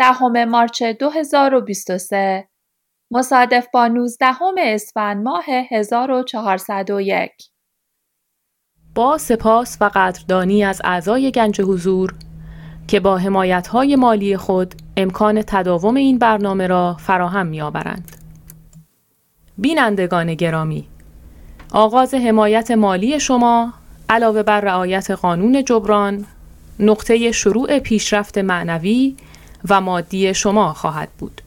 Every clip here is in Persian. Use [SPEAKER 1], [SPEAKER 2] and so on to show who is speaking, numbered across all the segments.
[SPEAKER 1] دهم مارچ 2023 مصادف با 19 اسفند ماه 1401
[SPEAKER 2] با سپاس و قدردانی از اعضای گنج حضور که با های مالی خود امکان تداوم این برنامه را فراهم می‌آورند. بینندگان گرامی آغاز حمایت مالی شما علاوه بر رعایت قانون جبران نقطه شروع پیشرفت معنوی و مادی شما خواهد بود.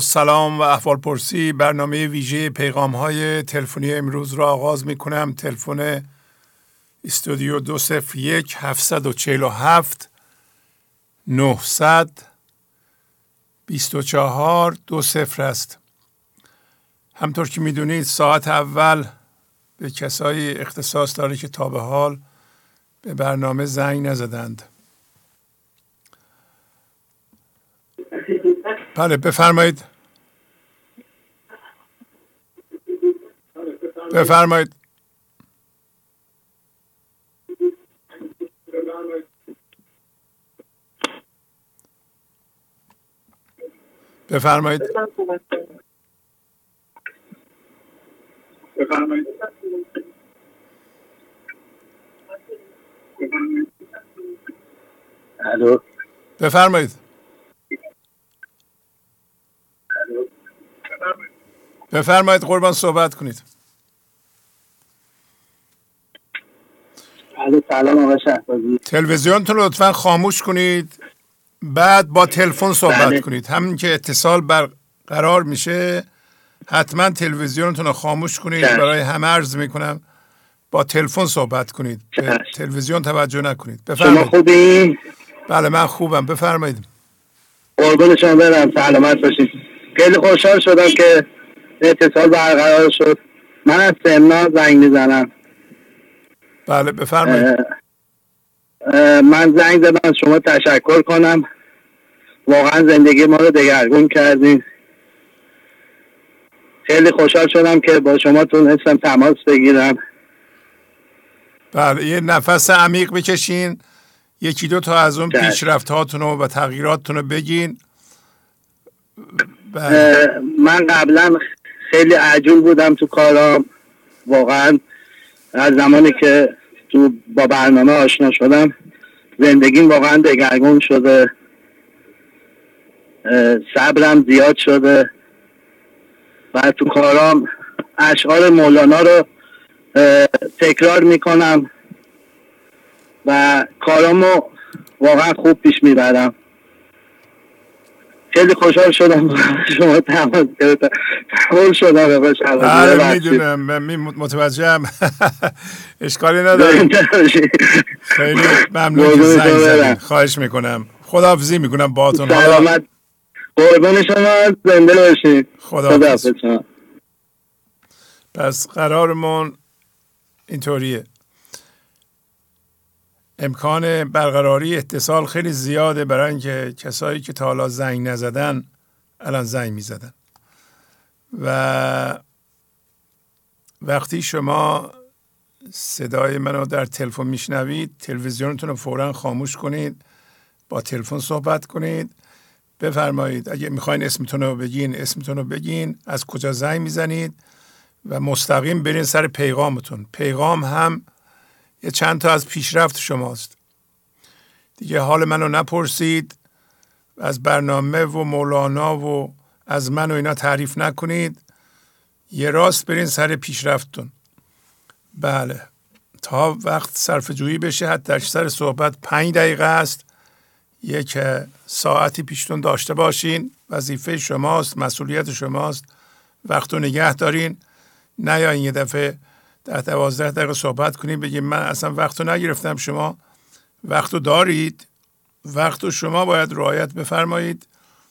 [SPEAKER 3] سلام و احوال پرسی برنامه ویژه پیغام های تلفنی امروز را آغاز می کنم تلفن استودیو دو صفر یک هفتصد و چهل و هفت نهصد بیست و چهار دو صفر است. همطور که می‌دونید ساعت اول به کسایی اختصاص داره که تا به حال به برنامه زنگ نزدند. بله بفرمایید. بفرمایید. بفرمایید. بفرمایید بفرمایید. بفرمایید قربان صحبت کنید.
[SPEAKER 4] سلام
[SPEAKER 3] تلویزیونتون رو لطفا خاموش کنید. بعد با تلفن صحبت بله. کنید. همین که اتصال برقرار میشه حتما تلویزیونتون رو خاموش کنید. برای همه عرض می‌کنم با تلفن صحبت کنید. به تلویزیون توجه نکنید.
[SPEAKER 4] بفرمایید. شما خوبی؟
[SPEAKER 3] بله من خوبم. بفرمایید.
[SPEAKER 4] قربان شما برم. سلامت باشید. خیلی خوشحال شدم که اتصال برقرار شد. من از سمنا زنگ می‌زنم.
[SPEAKER 3] بله بفرمایید.
[SPEAKER 4] من زنگ زدم از شما تشکر کنم. واقعا زندگی ما رو دگرگون کردین. خیلی خوشحال شدم که با شما تونستم تماس بگیرم.
[SPEAKER 3] بله یه نفس عمیق بکشین یکی دو تا از اون پیشرفت هاتون و تغییراتتون رو بگین.
[SPEAKER 4] بله. من قبلا خیلی عجول بودم تو کارام. واقعا از زمانی که تو با برنامه آشنا شدم زندگیم واقعا دگرگون شده. صبرم زیاد شده. و تو کارام اشعار مولانا رو تکرار می‌کنم و کارامو واقعا خوب پیش می‌برم. خیلی خوشحال شدم شما تماس گرفتم. تحول شدم
[SPEAKER 3] بله می‌دونم. متوجهم. اشکالی نداریم خیلی ممنون خواهش می‌کنم. خداحافظی می‌کنم باهاتون.
[SPEAKER 4] سلامت. قربان شما. زنده باشید
[SPEAKER 3] خدا پس قرارمون اینطوریه. امکان برقراری اتصال خیلی زیاده برای اینکه کسایی که تا حالا زنگ نزدن الان زنگ می‌زدن. و وقتی شما صدای منو در تلفن میشنوید تلویزیونتون رو فورا خاموش کنید با تلفن صحبت کنید بفرمایید اگه می‌خواین اسمتون رو بگین اسمتون رو بگین از کجا زنگ می‌زنید و مستقیم برین سر پیغامتون. پیغام هم یه چند تا از پیشرفت شماست. دیگه حال منو نپرسید. از برنامه و مولانا و از من و اینا تعریف نکنید. یه راست برین سر پیشرفتتون. بله. تا وقت صرف جویی بشه حتی سر صحبت پنج دقیقه است. یک ساعتی پیشتون داشته باشین. وظیفه شماست مسئولیت شماست. وقت رو نگه دارین. نیاین یه دفعه در دوازده دقیقه صحبت کنیم بگیم من اصلا وقت رو نگرفتم شما وقت رو دارید. وقت رو شما باید رعایت بفرمایید.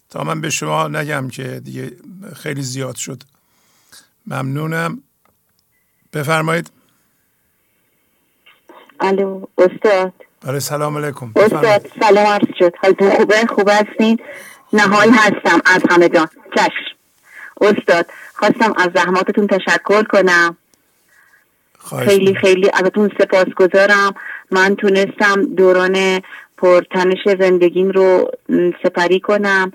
[SPEAKER 3] تا من به شما نگم که دیگه خیلی زیاد شد. ممنونم. بفرمایید.
[SPEAKER 5] الو استاد.
[SPEAKER 3] بله سلام علیکم.
[SPEAKER 5] استاد سلام عرض شد. حالتون خوبه؟ خوب هستین؟ نهال هستم از همه جان چشم. استاد خواستم از زحماتتون تشکر کنم. خیلی خیلی ازتون سپاس گذارم من تونستم دوران پرتنش زندگیم رو سپری کنم.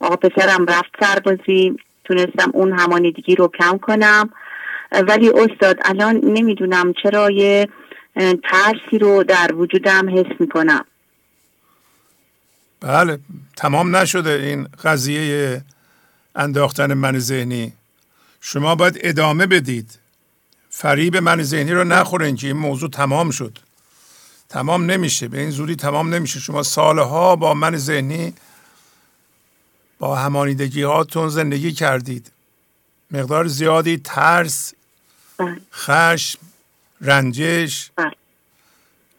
[SPEAKER 5] آقا پسرم رفت سربازی. تونستم اون همانیدگی رو کم کنم. ولی استاد الان نمی‌دونم چرا یه ترسی رو در وجودم حس می‌کنم.
[SPEAKER 3] بله تمام نشده این قضیه انداختن من ذهنی. شما باید ادامه بدید. فریب من ذهنی رو نخورین که این موضوع تمام شد. تمام نمیشه. به این زودی تمام نمیشه. شما سالها با من ذهنی با همانیدگی هاتون زندگی کردید. مقدار زیادی ترس
[SPEAKER 5] بله.
[SPEAKER 3] خشم رنجش
[SPEAKER 5] بله.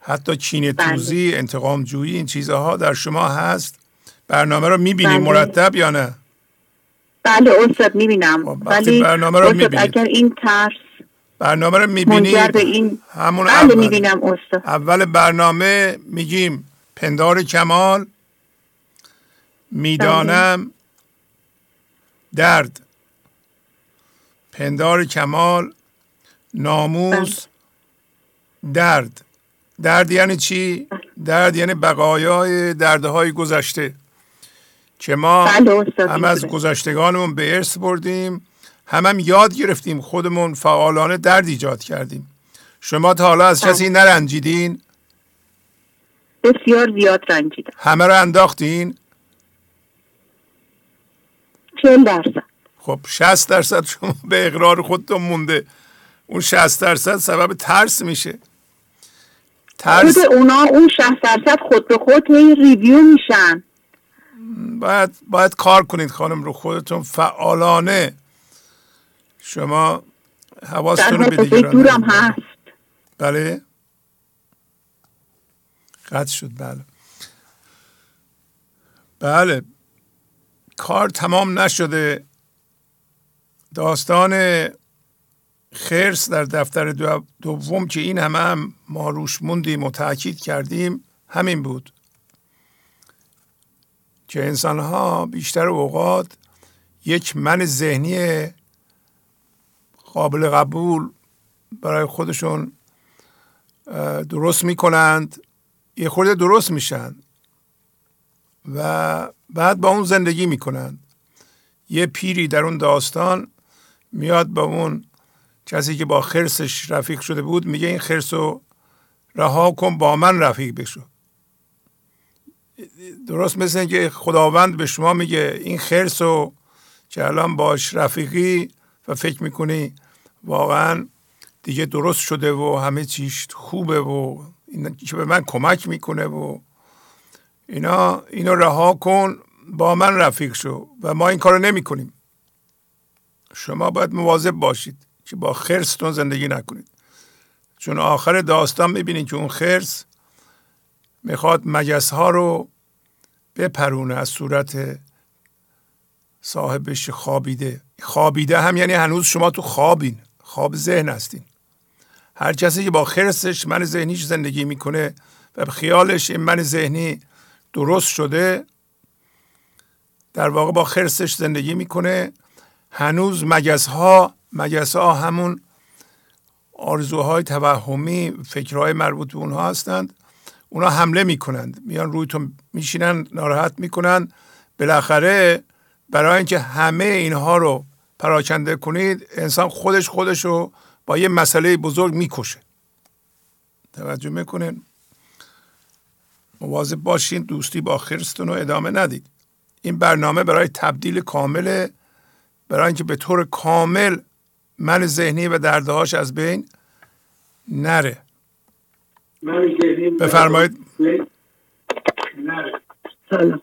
[SPEAKER 3] حتی کینه توزی انتقام جویی این چیزها در شما هست. برنامه رو می‌بینید مرتب یا نه؟
[SPEAKER 5] بله استاد می‌بینم.
[SPEAKER 3] خب، ولی برنامه رو می‌بینید
[SPEAKER 5] اگر این ترس
[SPEAKER 3] برنامه رو می‌بینید
[SPEAKER 5] این...
[SPEAKER 3] همون
[SPEAKER 5] بله
[SPEAKER 3] اول.
[SPEAKER 5] می‌بینم استاد
[SPEAKER 3] اول برنامه میگیم پندار کمال می‌دانم
[SPEAKER 5] بله.
[SPEAKER 3] درد پندار کمال ناموس
[SPEAKER 5] بله.
[SPEAKER 3] درد درد یعنی چی؟ درد یعنی بقایای دردهای گذشته که ما هم از گذشتگانمون به ارث بردیم هم هم یاد گرفتیم خودمون فعالانه درد ایجاد کردیم. شما تا حالا از کسی
[SPEAKER 5] بله.
[SPEAKER 3] نرنجیدین؟
[SPEAKER 5] بسیار زیاد رنجیدم.
[SPEAKER 3] همه رو انداختین؟
[SPEAKER 5] چهل درصد.
[SPEAKER 3] خب 60 درصد شما به اقرار خودتون مونده. اون 60 درصد سبب ترس میشه.
[SPEAKER 5] ترس خود اونا اون 60 درصد خود به خود هی ریویو میشن.
[SPEAKER 3] باید باید کار کنید خانم رو خودتون فعالانه. شما حواستون رو به دیگران
[SPEAKER 5] دورم هست.
[SPEAKER 3] بله. قطع شد بله. بله. کار تمام نشده. داستان خرس در دفتر دوم که این همه هم ما روش موندیم و تاکید کردیم همین بود. که انسان ها بیشتر اوقات یک من ذهنی قابل قبول برای خودشون درست می‌کنند. یه خورده درست میشن. و بعد با اون زندگی می‌کنند. یه پیری در اون داستان میاد با اون کسی که با خرسش رفیق شده بود میگه این خرس رو رها کن با من رفیق بشو. درست مثل اینکه خداوند به شما میگه این خرس رو که الان باش رفیقی و فکر می‌کنی واقعا دیگه درست شده و همه چیش خوبه و این که به من کمک می‌کنه و اینا اینو رها کن با من رفیق شو و ما این کارو نمی کنیم شما باید مواظب باشید که با خرستون زندگی نکنید. چون آخر داستان می‌بینید که اون خرس می‌خواد مگس ها رو بپرونه از صورت صاحبش خوابیده. خوابیده هم یعنی هنوز شما تو خوابین. خواب ذهن هستین هر کسی که با خرسش من ذهنیش زندگی می‌کنه و خیالش این من ذهنی درست شده در واقع با خرسش زندگی می‌کنه. هنوز مگس ها مگس ها همون آرزوهای توهمی فکرهای مربوط به اونها هستند. اونا حمله می‌کنند. میان رویتون میشینن ناراحت می‌کنند بالاخره برای اینکه همه اینها رو پراکنده کنید انسان خودش خودش رو با یه مسئله بزرگ می‌کشه. توجه می‌کنین؟ مواظب باشین دوستی با خرستون رو ادامه ندید. این برنامه برای تبدیل کامله برای اینکه به طور کامل من ذهنی و دردهاش از بین نره. بفرمایید.
[SPEAKER 6] سلام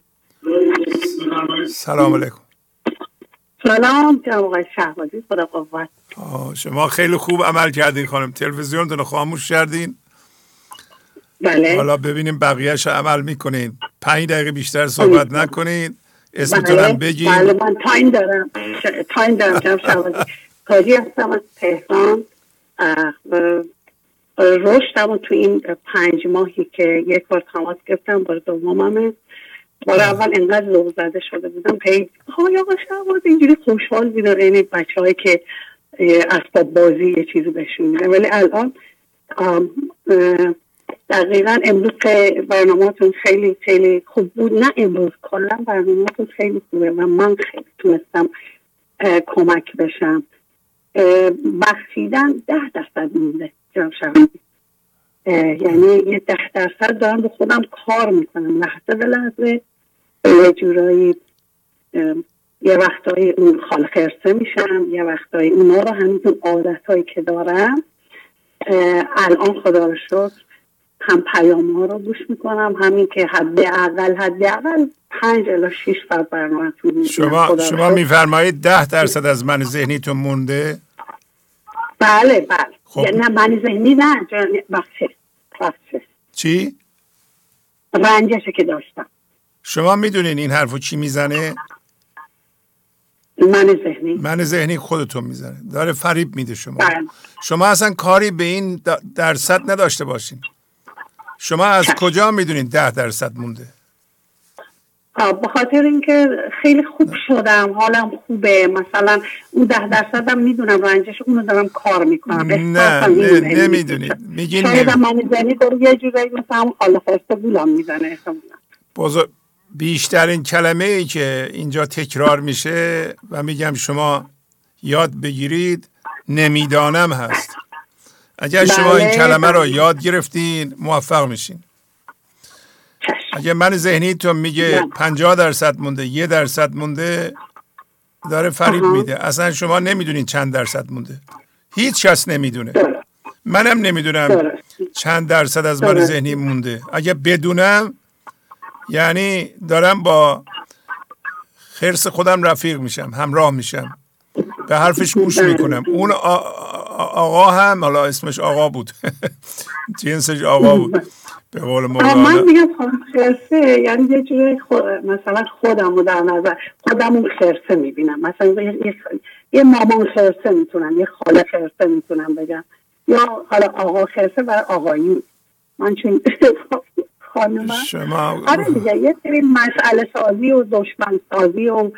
[SPEAKER 3] سلام علیکم.
[SPEAKER 6] سلام جناب آقای شهبازی خدا قوت.
[SPEAKER 3] شما خیلی خوب عمل کردین خانم. تلویزیون رو خاموش کردین.
[SPEAKER 6] بله.
[SPEAKER 3] حالا ببینیم بقیهش عمل می‌کنین. پنج دقیقه بیشتر صحبت نکنید اسمتون
[SPEAKER 6] بله.
[SPEAKER 3] هم بگین.
[SPEAKER 6] بله من تایم دارم. تایم دارم جناب شهبازی. کاری هستم از تهران. رشدم تو این پنج ماهی که یک بار تماس گرفتم. بار دوممه. بار اول انقدر ذوق زده شده بودم که های آقا شهباز اینجوری خوشحال بودن این بچه هایی که اسباب بازی یه چیزی بهشون میده. ولی الان دقیقا امروز که برنامهاتون خیلی خیلی خوب بود. نه امروز کلا برنامهاتون خیلی خوبه و من خیلی تونستم کمک بشم. بخشیدن ده درصد مونده جناب یعنی یه ده درصد دارم به خودم کار می‌کنم. لحظه به لحظه یه جورایی یه وقتایی اون خال خرسه میشم یه وقتایی اونا رو همینطور عادت هایی که دارم الان خدا رو شکر هم پیام ها رو گوش می‌کنم همین که حد اول حد اول پنج الا شیش بر برنامه
[SPEAKER 3] شما شما میفرمایید ده درصد از من ذهنیتون مونده؟
[SPEAKER 6] بله بله. خب. نه من ذهنی نه بخشه بخشه
[SPEAKER 3] چی؟
[SPEAKER 6] رنجشه که داشتم.
[SPEAKER 3] شما می‌دونین این حرفو چی می‌زنه؟
[SPEAKER 6] من ذهنی.
[SPEAKER 3] من ذهنی خودتون می‌زنه. داره فریب میده شما.
[SPEAKER 6] بله.
[SPEAKER 3] شما اصلا کاری به این درصد نداشته باشین. شما از کجا می‌دونین ده درصد مونده؟
[SPEAKER 6] به خاطر اینکه خیلی خوب شدم حالم خوبه. مثلا اون ده درصدم می‌دونم رنجش اونو دارم کار می‌کنم.
[SPEAKER 3] نه نه نمی‌دونید. میگین
[SPEAKER 6] شاید من زنی دارو یه جورایی مثلا حال خسته بولم می‌زنه
[SPEAKER 3] بزرگ بیشترین کلمه ای که اینجا تکرار میشه و میگم شما یاد بگیرید نمی‌دانم هست. اگر شما این کلمه رو یاد گرفتین موفق میشین. اگه من ذهنی تو میگه پنجاه درصد مونده یه درصد مونده داره فریب میده. اصلا شما نمی‌دونین چند درصد مونده. هیچ کس نمی‌دونه. منم نمی‌دونم چند درصد از من ذهنی مونده. اگه بدونم یعنی دارم با خرس خودم رفیق میشم همراه میشم. به حرفش گوش می‌کنم. اون آقا هم حالا اسمش آقا بود. جنسش آقا بود. به قول
[SPEAKER 6] من میگم خرسه یعنی یه جوری خود مثلا خودم رو در نظر خودم خرسه می‌بینم. مثلا یه, یه مامان خرسه می‌تونم یه خاله خرسه می‌تونم بگم. یا حالا آقا خرسه و آقایی. من چون خانم
[SPEAKER 3] شما
[SPEAKER 6] آره دیگه یه سری مسئله سازی و دشمن سازی و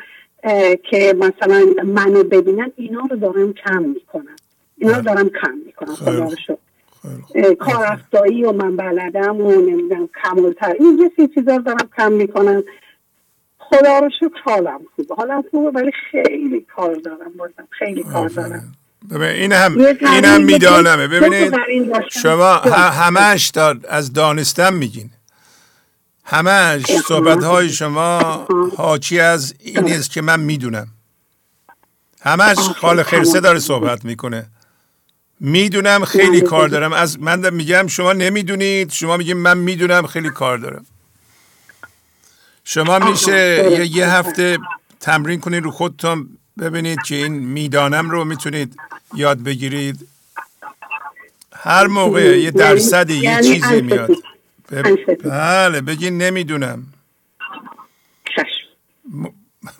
[SPEAKER 6] که مثلا منو ببینن اینا رو دارم کم می‌کنم. اینا رو دارم کم می‌کنم خدا رو شد و من بلدم و نمی‌دونم کمالتر. این یه سی چیزا دارم کم می‌کنم. خدا رو شکر حالم خوبه. حالم خوبه ولی خیلی کار دارم بازم. خیلی کار دارم.
[SPEAKER 3] ببین این هم این هم میدانمه. ببینید شما همش از دانستم میگین. همش صحبت های شما حاچی از این است که من می‌دونم. همش خال خرسه داره صحبت می‌کنه. می‌دونم خیلی کار دارم. از من میگم شما نمی‌دونید. شما میگیم من می‌دونم خیلی کار دارم. شما میشه یه, یه هفته تمرین کنید رو خودتون ببینید که این می‌دانم رو می‌تونید یاد بگیرید. هر موقع یه درصدی یه
[SPEAKER 6] یعنی
[SPEAKER 3] چیزی میاد. بله بگین نمی‌دونم.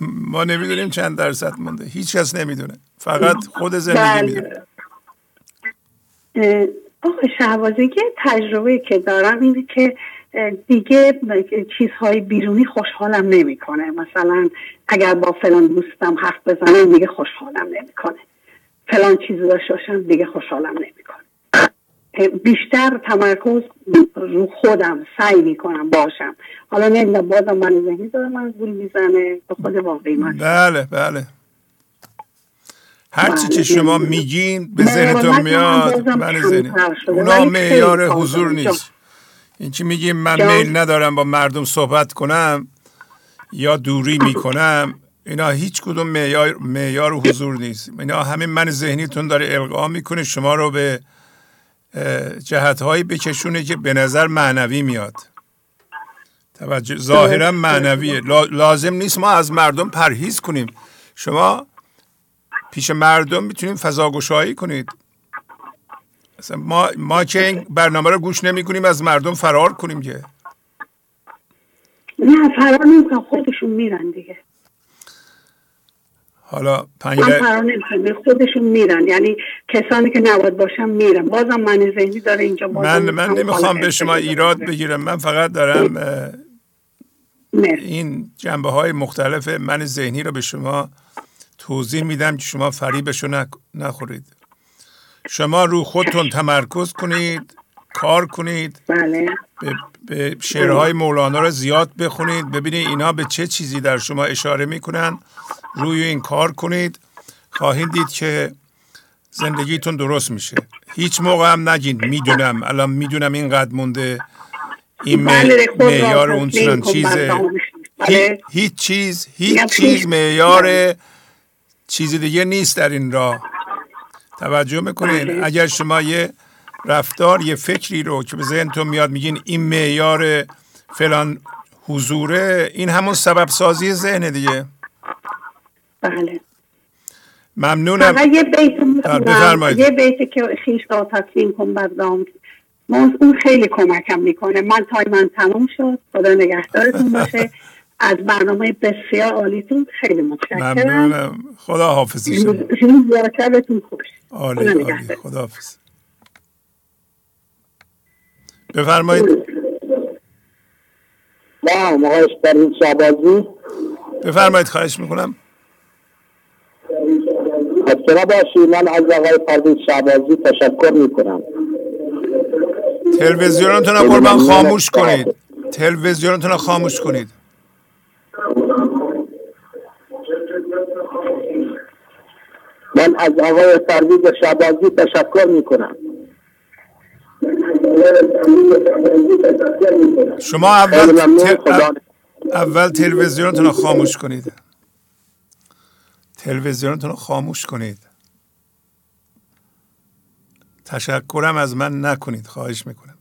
[SPEAKER 3] ما نمی‌دونیم چند درصد مونده. هیچ کس نمی‌دونه. فقط خود زندگی
[SPEAKER 6] بله.
[SPEAKER 3] می‌دونه.
[SPEAKER 6] آقای شهبازی که تجربه که دارم اینه که دیگه چیزهای بیرونی خوشحالم نمی‌کنه. مثلا اگر با فلان دوستم حرف بزنم دیگه خوشحالم نمی‌کنه. فلان چیزی داشته باشم دیگه خوشحالم نمی‌کنه. بیشتر تمرکز رو خودم سعی می‌کنم باشم. حالا نمی‌دونم بازم من ذهنی دارم من گول می‌زنه به خود واقعی من.
[SPEAKER 3] بله بله. هرچی که بله. شما میگین به ذهنتون میاد من ذهنی. اونا معیار حضور نیست. این که میگیم من میل ندارم با مردم صحبت کنم یا دوری می‌کنم. اینا هیچ کدوم معیار معیار حضور نیست. اینا همین من ذهنیتون داره القا می‌کنه شما رو به جهت هایی بکشونه که به نظر معنوی میاد. توجه ظاهرا معنویه. لازم نیست ما از مردم پرهیز کنیم. شما پیش مردم می‌تونیم فضاگشایی کنید. ما ما که این برنامه رو گوش نمی کنیم از مردم فرار کنیم که.
[SPEAKER 6] نه فرار نمی‌کنم خودشون میرن دیگه.
[SPEAKER 3] حالا
[SPEAKER 6] پنج من خودشون میرن. یعنی کسانی که نباید باشم میرن. بازم من ذهنی داره اینجا
[SPEAKER 3] من من نمی‌خوام به شما ایراد بگیرم. من فقط دارم این جنبه های مختلف من ذهنی رو به شما توضیح میدم که شما فریبشو نخورید. شما رو خودتون تمرکز کنید. کار کنید
[SPEAKER 6] بله.
[SPEAKER 3] به, به شعرهای مولانا رو زیاد بخونید ببینید اینا به چه چیزی در شما اشاره می‌کنن. روی این کار کنید. خواهید دید که زندگیتون درست میشه. هیچ موقع هم نگین می‌دونم. الان می‌دونم اینقدر مونده. این بله، معیار اون چنان چیزه. بله. هیچ چیز هیچ چیز معیار چیز دیگه نیست در این راه. توجه می‌کنین؟ بله. اگر شما یه رفتار یه فکری رو که به ذهنتون میاد میگین این معیار فلان حضوره این همون سبب سازی ذهن دیگه.
[SPEAKER 6] بله.
[SPEAKER 3] ممنونم.
[SPEAKER 6] یه بیت یه بیت که خیش را تسلیم کن بردام اون خیلی کمکم می‌کنه. من تای من تموم شد. خدا نگهدارتون باشه. از برنامه بسیار عالیتون خیلی متشکرم.
[SPEAKER 3] ممنونم. خدا حافظی
[SPEAKER 6] زیارتتون خوش.
[SPEAKER 3] عالی عالی. خدا حافظ بفرمایید.
[SPEAKER 7] نه مقایش پرویز شعبازی
[SPEAKER 3] بفرمایید خواهش می‌کنم.
[SPEAKER 7] خسته باشی من از آقای پرویز شعبازی تشکر می‌کنم.
[SPEAKER 3] تلویزیونتون رو قربان خاموش کنید. تلویزیونتون رو خاموش کنید.
[SPEAKER 7] من از آقای پرویز شعبازی تشکر می‌کنم.
[SPEAKER 3] شما اول اول تلویزیونتون رو خاموش کنید. تلویزیونتون رو خاموش کنید. تشکرم از من نکنید خواهش می‌کنم.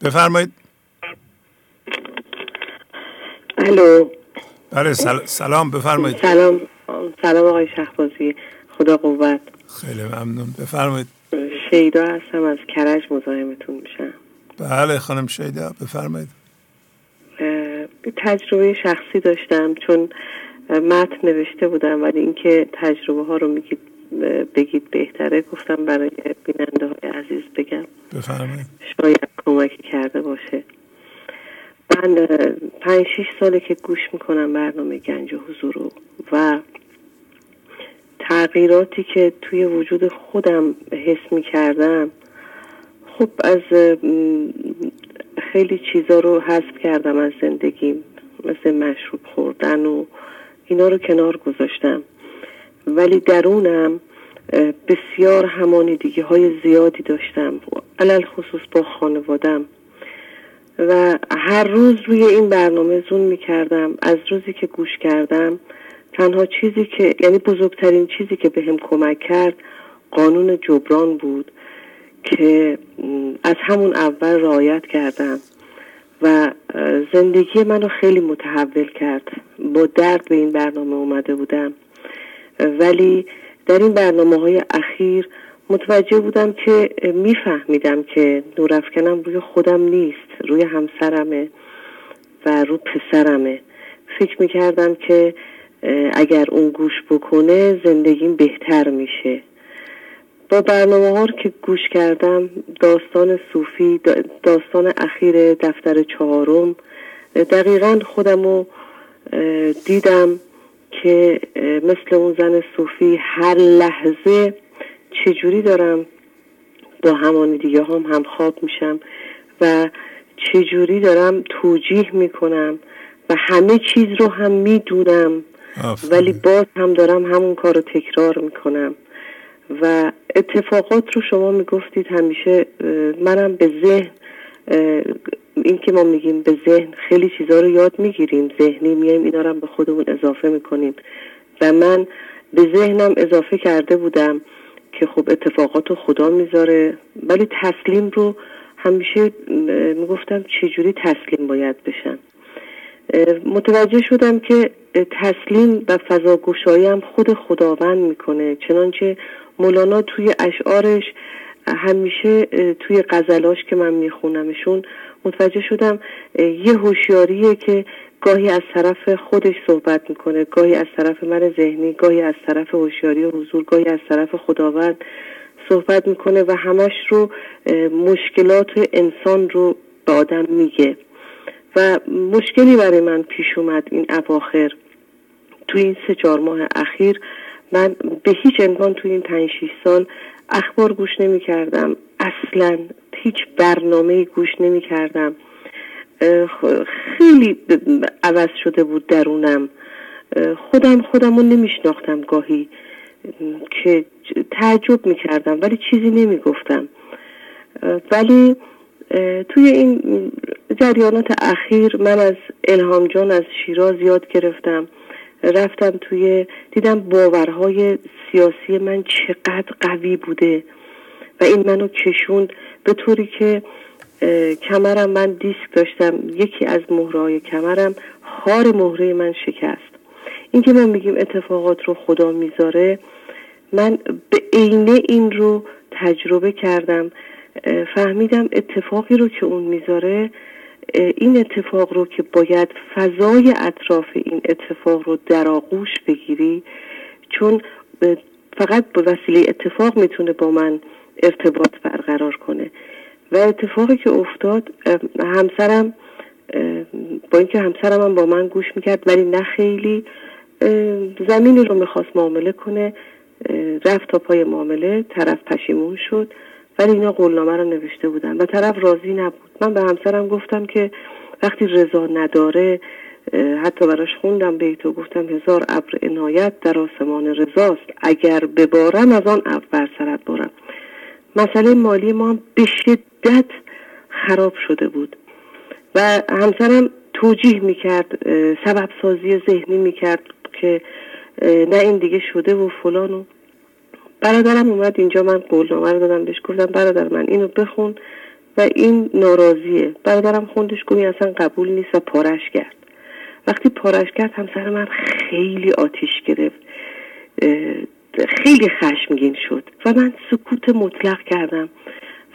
[SPEAKER 3] بفرمایید.
[SPEAKER 8] الو.
[SPEAKER 3] بله سلام بفرمایید.
[SPEAKER 8] سلام سلام آقای شخبازی خدا قوت.
[SPEAKER 3] خیلی ممنون. بفرمایید.
[SPEAKER 8] شیدا هستم از کرج مزاحمتون میشم.
[SPEAKER 3] بله خانم شیدا بفرمایید.
[SPEAKER 8] تجربه شخصی داشتم چون متن نوشته بودم ولی اینکه تجربه ها رو میگید بگید بهتره گفتم برای بیننده های عزیز بگم.
[SPEAKER 3] بفرمایید.
[SPEAKER 8] شاید کمکی کرده باشه. من پنج شیش ساله که گوش می‌کنم برنامه گنج حضور رو و تغییراتی که توی وجود خودم حس می کردم خب از خیلی چیزا رو حذف کردم از زندگیم مثل مشروب خوردن و اینا رو کنار گذاشتم. ولی درونم بسیار همانیدگی های زیادی داشتم علل خصوص با خانوادم. و هر روز روی این برنامه زون می کردم از روزی که گوش کردم تنها چیزی که یعنی بزرگترین چیزی که بهم به کمک کرد قانون جبران بود که از همون اول رعایت کردم و زندگی منو خیلی متحول کرد. با درد به این برنامه اومده بودم. ولی در این برنامه های اخیر متوجه بودم که میفهمیدم که نورافکنم روی خودم نیست روی همسرمه و رو پسرمه. فکر می‌کردم که اگر اون گوش بکنه زندگیم بهتر میشه. با برنامه ها که گوش کردم داستان صوفی داستان اخیر دفتر چهارم دقیقا خودم دیدم که مثل اون زن صوفی هر لحظه چجوری دارم با همانی دیگه هم هم خواب میشم و چجوری دارم توجیه می‌کنم و همه چیز رو هم می‌دونم. ولی باز هم دارم همون کار رو تکرار می‌کنم. و اتفاقات رو شما می‌گفتید همیشه منم به ذهن این که ما میگیم به ذهن خیلی چیزها رو یاد می‌گیریم. ذهنی میایم اینا رو به خودمون اضافه می‌کنیم. و من به ذهنم اضافه کرده بودم که خب اتفاقات رو خدا می‌ذاره. ولی تسلیم رو همیشه می‌گفتم چجوری تسلیم باید بشن متوجه شدم که تسلیم و فضاگوشایی هم خود خداوند می‌کنه. چنانچه مولانا توی اشعارش همیشه توی غزلاش که من میخونمشون متوجه شدم یه هوشیاریه که گاهی از طرف خودش صحبت می‌کنه گاهی از طرف من ذهنی گاهی از طرف هوشیاری حضور گاهی از طرف خداوند صحبت می‌کنه و همش رو مشکلات انسان رو به آدم میگه. و مشکلی برای من پیش اومد این اواخر. تو این سه چهار ماه اخیر من به هیچ عنوان تو این پنج شیش سال اخبار گوش نمی کردم. اصلا هیچ برنامه گوش نمی کردم. خیلی عوض شده بود درونم. خودم خودم رو نمیشناختم گاهی که تعجب می‌کردم ولی چیزی نمی‌گفتم ولی توی این جریانات اخیر من از الهام جان از شیراز یاد گرفتم. رفتم توی دیدم باورهای سیاسی من چقدر قوی بوده و این منو کشوند به طوری که کمرم من دیسک داشتم. یکی از مهرهای کمرم خار مهره من شکست. این که ما میگیم اتفاقات رو خدا می‌ذاره من به عینه این رو تجربه کردم. فهمیدم اتفاقی رو که اون می‌ذاره این اتفاق رو که باید فضای اطراف این اتفاق رو در آغوش بگیری چون فقط به وسیله اتفاق می‌تونه با من ارتباط برقرار کنه. و اتفاقی که افتاد همسرم با اینکه همسرم هم با من گوش می‌کرد ولی نه خیلی زمینی رو می‌خواست معامله کنه رفت تا پای معامله طرف پشیمون شد. ولی اینا قولنامه رو نوشته بودن و طرف راضی نبود. من به همسرم گفتم که وقتی رضا نداره حتی براش خوندم بیتو گفتم هزار ابر عنایت در آسمان رضاست. اگر ببارم از آن ابر بر سرت بارم مسئله مالی ما به شدت خراب شده بود. و همسرم توجیه می‌کرد سبب سازی ذهنی می‌کرد که نه این دیگه شده و فلان و برادرم اومد اینجا من قولنامه رو دادم بهش گفتم برادر من اینو بخون و این ناراضیه. برادرم خوندش گویی اصلا قبول نیست و پارش کرد. وقتی پارش کرد همسر من خیلی آتیش گرفت. خیلی خشمگین شد و من سکوت مطلق کردم.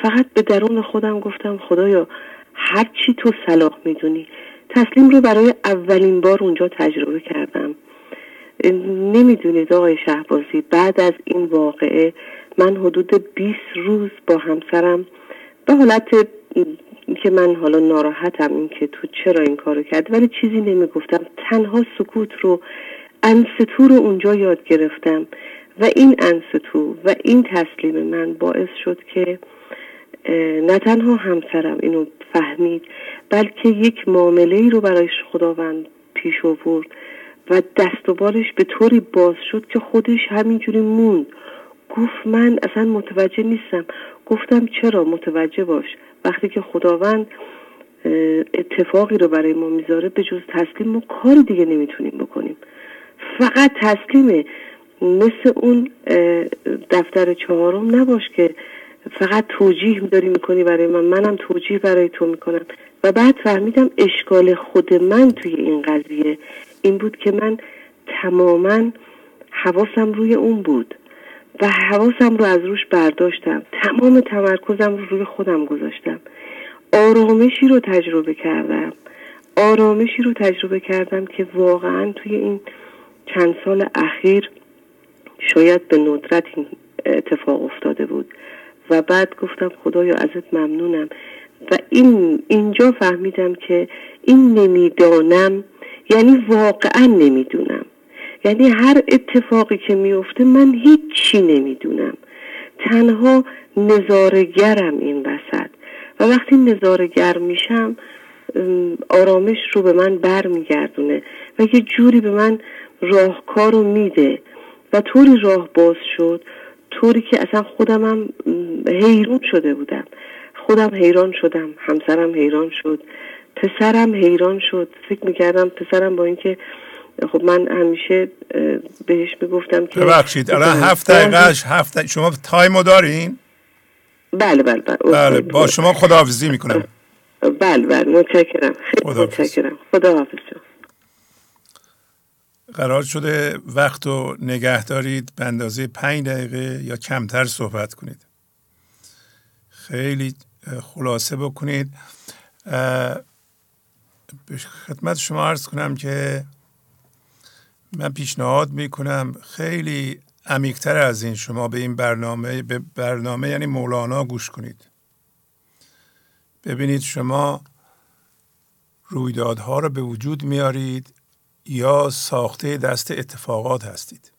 [SPEAKER 8] فقط به درون خودم گفتم خدایا هرچی تو صلاح می‌دونی. تسلیم رو برای اولین بار اونجا تجربه کردم. نمی‌دونید آقای شهبازی بعد از این واقعه من حدود 20 روز با همسرم به حالت که من حالا ناراحتم این که تو چرا این کارو کرد ولی چیزی نمی‌گفتم. تنها سکوت رو انستو رو اونجا یاد گرفتم و این انستو و این تسلیم من باعث شد که نه تنها همسرم اینو فهمید بلکه یک معامله ای رو برایش خداوند پیش آورد. و دست و بالش به طوری باز شد که خودش همینجوری موند. گفت من اصلا متوجه نیستم. گفتم چرا متوجه باش. وقتی که خداوند اتفاقی رو برای ما می‌ذاره به جز تسلیم ما کار دیگه نمی‌تونیم بکنیم. فقط تسلیمه. مثل اون دفتر چهارم نباش که فقط توجیه داری می‌کنی برای من. منم توجیه برای تو می‌کنم. و بعد فهمیدم اشکال خود من توی این قضیه این بود که من تماما حواسم روی اون بود و حواسم رو از روش برداشتم. تمام تمرکزم رو روی خودم گذاشتم. آرامشی رو تجربه کردم. آرامشی رو تجربه کردم که واقعا توی این چند سال اخیر شاید به ندرت این اتفاق افتاده بود. و بعد گفتم خدایا ازت ممنونم. و این اینجا فهمیدم که این نمی‌دانم یعنی واقعا نمی‌دونم. یعنی هر اتفاقی که میفته من هیچی نمی‌دونم. تنها نظارگرم این وسط. و وقتی نظارگر میشم آرامش رو به من برمیگردونه و یه جوری به من راهکار رو میده. و طوری راه باز شد طوری که اصلا خودم هم حیرون شده بودم. خودم حیران شدم همسرم حیران شد. پسرم حیران شد. فکر می‌کردم پسرم با اینکه خب من همیشه بهش می‌گفتم که
[SPEAKER 3] ببخشید الان هفت دقیقهش هفت شما تایمو دارین؟
[SPEAKER 8] بله بله بله.
[SPEAKER 3] بله با شما خداحافظی می‌کنم.
[SPEAKER 8] بله بله متشکرم. خیلی متشکرم. خدا حافظ
[SPEAKER 3] قرار شده وقت رو نگه دارید به اندازه پنج دقیقه یا کمتر صحبت کنید. خیلی خلاصه بکنید. خدمت شما عرض کنم که من پیشنهاد می‌کنم خیلی عمیقتر از این شما به این برنامه به برنامه یعنی مولانا گوش کنید. ببینید شما رویدادها رو به وجود میارید یا ساخته دست اتفاقات هستید.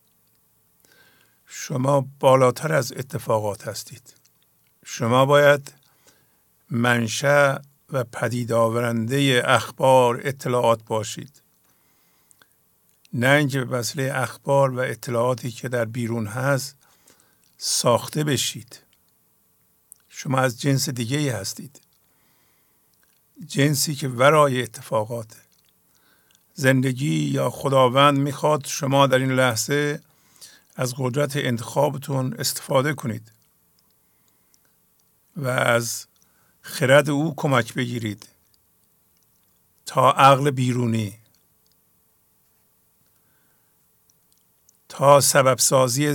[SPEAKER 3] شما بالاتر از اتفاقات هستید. شما باید منشأ و پدید آورنده اخبار اطلاعات باشید. نه اینکه به وسیله اخبار و اطلاعاتی که در بیرون هست ساخته بشید. شما از جنس دیگه ای هستید. جنسی که ورای اتفاقاته زندگی یا خداوند می‌خواد شما در این لحظه از قدرت انتخابتون استفاده کنید. و از خرد او کمک بگیرید. تا عقل بیرونی. تا سبب سازی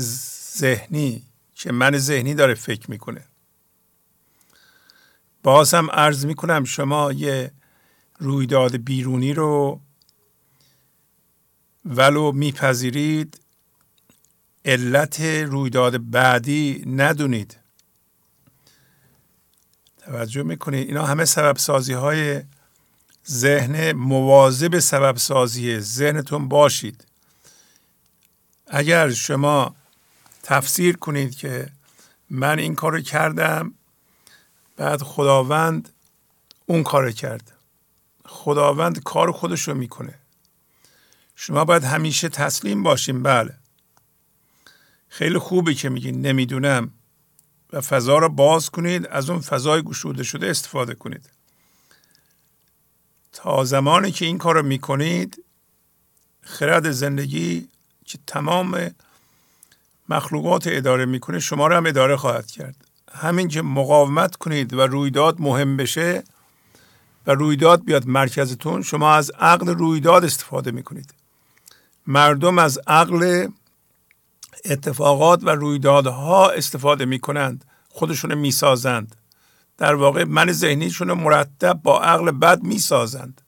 [SPEAKER 3] ذهنی که من ذهنی داره فکر می‌کنه. باز هم عرض می‌کنم شما یه رویداد بیرونی رو ولو میپذیرید. علت رویداد بعدی ندونید. توجه می‌کنید اینا همه سبب سازی های ذهن مواظب سبب سازی ذهنتون باشید. اگر شما تفسیر کنید که من این کارو کردم بعد خداوند اون کار کرد. خداوند کار خودش رو می‌کنه. شما باید همیشه تسلیم باشیم بله. خیلی خوبه که میگین. نمی‌دونم. و فضا رو باز کنید از اون فضای گشوده شده استفاده کنید. تا زمانی که این کار رو می‌کنید خرد زندگی که تمام مخلوقات اداره می‌کنه شما رو هم اداره خواهد کرد. همین که مقاومت کنید و رویداد مهم بشه و رویداد بیاد مرکزتون شما از عقل رویداد استفاده می‌کنید. مردم از عقل اتفاقات و رویدادها استفاده می‌کنند خودشون می‌سازند. در واقع من ذهنیشون مرتب با عقل بد می‌سازند.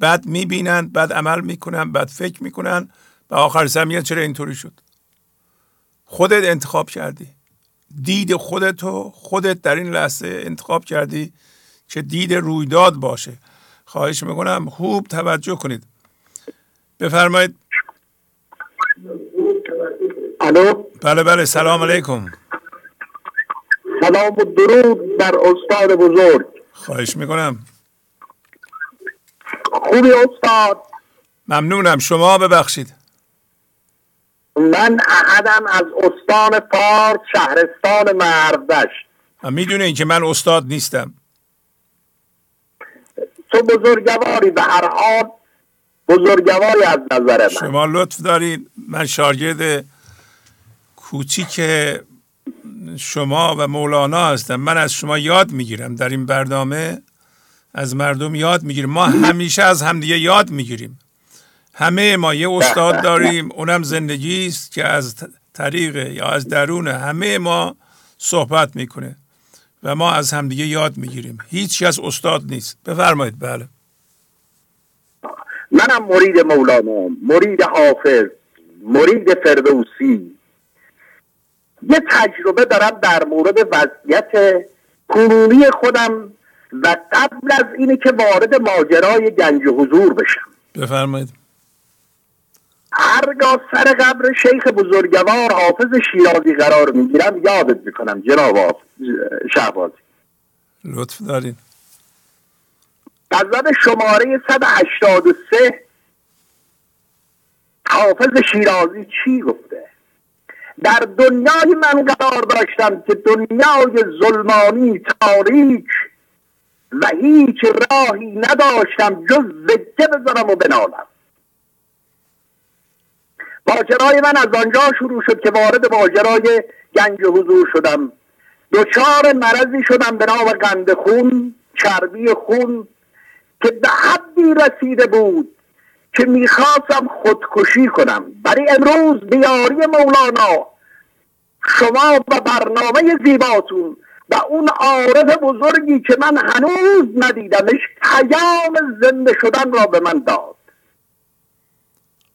[SPEAKER 3] بد می‌بینند بد عمل می‌کنند بد فکر می‌کنند و آخر سر چرا اینطوری شد. خودت انتخاب کردی. دید خودتو خودت در این لحظه انتخاب کردی که دید رویداد باشه. خواهش می‌کنم خوب توجه کنید. بفرمایید.
[SPEAKER 7] الو؟
[SPEAKER 3] بله بله سلام علیکم.
[SPEAKER 7] سلام و درود بر استاد بزرگ.
[SPEAKER 3] خواهش می‌کنم.
[SPEAKER 7] خوبی استاد؟
[SPEAKER 3] ممنونم. شما ببخشید.
[SPEAKER 7] من احدم از استان فارس شهرستان مردشت
[SPEAKER 3] می‌دونه که من استاد نیستم.
[SPEAKER 7] تو بزرگواری به هر حال بزرگواری از نظر من.
[SPEAKER 3] شما لطف دارید من شاگرد کوچیک شما و مولانا هستم من از شما یاد می‌گیرم در این برنامه. از مردم یاد می‌گیریم ما همیشه از همدیگه یاد می‌گیریم. همه ما یه استاد داریم اونم زندگی است که از طریق یا از درون همه ما صحبت می‌کنه و ما از همدیگه یاد می‌گیریم. هیچ از استاد نیست. بفرمایید. بله.
[SPEAKER 7] منم مرید مولانا مرید حافظ مرید فردوسی. یه تجربه دارم در مورد وضعیت کنونی خودم و قبل از اینه که وارد ماجرای گنج حضور بشم.
[SPEAKER 3] بفرمایید.
[SPEAKER 7] هرگاه سر قبر شیخ بزرگوار حافظ شیرازی قرار می‌گیرم یادت می‌کنم جناب شهبازی.
[SPEAKER 3] لطف دارین
[SPEAKER 7] غزل شماره 183 حافظ شیرازی چی گفته؟ در دنیای من قرار داشتم که دنیای ظلمانی تاریک و هیچ راهی نداشتم جز زجه بزنم و بنالم. ماجرای من از آنجا شروع شد که وارد ماجرای گنج حضور شدم. دچار مرضی شدم به نام قند خون چربی خون که به حدی رسیده بود که می‌خواستم خودکشی کنم. برای امروز بیاری مولانا شما و برنامه زیباتون و اون عارف بزرگی که من هنوز ندیدمش پیام زنده شدن را به من داد.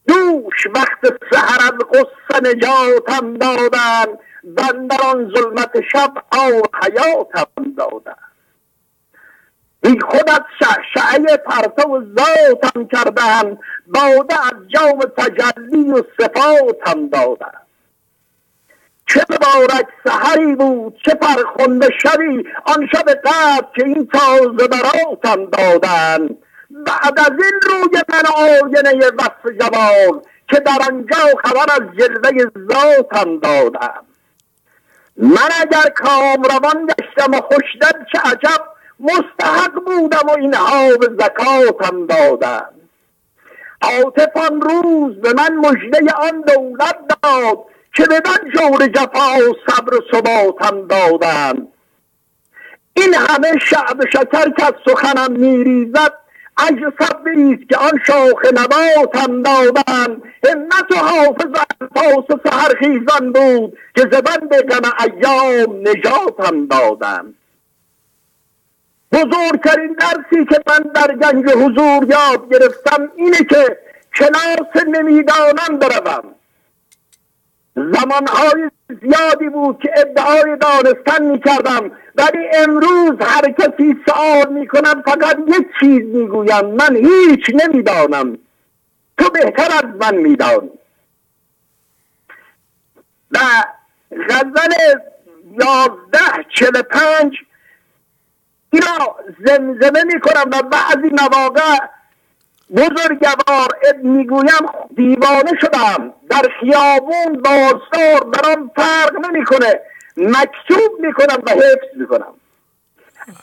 [SPEAKER 7] دوش وقت سهر از قصه نجاتم دادن بندران ظلمت شب آو حیاتم دادن. بی خودت شعشعه پرتو ذاتم کردن باده از جام تجلی و صفاتم دادن چه مبارک سحری بود چه فرخنده شبی. آن شب قبل که این تازه براتم دادن بعد از این روی من آینه وصف جمال که در آنجا خبر از جلوه ذاتم دادم من اگر کام روان گشتم و خوشدل چه عجب مستحق بودم و اینها به زکاتم دادم عاطفان روز به من مژده آن دولت داد که به من جور جفا و صبر و ثباتم دادم این همه شعب شکر که از سخنم میریزد عجز صبری که آن شاخ نباتم دادن. همت و حافظ پاس سهر خیزان بود که زبند غم ایام نجاتم دادم بزرگترین درسی که من در گنج حضور یاد گرفتم اینه که کلاس نمی‌دانم بروم. زمانهای زیادی بود که ادعای دانستن می‌کردم ولی امروز هر کسی سوال می‌کنم فقط یک چیز می‌گویم من هیچ نمی‌دانم. تو بهتر از من میدانی و غزل یازده چل پنج اینا زمزمه می‌کنم و بعضی مواقع بزرگوار می‌گویم دیوانه شدم. در خیابون بازار برام فرق نمی‌کنه. مکتوب می‌کنم و حفظ می‌کنم.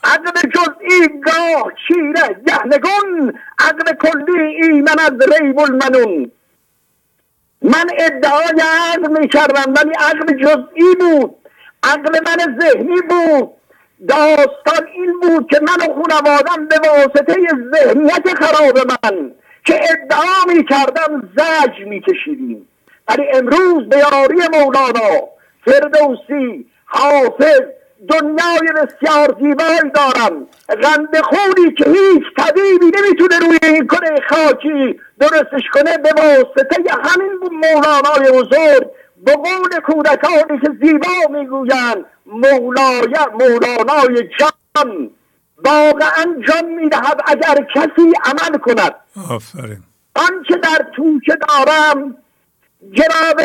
[SPEAKER 7] عقل جزئی گاه چیره گهنگون. عقل کلی ایمن از ریب المنون. من ادعای عقل می‌کردم ولی عقل جزئی بود. عقل من ذهنی بود. داستان این بود که من و خونوادم به واسطه ذهنیت خراب من که ادعا می کردم زج می کشیدیم ولی امروز به یاری مولانا فردوسی حافظ دنیای بسیار زیبایی دارم. غند خونی که هیچ طبیبی نمی‌تونه روی این کنه خاکی درستش کنه به واسطه همین مولانای بزرگ به قول کودکانی که زیبا می‌گویند مولای مولانای جان. واقعا جان می‌دهد اگر کسی عمل کند.
[SPEAKER 3] آفرین.
[SPEAKER 7] آنچه در توشه دارم جناب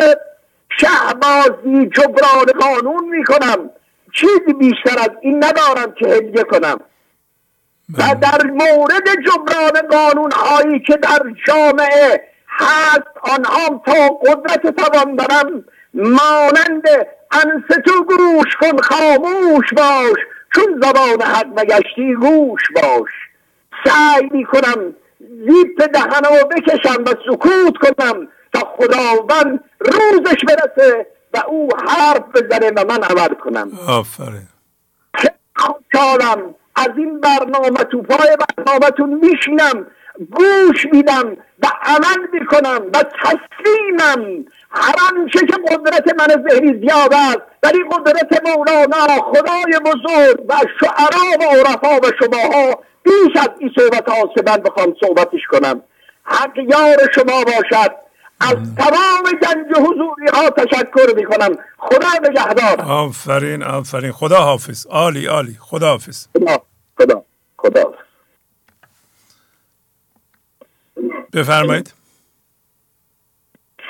[SPEAKER 7] شهبازی جبران قانون می‌کنم. چیزی بیشتر از این ندارم که هدیه کنم. و. در مورد جبران قانون هایی که در جامعه هست آنها تا قدرت توان دارم مانند انستو گوش کن خاموش باش. چون زبان حق نگشتی گوش باش. سعی می کنم زیپ دهنمو بکشم و سکوت کنم تا خداوند روزش برسه و او حرف بزنه و من عمل کنم.
[SPEAKER 3] آفرین.
[SPEAKER 7] خوشحالم. از این برنامه تو پای برنامهتون میشینم. گوش میدم و عمل می‌کنم و تسلیمم. هر آنچه که قدرت من ذهنی زیاد است ولی قدرت مولانا خدای بزرگ و شعرا و عرفا و شماها بیش از این صحبت من بخوام صحبتش کنم. حق یار شما باشد. از تمام گنج حضوری ها تشکر می کنم خدا نگهدار.
[SPEAKER 3] آفرین آفرین. خدا حافظ عالی عالی. خدا حافظ
[SPEAKER 7] خدا خدا خدا.
[SPEAKER 3] بفرمایید.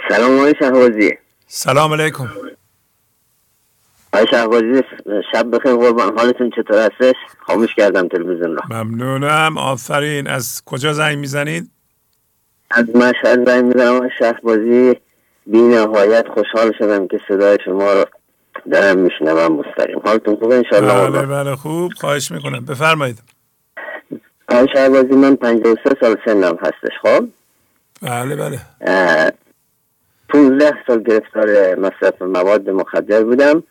[SPEAKER 9] سلام آقای شهبازی.
[SPEAKER 3] سلام علیکم.
[SPEAKER 9] آقای شهبازی شب بخیر قربان. حالتون چطور هستش؟ خاموش کردم تلویزیون را
[SPEAKER 3] ممنونم. آفرین. از کجا زنگ می‌زنید؟
[SPEAKER 9] از مشهد زنگ می‌زنم. آقای شهبازی بی نهایت خوشحال شدم که صدای شما رو دارم میشنوم مستقیم. حالتون خوبه؟ انشالله
[SPEAKER 3] بله بله. خوب. خواهش می‌کنم. بفرمایید.
[SPEAKER 9] آقای شهبازی من 53 سال سنم هستش خب؟
[SPEAKER 3] بله بله.
[SPEAKER 9] 15 سال گرفتار مصرف مواد مخدر بودم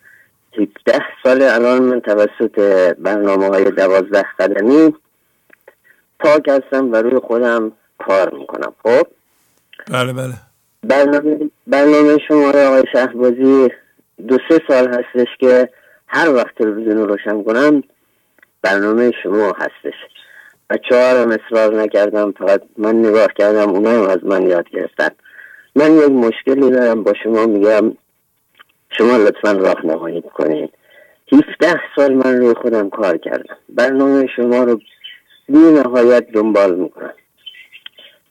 [SPEAKER 9] 17 سال الان من توسط برنامه های دوازده قدمی پاک هستم و روی خودم کار می‌کنم خب؟
[SPEAKER 3] بله بله.
[SPEAKER 9] برنامه, برنامه شما آقای شهبازی دو سه سال هستش که هر وقت تلویزیون رو روشن کنم برنامه شما هستش. و هم اصرار نکردم فقط من نگاه کردم اونا هم از من یاد گرفتن. من یک مشکلی دارم با شما میگم. شما لطفا راهنمایی کنید. 17 سال من روی خودم کار کردم. برنامه شما رو بی نهایت دنبال می‌کنم.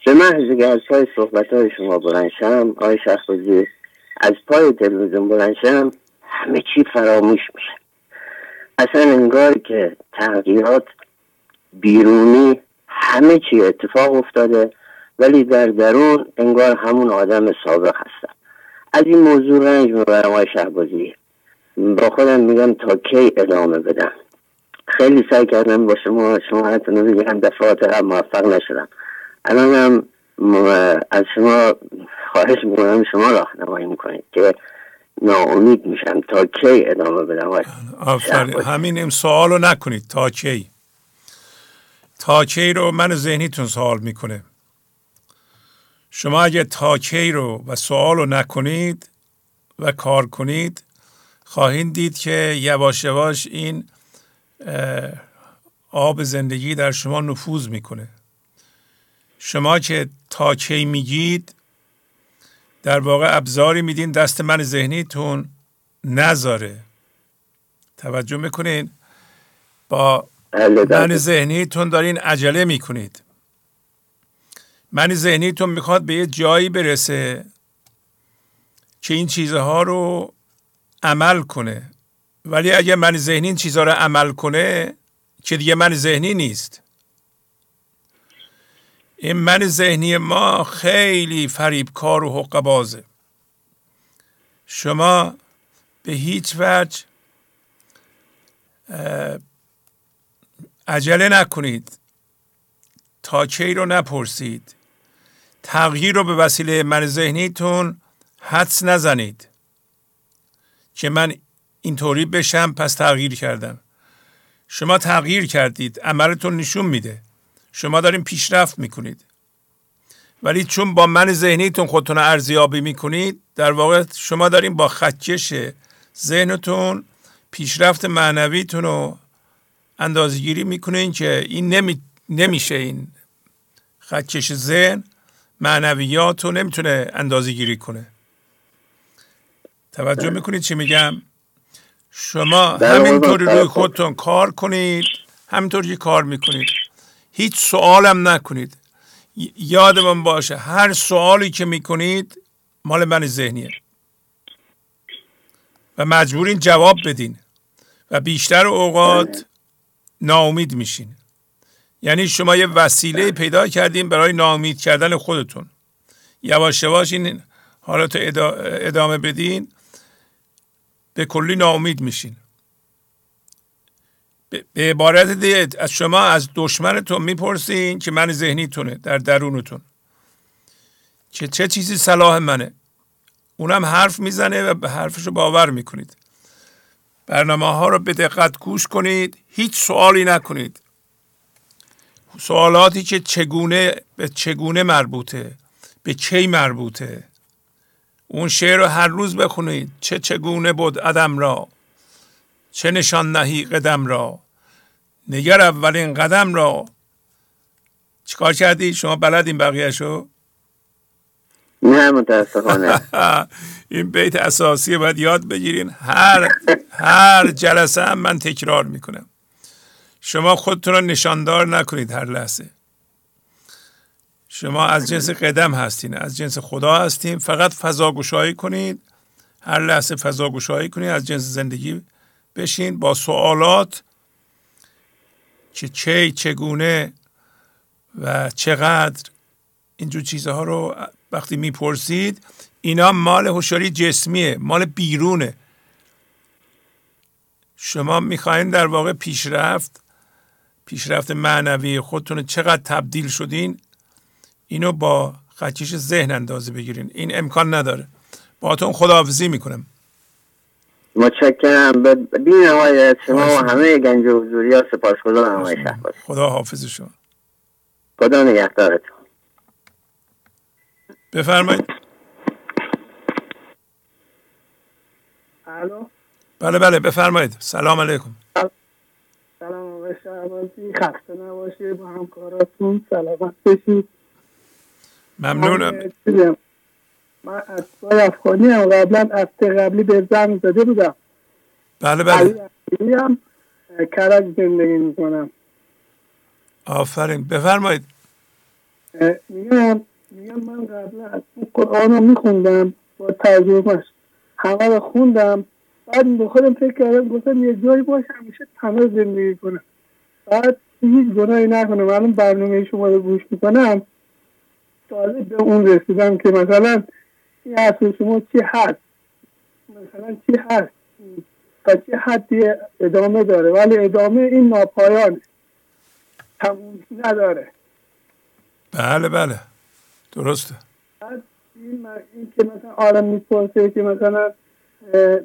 [SPEAKER 9] به محض که از پای صحبت های شما بلنشم آقای شخصوزی از پای تلویزیون بلنشم همه چی فراموش میشه. اصلا انگار که تغییرات بیرونی همه چی اتفاق افتاده ولی در درون انگار همون آدم سابق هستم از این موضوع رنج می‌برم آقای شهبازی. با خودم میگم تا کی ادامه بدم؟ خیلی سعی کردم با شما شما حتی بگم دفعات هم موفق نشدم. الان هم از شما خواهش می‌کنم شما راهنمایی می‌کنید که ناامید میشم. تا کی ادامه بدم
[SPEAKER 3] آفرین. همین این سوال رو نکنید. تا کی؟ تا کی رو من ذهنیتون سوال می‌کنه. شما اگه تا کی رو و سوال رو نکنید و کار کنید خواهید دید که یواش یواش این آب زندگی در شما نفوذ می‌کنه. شما که تا کی میگید در واقع ابزاری میدین دست من ذهنیتون نذاره. توجه می‌کنین؟ با. من ذهنیتون دارین عجله می‌کنید. من ذهنیتون می‌خواد به یه جایی برسه که این چیزها رو عمل کنه. ولی اگه من ذهنی این چیزها رو عمل کنه که دیگه من ذهنی نیست. این من ذهنی ما خیلی فریبکار و حق بازه شما به هیچ وجه عجله نکنید. تا کی رو نپرسید. تغییر رو به وسیله من ذهنیتون حدس نزنید. که من اینطوری بشم پس تغییر کردم. شما تغییر کردید عملتون نشون میده. شما دارین پیشرفت می‌کنید. ولی چون با من ذهنیتون خودتون ارزیابی می‌کنید در واقع شما دارین با خدکش ذهنتون پیشرفت معنویتون رو اندازگیری می‌کنین که این نمی... نمیشه این خدکش ذهن معنویات رو نمی‌تونه اندازه گیری کنه. توجه می‌کنید چی میگم؟ شما همینطوری روی خودتون کار کنید همینطوری کار می‌کنید. هیچ سوالم نکنید. یادمون باشه هر سوالی که می‌کنید مال من ذهنیه. و مجبورین جواب بدین. و بیشتر اوقات ناامید میشین. یعنی شما یه وسیله پیدا کردین برای ناامید کردن خودتون. یواش یواش این حالت ادامه بدین. به کلی ناامید میشین. به عبارت دیگه از شما از دشمنتون می‌پرسین که من ذهنیتونه در درونتون. که چه چیزی صلاح منه؟ اونم حرف می‌زنه و به حرفش رو باور می‌کنید. برنامه ها رو به دقت گوش کنید هیچ سوالی نکنید. سوالاتی که چگونه به چگونه مربوطه به کی مربوطه. اون شعر رو هر روز بخونید چه چگونه بود ادم را چه نشان نهی قدم را. نگر اولین قدم را. چیکار کردی؟ شما بلدین بقیه شو
[SPEAKER 9] نه متاسفانه.
[SPEAKER 3] این بیت اساسیه باید یاد بگیرین. هر هر جلسه هم من تکرار می‌کنم. شما خودتون رو نشاندار نکنید هر لحظه. شما از جنس قدم هستین از جنس خدا هستین. فقط فضا گشایی کنید. هر لحظه فضا گشایی کنید از جنس زندگی بشین. با سوالات که چه چگونه و چقدر اینجور چیزها رو وقتی می‌پرسید اینا مال هوشیاری جسمیه مال بیرونه. شما می‌خواین در واقع پیشرفت پیشرفت معنوی خودتون چقدر تبدیل شدین اینو با خچیش ذهن اندازه بگیرین. این امکان نداره. با تون خداحافظی می‌کنم.
[SPEAKER 9] متشکرم. به بین های شما و همه گنج حضوری ها سپاس خدا
[SPEAKER 3] خدا حافظ شما.
[SPEAKER 9] خدا نگهدارتون.
[SPEAKER 3] بفرمایید.
[SPEAKER 10] الو؟
[SPEAKER 3] بله بله بفرمایید. سلام علیکم.
[SPEAKER 10] سلام آقای شهبازی. خسته نباشید. با همکاراتون سلامت بشید
[SPEAKER 3] ممنونم.
[SPEAKER 10] من از افغانی هم قبلا از قبلی به زن زده بودم.
[SPEAKER 3] بله بله.
[SPEAKER 10] هم کرج زندگی می‌کنم.
[SPEAKER 3] آفرین. بفرمایید.
[SPEAKER 10] میگم میگم من قبلا قرآن رو میخوندم با ترجمهش همه رو خوندم. بعد به خودم فکر کردم گفتم یه جایی باش همیشه تنها زندگی کنم. بعد هیچ گناهی نکنم. الان برنامه شما رو گوش می‌کنم. تازه به اون رسیدم که مثلا این اصل شما چی هست؟ مثلا چی هست؟ تا چه حدی ادامه داره؟ ولی ادامه این ناپایانه. تموم نداره.
[SPEAKER 3] بله بله. درسته.
[SPEAKER 10] این, این که مثلا آرام می‌پرسه که مثلا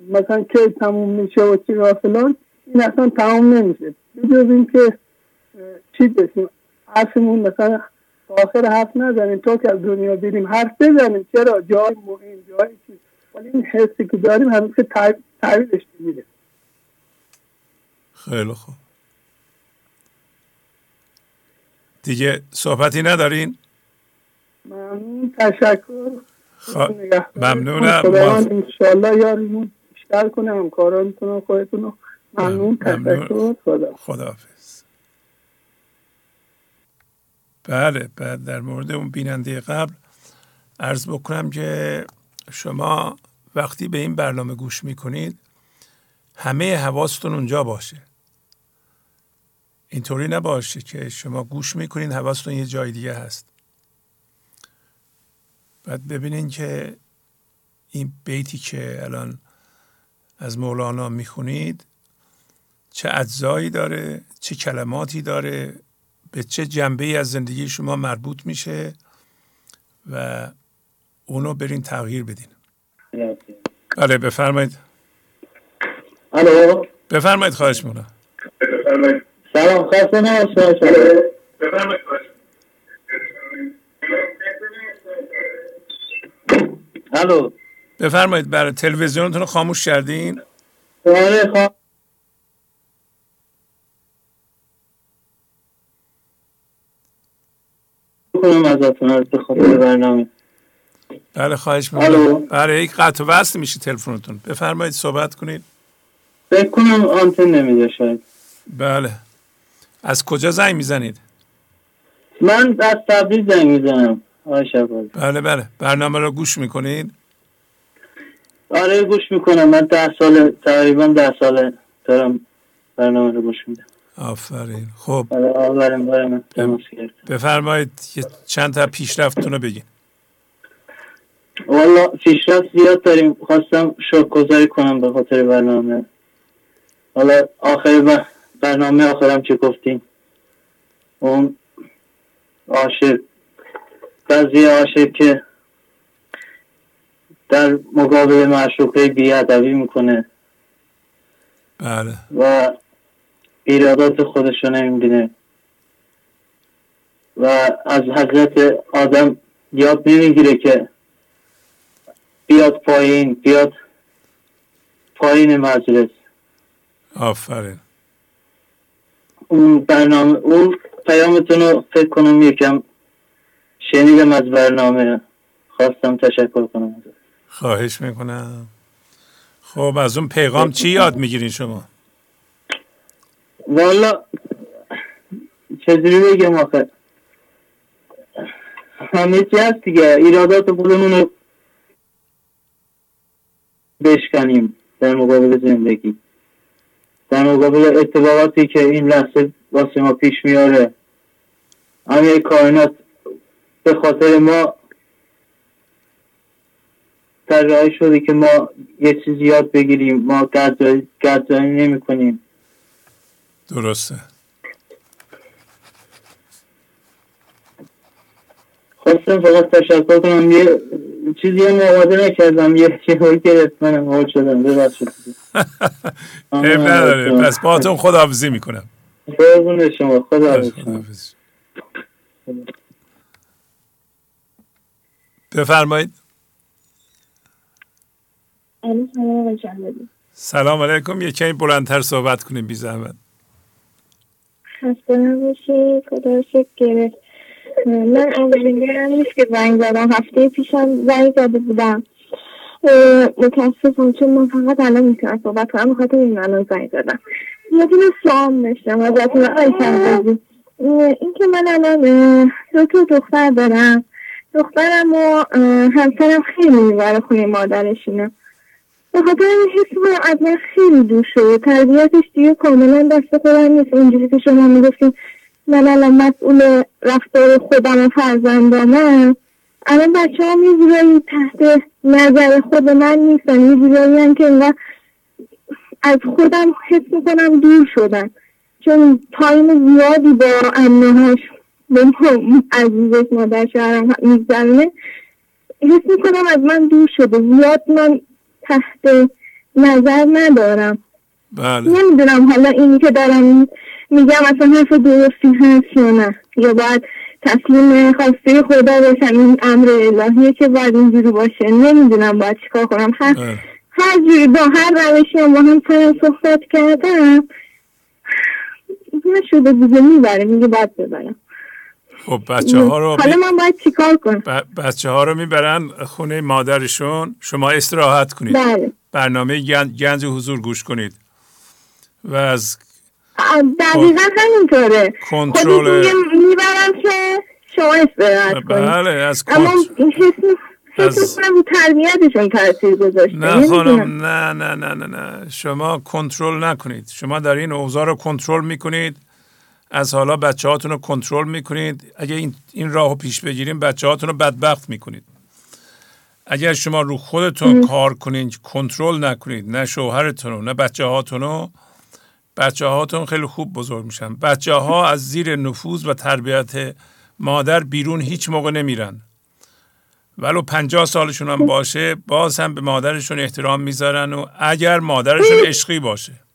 [SPEAKER 10] مثلا کی تموم میشه و چی فلان این اصلا تموم نمیشه. بجز این که چی بسیم حرفمون مثلا آخر حرف نزنیم تا که از دنیا بیریم حرف بزنیم. چرا؟ جای مهم جای چیز ولی این حسی که داریم همیشه تحویلش می‌گیره
[SPEAKER 3] خیلی خوب. دیگه صحبتی ندارین؟
[SPEAKER 10] ممنون. تشکر.
[SPEAKER 3] خ... ممنونم.
[SPEAKER 10] خدایان انشالله یاریمون بیشتر کنه. همکارانتون خودتون ممنون. تشکر. خدا.
[SPEAKER 3] خداحافظ. بله بعد در مورد اون بیننده قبل عرض بکنم که شما وقتی به این برنامه گوش می‌کنید همه حواستون اونجا باشه. اینطوری نباشه که شما گوش می‌کنید حواستون یه جای دیگه هست. بعد ببینین که این بیتی که الان از مولانا می‌خونید چه اجزایی داره چه کلماتی داره به چه جنبه از زندگی شما مربوط میشه و اونو برین تغییر بدین. بله بفرمایید.
[SPEAKER 11] الو.
[SPEAKER 3] بفرمایید خواهش می‌کنم
[SPEAKER 11] سلام خسته نباشید. بفرمایید الو.
[SPEAKER 3] بفرمایید برای تلویزیونتون رو خاموش کردین؟
[SPEAKER 11] آره خواهم کنم ازتون از بخاطر برنامه.
[SPEAKER 3] بله خواهش می‌کنم. برای یک قطع وصل میشه تلفنتون. بفرمایید صحبت کنید
[SPEAKER 11] فکر کنم آنتن نمیده شاید.
[SPEAKER 3] بله. از کجا زنگ می‌زنید؟
[SPEAKER 11] من از تبریز زنگ می‌زنم.
[SPEAKER 3] بله بله. برنامه رو گوش می‌کنید
[SPEAKER 11] آره گوش می‌کنم. من ده سال تقریبا ده سال دارم برنامه رو گوش میدم.
[SPEAKER 3] آفرین. خب.
[SPEAKER 11] آره
[SPEAKER 3] بفرمایید چند تا پیشرفتتون رو بگین.
[SPEAKER 11] والا پیشرفت زیاد داریم. خواستم گذاری کنم به خاطر برنامه. حالا آخر برنامه آخرم چه گفتیم اون عاشق بعضی عاشق که در مقابل معشوقه بیادبی می‌کنه.
[SPEAKER 3] بله.
[SPEAKER 11] و ایرادات خودشو نمی‌بینه. و از حضرت آدم یاد نمی‌گیره که بیاد پایین بیاد پایین مجلس.
[SPEAKER 3] آفرین.
[SPEAKER 11] اون برنامه اون پیامتون رو فکر کنم یکم شنیدم از برنامه. خواستم تشکر کنم.
[SPEAKER 3] خواهش می‌کنم. خب از اون پیغام چی یاد می‌گیرین شما؟
[SPEAKER 11] والا چجوری بگم آخه؟ همه چی هست دیگه. ایرادات خودمون رو بشکنیم در مقابل زندگی. در مقابل اتفاقاتی که این لحظه واسه ما پیش میاره. همه کائنات به خاطر ما طراحی شده که ما یه چیزی یاد بگیریم. ما گردانی نمی کنیم.
[SPEAKER 3] درسته.
[SPEAKER 11] خواستم فقط تشکر کنم. یه چیزی هم آماده نکردم. یه چیزی گرفت منم حال شدم. ببخشید.
[SPEAKER 3] نداره. پس باهاتون خداحافظی می‌کنم.
[SPEAKER 11] قربون شما. خداحافظ.
[SPEAKER 3] بفرمایید. سلام علیکم. یه کمی بلندتر صحبت کنیم بی زحمت.
[SPEAKER 12] خسته نباشی. خدا شکر من اولین هم نیست که زنگ زدم. هفته پیشم زنگ زده بودم. متاسفم چون من فقط الان می‌تونم صحبت کنم. بخاطر این الان زنگ زدم. یه دونه سوام داشتم ازتون. آقای این که من الان دو تا دختر دارم. دخترم و همسرم خیلی می‌بره خونه مادرشینه به خاطر این حس از من خیلی دور شده. تربیتش دیگه کاملا دست خودم نیست. اونجوری که شما می‌گفتین من الان مسئول رفتار خودم و فرزندانم. الان بچه هم یه تحت نظر خود من نیستن. یه جورایی هم که انگار از خودم حس می‌کنم دور شدن چون تایم زیادی با امنهاش به عزیزش مادر شهرم میگذرونه حس می‌کنم از من دور شده. زیاد من تحت نظر ندارم.
[SPEAKER 3] بله.
[SPEAKER 12] نمی‌دونم حالا اینی که دارم میگم اصلا حرف درستی هست یا نه. یا باید تسلیم خواسته خدا باشم این امر الهیه که باید اینجوری باشه. نمی‌دونم باید چیکار کنم. هر بله. هر جوری با هر روشی هم با هم صحبت کردم نشده دیگه می‌بره میگه باید ببرم.
[SPEAKER 3] خب بچه ها رو
[SPEAKER 12] حالا من باید چیکار کنم؟
[SPEAKER 3] بچه ها رو می‌برن خونه مادرشون. شما استراحت کنید.
[SPEAKER 12] بله.
[SPEAKER 3] برنامه گنج حضور گوش کنید. و از
[SPEAKER 12] دقیقا همینطوره.
[SPEAKER 3] کنترل
[SPEAKER 12] می‌برم که شما استراحت کنید.
[SPEAKER 3] بله از
[SPEAKER 12] اما از... تربیتشون تاثیر گذاشته.
[SPEAKER 3] نه خانم نه نه نه نه نه. شما کنترل نکنید. شما در این اوضاع رو کنترل می‌کنید. از حالا بچه هاتون رو کنترل می‌کنید. اگه این, این راه رو پیش بگیریم بچه هاتون رو بدبخت می‌کنید. اگر شما رو خودتون کار کنید کنترل نکنید نه شوهرتون رو نه بچه هاتون رو بچه هاتون خیلی خوب بزرگ میشن. بچه ها از زیر نفوذ و تربیت مادر بیرون هیچ موقع نمیرن. ولو پنجاه سالشون هم باشه باز هم به مادرشون احترام می‌ذارن و اگر مادرشون عشقی باشه.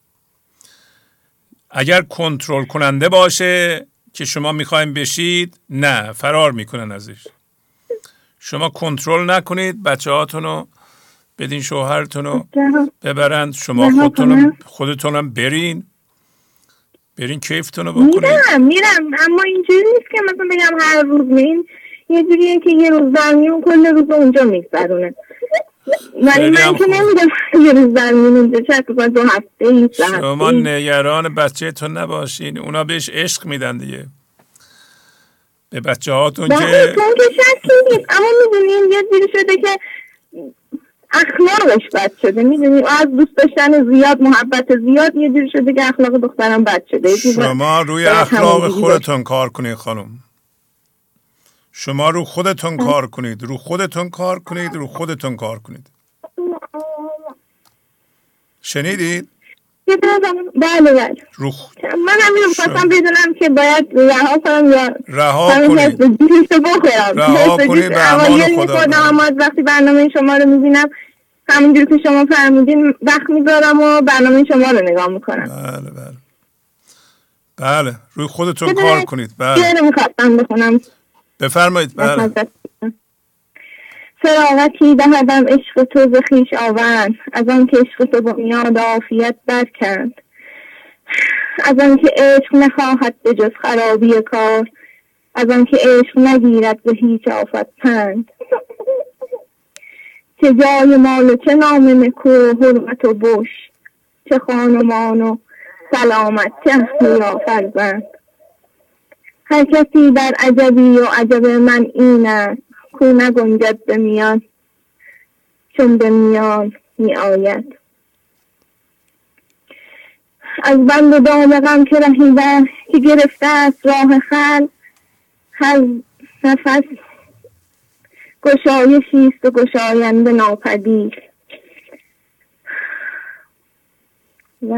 [SPEAKER 3] اگر کنترل کننده باشه که شما می‌خوایم بشید نه فرار می‌کنن ازش. شما کنترل نکنید بچه هاتون رو بدین شوهرتون رو ببرند شما خودتون خودتونم برین. برین کیفتون رو بکنید.
[SPEAKER 12] میرم میرم. اما اینجوری نیست که مثلا بگم هر روز میرین یه جوریه که یه روز در میون کل روز اونجا میگذرونه. ولی من که نمی‌دونم یه روز در میون اونجا چه دو هفته
[SPEAKER 3] شما نگران بچه تون نباشین. اونا بهش عشق میدن دیگه. به بچه هاتون که
[SPEAKER 12] اما می‌دونین یه جوری شده که اخلاقش بد شده. می‌دونی؟ از دوست داشتن زیاد محبت زیاد یه جوری شده که اخلاق دخترم بد شده.
[SPEAKER 3] شما روی اخلاق خودتون کار کنید خانم. شما رو خودتون کار کنید رو خودتون کار کنید رو خودتون کار کنید. شنیدید؟
[SPEAKER 12] بله بله.
[SPEAKER 3] رو
[SPEAKER 12] من همین خواستم بدونم که باید رها کنم یا
[SPEAKER 3] رها کنید. رها کنید به امان خدا
[SPEAKER 12] وقتی برنامه شما رو می‌بینم همونجور که شما فرمودین وقت می‌ذارم و برنامه شما رو نگاه می‌کنم.
[SPEAKER 3] بله بله. بله. روی خودتون کار کنید.
[SPEAKER 12] بله. می‌خواستم بخونم.
[SPEAKER 3] بفرمایید بله.
[SPEAKER 12] فراغتی دهدم عشق تو ز خویش آوند از آن که عشق تو بنیاد عافیت برکند از آن که عشق نخواهد به جز خرابی کار. از آن که عشق نگیرد به هیچ آفت پند. چه جای مال و چه نام نکو حرمت و بش. چه خانمان و سلامت چه فرزند.
[SPEAKER 13] هر کسی در عجبی و عجب من این است. کو نگنجد به میان چون به میان می آید از بند دام که رهیده که گرفته است راه خل هر نفس گشایشی است و گشاینده ناپدید. و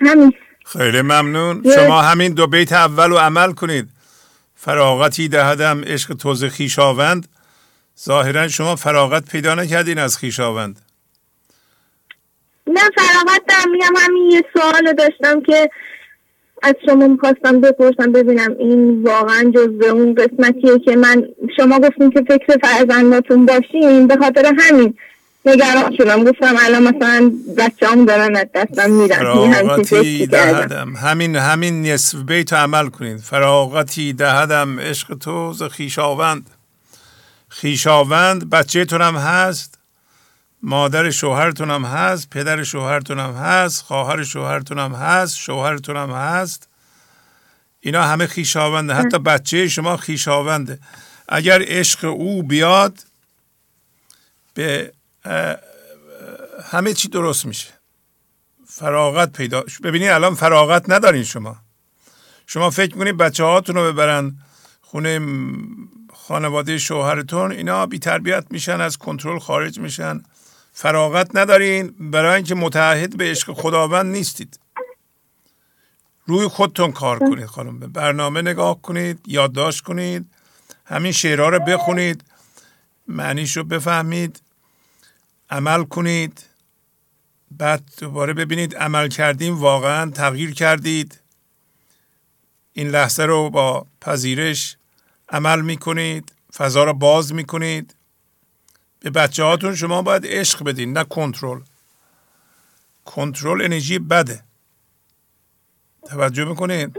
[SPEAKER 13] همین.
[SPEAKER 3] خیلی ممنون. شما همین دو بیت اول رو عمل کنید. فراغتی دهدم عشق توز خیشاوند. ظاهرا شما فراغت پیدا نکردین از خیشاوند.
[SPEAKER 13] نه فراغت دارم. میگم همین یه سوال داشتم که از شما می‌خواستم بپرسم ببینم این واقعا جز اون قسمتیه که من شما گفتین که فکر فرزنداتون باشین به خاطر همین. نگران شدم. گفتم الان مثلا بچه هم دارن از دستم میرن.
[SPEAKER 3] فراغتی دهدم. همین همین نصف بیت عمل کنید. فراغتی دهدم. عشق تو ز خیشاوند خیشاوند بچه هم هست. مادر شوهرتون هم هست. پدر شوهرتون هم هست. خواهر شوهرتون هم هست. شوهرتون هم هست. اینا همه خیشاونده حتی بچه شما خیشاونده اگر عشق او بیاد به همه چی درست میشه. فراغت پیدا ببینید الان فراغت ندارین شما. شما فکر کنید بچه هاتون رو ببرن خونه خانواده شوهرتون اینا بی تربیت میشن از کنترل خارج میشن. فراغت ندارین برای اینکه متحد به عشق خداوند نیستید. روی خودتون کار کنید خانم. به برنامه نگاه کنید یادداشت کنید همین شعرها رو بخونید معنیش رو بفهمید. عمل کنید. بعد دوباره ببینید عمل کردیم واقعا تغییر کردید. این لحظه رو با پذیرش عمل می‌کنید فضا رو باز می‌کنید. به بچه هاتون شما باید عشق بدین نه کنترل. کنترل انرژی بده. توجه می‌کنید؟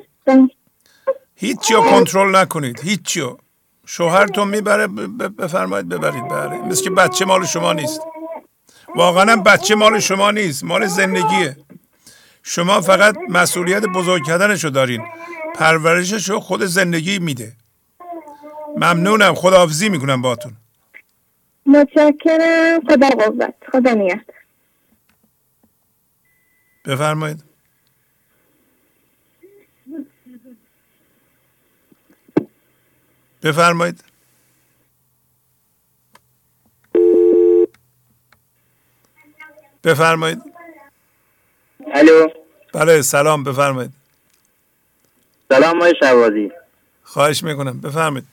[SPEAKER 3] هیچی رو کنترل نکنید هیچی رو. شوهرتون می‌بره بفرمایید ببرید. بله مثل که بچه مال شما نیست. واقعا بچه مال شما نیست مال زندگیه. شما فقط مسئولیت بزرگ کردنش رو دارین پرورشش رو خود زندگی میده. ممنونم خداحافظی می‌کنم باتون
[SPEAKER 13] متشکرم خدا قوت خدا نیت
[SPEAKER 3] بفرمایید. بفرمایید. بفرمایید.
[SPEAKER 14] الو.
[SPEAKER 3] بله سلام بفرمایید.
[SPEAKER 14] سلام آقای شوازی
[SPEAKER 3] خواهش می‌کنم بفرمایید.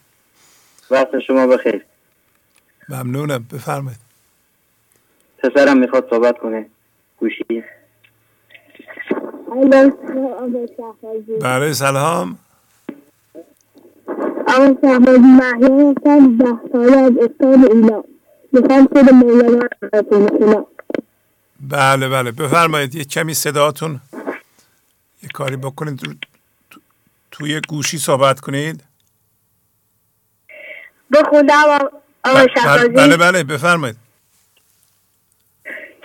[SPEAKER 14] وقت شما بخیر.
[SPEAKER 3] ممنونم بفرمایید.
[SPEAKER 14] پسرم می‌خواد صحبت کنه. گوشی.
[SPEAKER 3] بله سلام.
[SPEAKER 13] آقا شهبازی محیان هستم ده ساله از استان ایلام می‌خوام خود مولانا
[SPEAKER 3] بله بله. بفرمایید یه کمی صداتون. یه کاری بکنید. تو... توی گوشی صحبت کنید.
[SPEAKER 13] بخوندم آقا شهبازی
[SPEAKER 3] بله بله بفرمایید.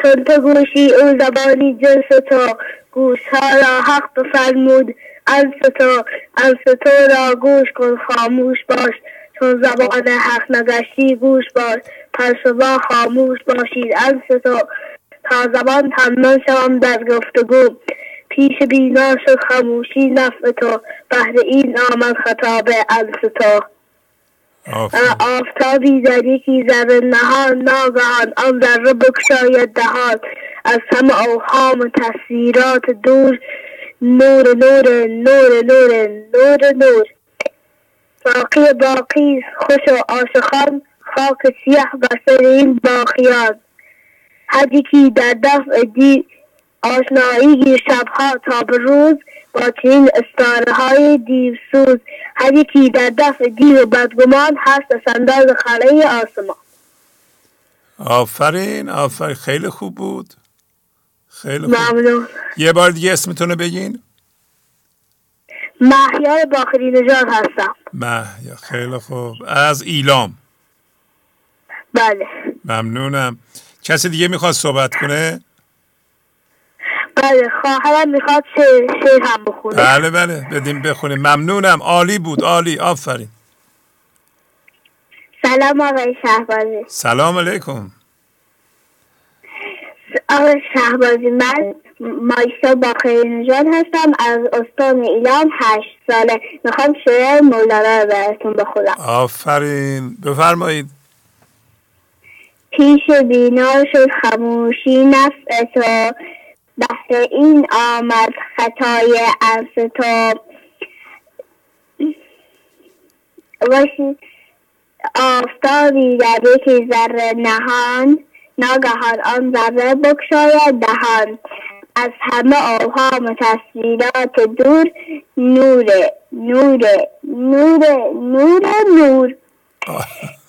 [SPEAKER 13] چون تو گوشی اون زبانی جنس تو گوش ها را حق بفرمود. از تو از تو را گوش کن خاموش باش. چون زبان حق نگشتی گوش باش. پس شما خاموش باشید. از تو تا زبان تمام شوم در گفتگو. پیش بینا شد خاموشی نفع تو. بهر این آمد خطاب از تو. آفتابی در یکی ذره نهان ناگهان. آن ذره بکشاید دهان. از همه اوهام و تصویرات دور. نور نور نور نور نور نور. باقی باقی. خوش و عاشقان. خاک سیاه بر سر این باقیان. هر یکی در دفع دی آشنایی شبها تا به روز با چنین استاره های دیوسوز هر یکی در دفع دیو بدگمان هست از انداز خلای آسمان.
[SPEAKER 3] آفرین آفرین. خیلی خوب بود. خیلی خوب.
[SPEAKER 13] ممنون.
[SPEAKER 3] یه بار دیگه اسمتون بگین.
[SPEAKER 13] مهیار باخری نژاد هستم.
[SPEAKER 3] مهیار خیلی خوب. از ایلام.
[SPEAKER 13] بله.
[SPEAKER 3] ممنونم. کسی دیگه می‌خواد صحبت کنه؟
[SPEAKER 13] بله خواهرم می‌خواد شعر هم بخونه.
[SPEAKER 3] بله بله بدیم بخونیم ممنونم. عالی بود. عالی. آفرین.
[SPEAKER 13] سلام آقای شهبازی.
[SPEAKER 3] سلام علیکم.
[SPEAKER 13] آقای شهبازی من مایسا نجات هستم. از استان ایلام هشت ساله. می‌خوام شعر مولانا رو براتون بخونم.
[SPEAKER 3] آفرین. بفرمایید.
[SPEAKER 13] پیش بینا شد خموشی نفع تو. بحر این آمد خطای عرض تو. باشی آفتابی در یکی ذره نهان ناگهان آن ذره بکشاید دهان. از همه آهام و دور نور نور نور نور نور.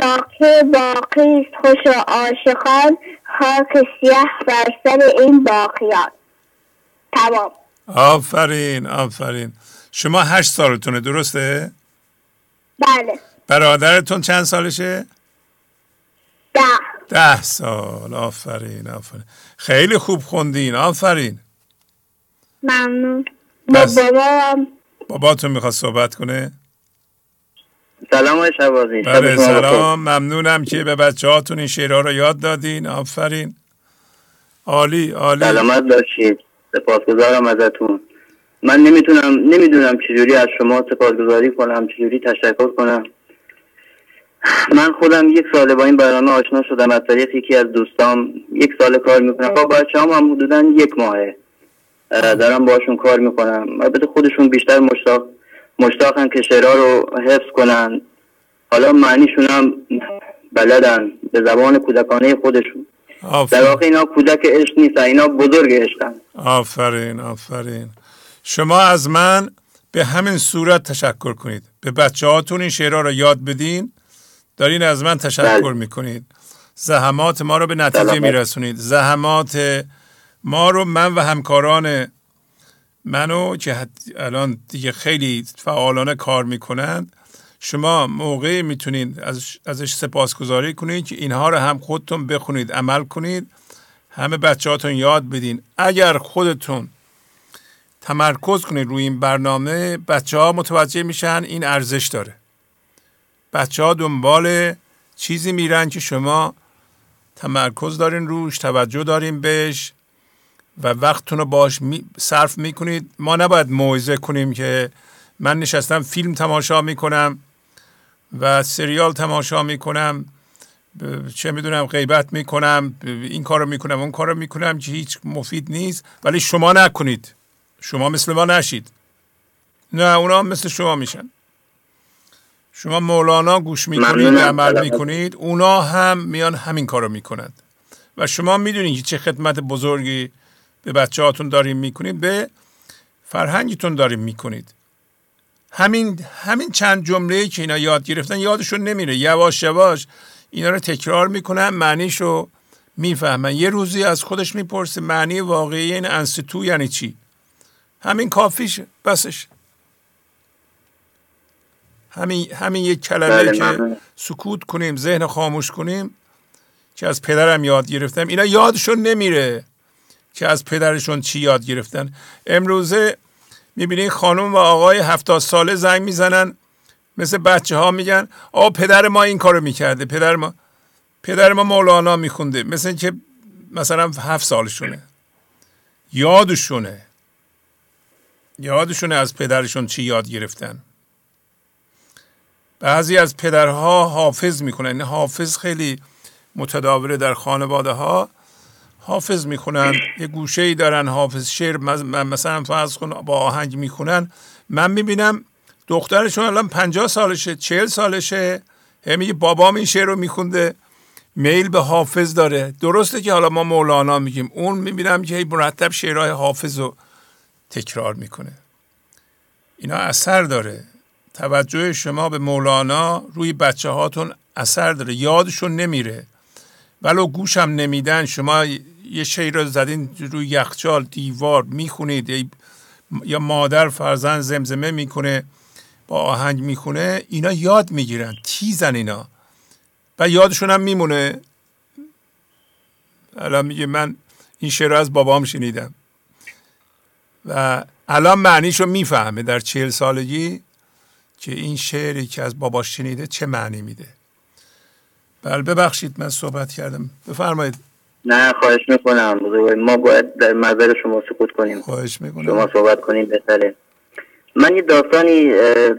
[SPEAKER 13] ساقه باقی خوش و عاشقان خاک سیاه بر سر این باقیان. تمام.
[SPEAKER 3] آفرین آفرین. شما هشت سالتونه درسته؟
[SPEAKER 13] بله.
[SPEAKER 3] برادرتون چند سالشه؟
[SPEAKER 13] ده.
[SPEAKER 3] ده سال. آفرین آفرین. خیلی خوب خوندین. آفرین.
[SPEAKER 13] ممنون. با بابام.
[SPEAKER 3] باباتون می‌خواد صحبت کنه؟
[SPEAKER 14] سلام های شبازی
[SPEAKER 3] بله سلام. ممنونم که به بچه هاتون این شیرها رو یاد دادین. آفرین. عالی عالی.
[SPEAKER 14] سلامت باشید. سپاسگزارم ازتون. من نمی‌تونم نمی‌دونم چجوری از شما سپاسگزاری کنم چجوری تشکر کنم. من خودم یک سال با این برنامه آشنا شدم. از طریق یکی از دوستام یک سال کار می‌کنم. با بچه هم, هم حدودا یک ماهه. دارم باشون کار می‌کنم. البته خودشون بیشتر مشتاق مشتاقن که شعرها رو حفظ کنن. حالا معنیشون هم بلدن به زبان کودکانه خودشون. آفرین. در واقع اینا کودک عشق نیستن اینا بزرگ عشقن.
[SPEAKER 3] آفرین آفرین. شما از من به همین صورت تشکر کنید. به بچه هاتون این شعرها رو یاد بدین. دارین از من تشکر بله. می‌کنید. زحمات ما رو به نتیجه میرسونید. زحمات ما رو من و همکاران منو که الان دیگه خیلی فعالانه کار می‌کنند شما موقعی می‌تونید از ازش سپاسگزاری کنید که اینها رو هم خودتون بخونید عمل کنید. همه بچهاتون یاد بدین. اگر خودتون تمرکز کنید روی این برنامه بچه ها متوجه میشن این ارزش داره. بچه ها دنبال چیزی میرن که شما تمرکز دارین روش توجه دارین بهش. و وقتتون رو باش می صرف می‌کنید. ما نباید موعظه کنیم که من نشستم فیلم تماشا می‌کنم و سریال تماشا می‌کنم. چه می‌دونم غیبت می‌کنم این کارو می‌کنم اون کارو می‌کنم که هیچ مفید نیست. ولی شما نکنید. شما مثل ما نشید. نه اونا مثل شما میشن. شما مولانا گوش می‌کنید عمل می‌کنید اونا هم میان همین کارو می‌کنند. و شما می‌دونید که چه خدمت بزرگی به بچه هاتون داریم می‌کنید به فرهنگتون داریم می‌کنید. همین همین چند جمله که اینا یاد گرفتن یادشون نمیره. یواش یواش اینا رو تکرار می‌کنن معنیشو می‌فهمن. یه روزی از خودش می‌پرسه معنی واقعی این انستو یعنی چی؟ همین کافیشه بسش. همین همین یک کلمه بله، که سکوت کنیم ذهن خاموش کنیم که از پدرم یاد گرفتم. اینا یادشون نمیره. که از پدرشون چی یاد گرفتن. امروزه می‌بینین خانم و آقای هفتاد ساله زنگ می‌زنن. مثل بچه ها میگن آ پدر ما این کارو می‌کرده. پدر ما پدر ما مولانا میخونده. مثل که مثلا هفت سالشونه. یادشونه. یادشونه از پدرشون چی یاد گرفتن. بعضی از پدرها حافظ می‌کنن. این حافظ خیلی متداوله در خانواده ها حافظ می‌خونن یه گوشه ای دارن حافظ شعر مثلا فرض کن با آهنگ می‌خونن. من می‌بینم دخترشون الان پنجاه سالشه چهل سالشه میگه بابام این شعر رو میخونده. میل به حافظ داره. درسته که حالا ما مولانا میگیم. اون می‌بینم که مرتب شعرهای حافظ رو تکرار می‌کنه. اینا اثر داره. توجه شما به مولانا روی بچه هاتون اثر داره. یادشون نمیره. ولو گوشم نمیدن شما یه شعر رو زدین روی یخچال دیوار می‌خونید. یا مادر فرزند زمزمه می‌کنه با آهنگ می‌خونه اینا یاد می‌گیرن. تیزن اینا؟ و یادشون هم میمونه. الان میگه من این شعر از بابام شنیدم. و الان معنیشو می‌فهمه در چهل سالگی که این شعری که از باباش شنیده چه معنی میده. بله ببخشید من صحبت کردم. بفرمایید.
[SPEAKER 14] نه خواهش می‌کنم. ما باید در نظر شما سکوت کنیم.
[SPEAKER 3] خواهش می‌کنم.
[SPEAKER 14] شما صحبت کنیم بهتره. من یه داستانی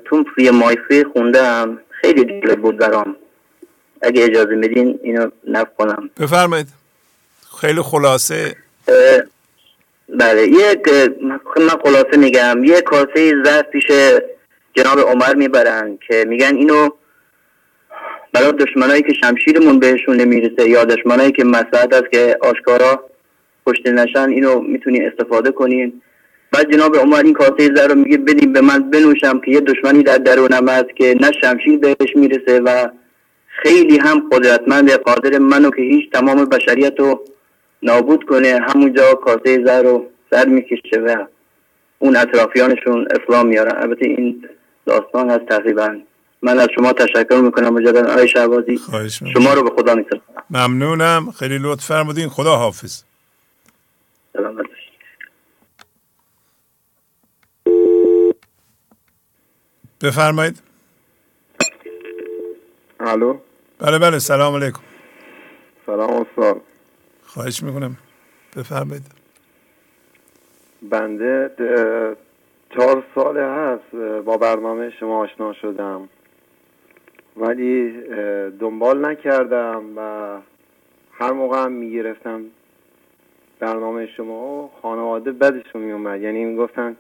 [SPEAKER 14] تو توی مایفی خوندم. خیلی دیگه بود برام. اگه اجازه میدین اینو نفت کنم.
[SPEAKER 3] بفرمایید. خیلی خلاصه.
[SPEAKER 14] بله. یک من خلاصه میگم. یه کاسه زرد پیش جناب عمر می‌برن که میگن اینو برای دشمنایی که شمشیرمون بهشون نمی‌رسه یا دشمنایی که مسلحت است که آشکارا پشت نشن اینو می‌تونی استفاده کنین. بعد جناب عمر این کاسه زر رو میگه بدیم به من بنوشم که یه دشمنی در درونم هست که نه شمشیر بهش می‌رسه و خیلی هم قدرتمند قادر منو که هیچ تمام بشریت رو نابود کنه همونجا کاسه زر رو سر می‌کشه و اون اطرافیانشون اسلام میارن. البته این داستان هست تقریبا. من از شما تشکر می‌کنم مجدد آقای شعبازی شما رو به خدا میسپارم.
[SPEAKER 3] ممنونم. خیلی لطف فرمودین. خدا حافظ.
[SPEAKER 14] سلامت
[SPEAKER 3] بفرمایید.
[SPEAKER 15] الو.
[SPEAKER 3] بله بله. سلام علیکم.
[SPEAKER 15] سلام استاد.
[SPEAKER 3] خواهش می‌کنم. بفرمایید.
[SPEAKER 15] بنده چهار سال هست با برنامه شما آشنا شدم. ولی دنبال نکردم و هر موقع هم می‌گرفتم برنامه شما خانواده بدشون میومد یعنی می‌گفتن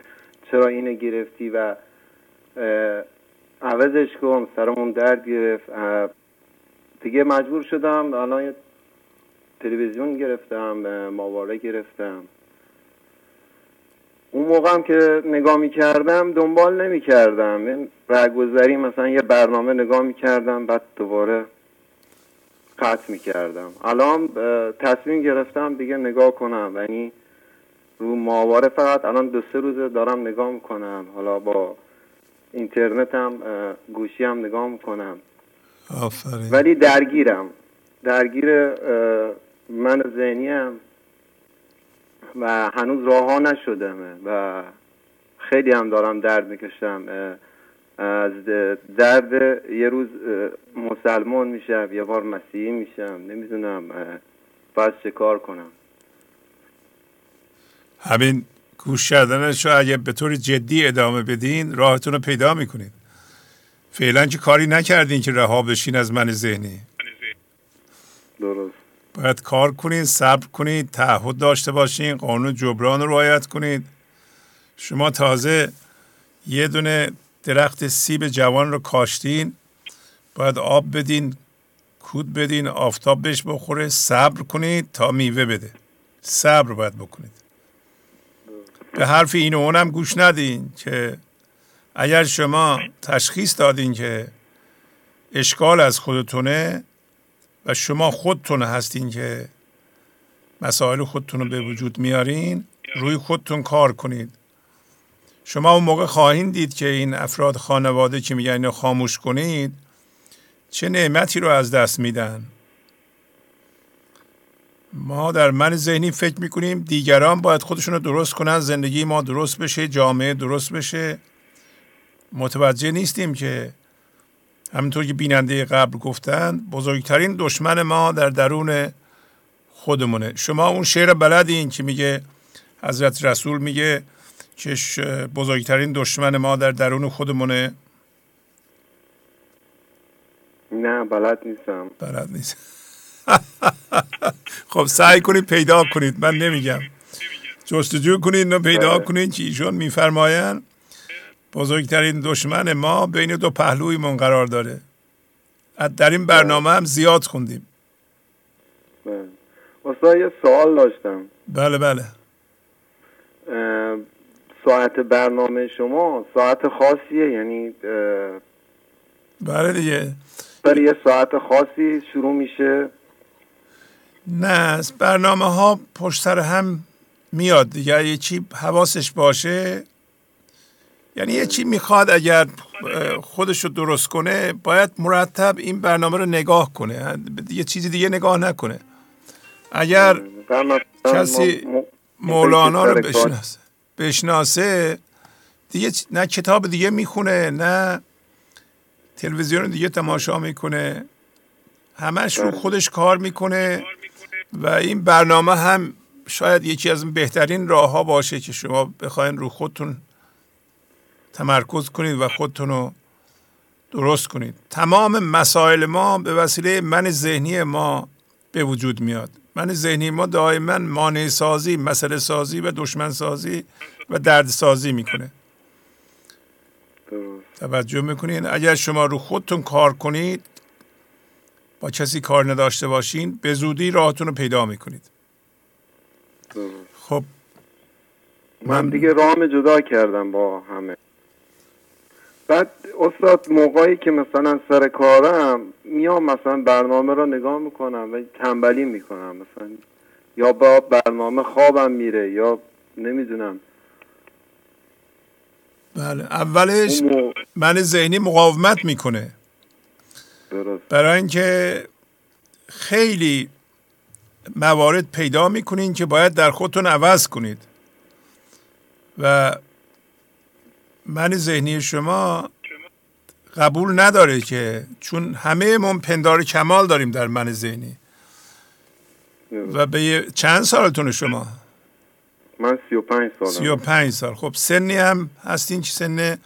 [SPEAKER 15] چرا اینو گرفتی و عوضش کن سرمون درد گرفت. دیگه مجبور شدم الان تلویزیون گرفتم ماواره گرفتم. اون موقع هم که نگاه می کردم دنبال نمی کردم رگوزری مثلا یه برنامه نگاه می کردم بعد دوباره قطع می کردم الان تصمیم گرفتم دیگه نگاه کنم. یعنی رو ماواره فقط الان دو سه روزه دارم نگاه می‌کنم. حالا با اینترنت هم گوشی هم نگاه می‌کنم.
[SPEAKER 3] آفرین.
[SPEAKER 15] ولی درگیرم. درگیر من ذهنیم و هنوز راه ها نشدمه و خیلی هم دارم درد می‌کشم. از درد یه روز مسلمان میشم یه بار مسیحی میشم نمی‌دونم باید چه کار کنم.
[SPEAKER 3] همین گوش کردنش رو اگه به طور جدی ادامه بدین راهتون رو پیدا می‌کنید فعلا که کاری نکردین که رها بشین از من ذهنی؟
[SPEAKER 15] درست.
[SPEAKER 3] باید کار کنید صبر کنید تعهد داشته باشین قانون جبران رو رعایت کنید. شما تازه یه دونه درخت سیب جوان رو کاشتین باید آب بدین کود بدین آفتاب بهش بخوره صبر کنید تا میوه بده. صبر باید بکنید. به حرف این و اونم گوش ندین که اگر شما تشخیص دادین که اشکال از خودتونه و شما خودتون هستین که مسائل خودتون رو به وجود میارین روی خودتون کار کنید. شما اون موقع خواهید دید که این افراد خانواده که میگن اینو خاموش کنید چه نعمتی رو از دست میدن؟ ما در من ذهنی فکر می‌کنیم دیگران باید خودشون رو درست کنن زندگی ما درست بشه جامعه درست بشه. متوجه نیستیم که همینطور که بیننده قبل گفتن بزرگترین دشمن ما در درون خودمونه. شما اون شعر بلدین که میگه حضرت رسول میگه که بزرگترین دشمن ما در درون خودمونه.
[SPEAKER 15] نه بلد نیستم.
[SPEAKER 3] بلد نیست. خب سعی کنید پیدا کنید. من نمیگم. جستجو کنید و پیدا بله. کنید که ایشون میفرماین بزرگترین دشمن ما بین دو من قرار داره. در این برنامه هم زیاد خوندیم.
[SPEAKER 15] بله. یه سوال داشتم.
[SPEAKER 3] بله بله.
[SPEAKER 15] ساعت برنامه شما ساعت خاصیه یعنی
[SPEAKER 3] بله دیگه.
[SPEAKER 15] برای یه ساعت خاصی شروع میشه؟
[SPEAKER 3] نه برنامه ها پشت سر هم میاد دیگه. یه چی حواسش باشه یعنی یه چی می‌خواد اگر خودش رو درست کنه باید مرتب این برنامه رو نگاه کنه یه چیزی دیگه نگاه نکنه اگر کسی مولانا رو بشناسه بشناسه دیگه نه کتاب دیگه می‌خونه نه تلویزیون دیگه تماشا می‌کنه همش رو. خودش کار می‌کنه و این برنامه هم شاید یکی از بهترین راه ها باشه که شما بخواین رو خودتون تمرکز کنید و خودتون رو درست کنید. تمام مسائل ما به وسیله من ذهنی ما به وجود میاد. من ذهنی ما دائما مانع سازی مسئله سازی و دشمن سازی و درد سازی می‌کنه. توجه می‌کنین؟ اگر شما رو خودتون کار کنید با کسی کار نداشته باشین به زودی راهتون رو پیدا می‌کنید. خب
[SPEAKER 15] من دیگه رام جدا کردم با همه. بعد استاد موقعی که مثلا سر کارم میام مثلا برنامه رو نگاه می‌کنم و تنبلی می‌کنم. مثلا یا با برنامه خوابم میره یا نمی‌دونم.
[SPEAKER 3] بله اولش من ذهنی مقاومت می‌کنه. درست. برای اینکه خیلی موارد پیدا می‌کنین که باید در خودتون عوض کنید. و من ذهنی شما قبول نداره که چون همه من پندار کمال داریم در من ذهنی. و به چند سالتون شما؟
[SPEAKER 15] من سی و پنج سال
[SPEAKER 3] سی و پنج سال. خب سنی هم هستین که سن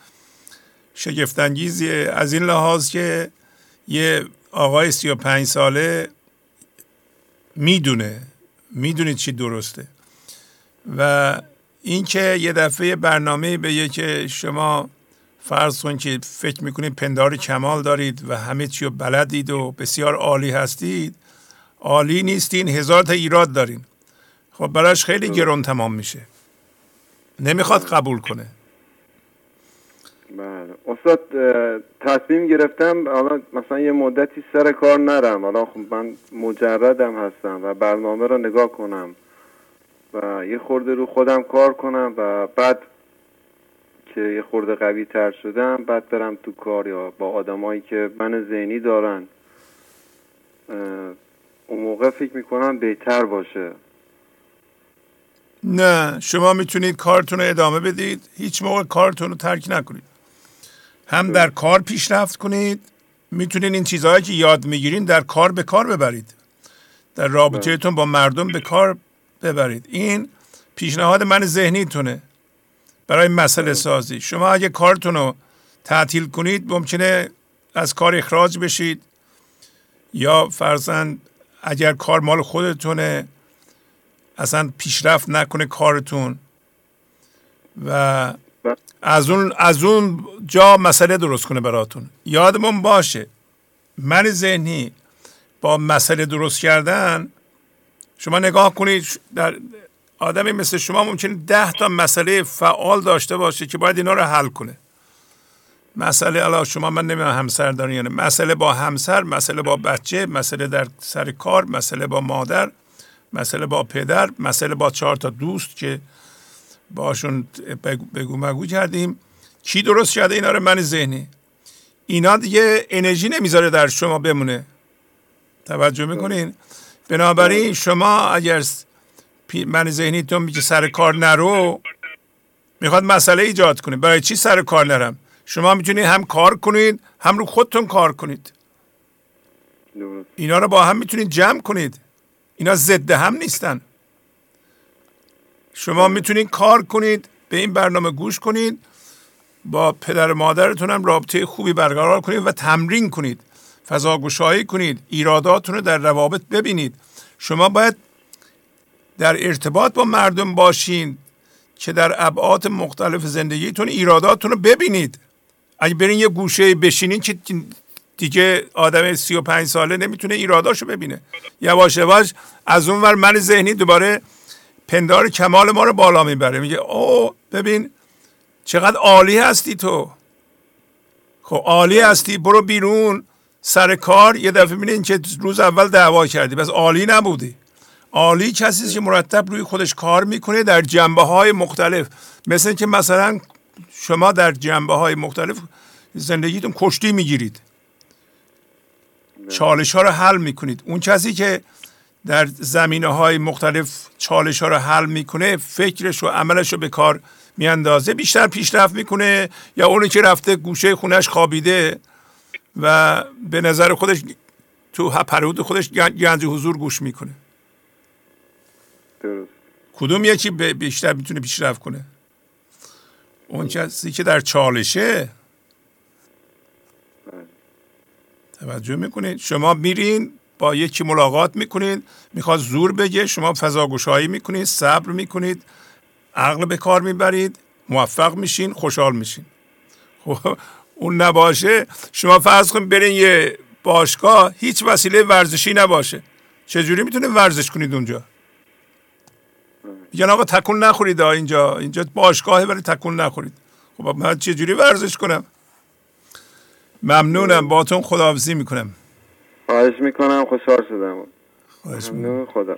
[SPEAKER 3] شگفتانگیزیه از این لحاظ که یه آقای سی و پنج ساله می‌دونه. می‌دونید چی درسته. و اینکه یه دفعه برنامه به که شما فرض کن که فکر می‌کنید پندار کمال دارید و همه چی رو بلدید و بسیار عالی هستید عالی نیستین هزار تا ایراد دارین. خب براش خیلی گرون تمام میشه. نمی‌خواد قبول کنه.
[SPEAKER 15] بله. استاد تصمیم گرفتم حالا مثلا یه مدتی سر کار نرم. حالا خب من مجردم هستم و برنامه رو نگاه کنم. و یه خورده رو خودم کار کنم و بعد که یه خورده قوی تر شدم بعد برم تو کار یا با آدمایی که من ذهنی دارن. اون موقع فکر می‌کنم بهتر باشه.
[SPEAKER 3] نه شما می‌تونید کارتون رو ادامه بدید. هیچ موقع کارتون رو ترک نکنید. هم در کار پیشرفت کنید. می‌تونید این چیزهایی که یاد می‌گیرین در کار به کار ببرید. در رابطهتون با مردم به کار ببرید. این پیشنهاد من ذهنیتونه برای مسئله سازی. شما اگه کارتون رو تعطیل کنید ممکنه از کار اخراج بشید. یا فرزن اگر کار مال خودتونه اصلا پیشرفت نکنه کارتون. و از اون از اون جا مسئله درست کنه براتون. یادمون باشه من ذهنی با مسئله درست کردن شما نگاه کنید در آدمی مثل شما ممکنه ده تا مسئله فعال داشته باشه که باید اینا رو حل کنه. مسئله الا شما من نمی‌دونم همسر دارین یعنی مسئله با همسر مسئله با بچه مسئله در سر کار مسئله با مادر مسئله با پدر مسئله با چهار تا دوست که باشون بگو مگو کردیم. کی درست کرده اینا رو من ذهنی. اینا دیگه انرژی نمی‌ذاره در شما بمونه. توجه می‌کنین؟ بنابراین شما اگر من ذهنیتون میگه سر کار نرو می‌خواد مسئله ایجاد کنید برای چی سر کار نرم؟ شما می‌تونید هم کار کنید هم رو خودتون کار کنید. اینا رو با هم می‌تونید جمع کنید. اینا ضد هم نیستن. شما می‌تونید کار کنید به این برنامه گوش کنید با پدر و مادرتون هم رابطه خوبی برقرار کنید و تمرین کنید. فضاگشایی کنید ایراداتون رو در روابط ببینید. شما باید در ارتباط با مردم باشین که در ابعاد مختلف زندگیتون ایراداتتون رو ببینید. اگه برین یه گوشه بشینین که دیگه آدم 35 ساله نمی‌تونه ایراداشو ببینه. یواش یواش از اون ور من ذهنی دوباره پندار کمال ما رو بالا می‌بره. میگه او ببین چقدر عالی هستی تو. خب عالی هستی برو بیرون. سر کار یه دفعه می‌بینی که روز اول دعوا کردی. بس عالی نبودی. عالی کسی که مرتب روی خودش کار می‌کنه در جنبه های مختلف. مثل که مثلا شما در جنبه های مختلف زندگیتون کشتی می‌گیرید. چالش ها رو حل می‌کنید. اون کسی که در زمینه های مختلف چالش ها رو حل می‌کنه فکرش و عملش رو به کار میاندازه. بیشتر پیشرفت می‌کنه یا اونی که رفته گوشه خونش خوابیده. و به نظر خودش تو پرود خودش گنج حضور گوش می‌کنه.
[SPEAKER 15] درست.
[SPEAKER 3] کدوم یکی بیشتر می‌تونه پیشرفت کنه؟ اون کسی که در چالشه. توجه می‌کنید شما میرین با یکی ملاقات می‌کنید می‌خواد زور بگه شما فضاگوشایی می‌کنید صبر می‌کنید عقل به کار می‌برید موفق میشین خوشحال میشین. خب اون نباشه شما فرض کنید برین یه باشگاه هیچ وسیله ورزشی نباشه. چجوری می‌تونه ورزش کنید اونجا؟ میگن آقا تکون نخورید اینجا. اینجا باشگاهه ولی تکون نخورید. خب من چجوری ورزش کنم؟ ممنونم. باتون خداحافظی می‌کنم.
[SPEAKER 15] خواهش می‌کنم. خوشحال شدم. خواهش می‌کنم خدا.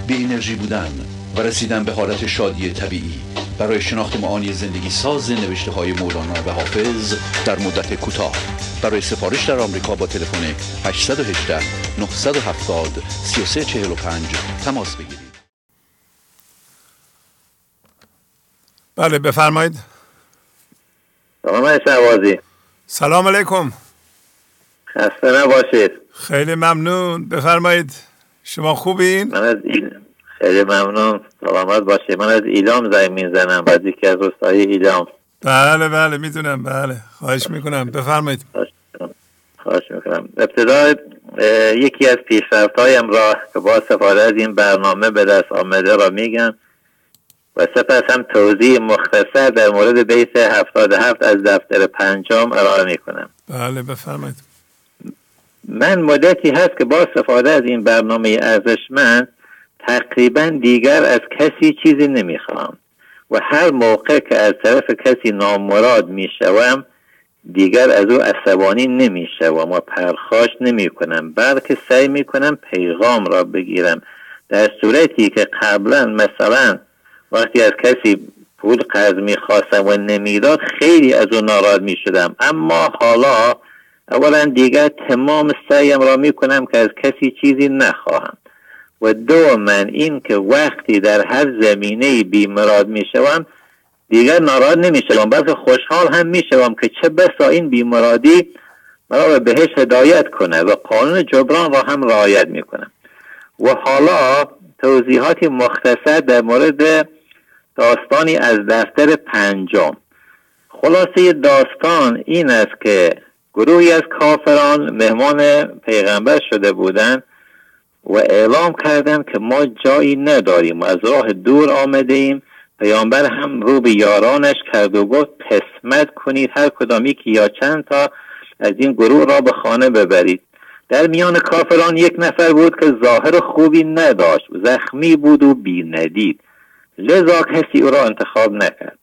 [SPEAKER 16] بی انرژی بودن و رسیدن به حالت شادی طبیعی. برای شناخت معانی زندگی ساز نوشته های مولانا و حافظ در مدت کوتاه. برای سفارش در آمریکا با تلفن 818 970 3345 تماس بگیرید.
[SPEAKER 3] بله بفرمایید.
[SPEAKER 17] سلام شهبازی
[SPEAKER 3] سلام علیکم.
[SPEAKER 17] خسته نباشید.
[SPEAKER 3] خیلی ممنون. بفرمایید. شما خوبین؟
[SPEAKER 17] من از خیلی ممنون. سلامت باشید من از ایلام زنگ می‌زنم. از یکی از روستای ایلام.
[SPEAKER 3] بله بله می‌دونم. بله. خواهش می‌کنم. بفرمایید.
[SPEAKER 17] خواهش می‌کنم. ابتدا یکی از پیشرفت هایم را که با استفاده از این برنامه به دست آمده را میگم. و سپس هم توضیح مختصر در مورد بیت 77 از دفتر پنجم ارائه می‌کنم.
[SPEAKER 3] بله بفرمایید.
[SPEAKER 17] من مدتی هست که با استفاده از این برنامه ارزشمند تقریبا دیگر از کسی چیزی نمی‌خوام و هر موقع که از طرف کسی نامراد می‌شوم دیگر از او عصبانی نمی‌شوم و پرخاش نمی کنم بلکه سعی می کنم پیغام را بگیرم. در صورتی که قبلا مثلا وقتی از کسی پول قرض می‌خواستم و نمی‌داد خیلی از او ناراحت می‌شدم. اما حالا اولا دیگر تمام سعیم را می‌کنم که از کسی چیزی نخواهم. و دو من این که وقتی در هر زمینه بیمراد می‌شوم دیگر ناراحت نمی‌شوم بلکه خوشحال هم می‌شوم که چه بسا این بیمرادی مرا به بهش هدایت کنه و قانون جبران را هم رعایت می‌کنم. و حالا توضیحاتی مختصر در مورد داستانی از دفتر پنجم. خلاصه داستان این است که گروهی از کافران مهمان پیغمبر شده بودند و اعلام کردند که ما جایی نداریم. و از راه دور آمده ایم پیامبر هم رو به یارانش کرد و گفت قسمت کنید هر کدامی که یا چند تا از این گروه را به خانه ببرید. در میان کافران یک نفر بود که ظاهر خوبی نداشت زخمی بود و بی ندید لذا کسی او را انتخاب نکرد.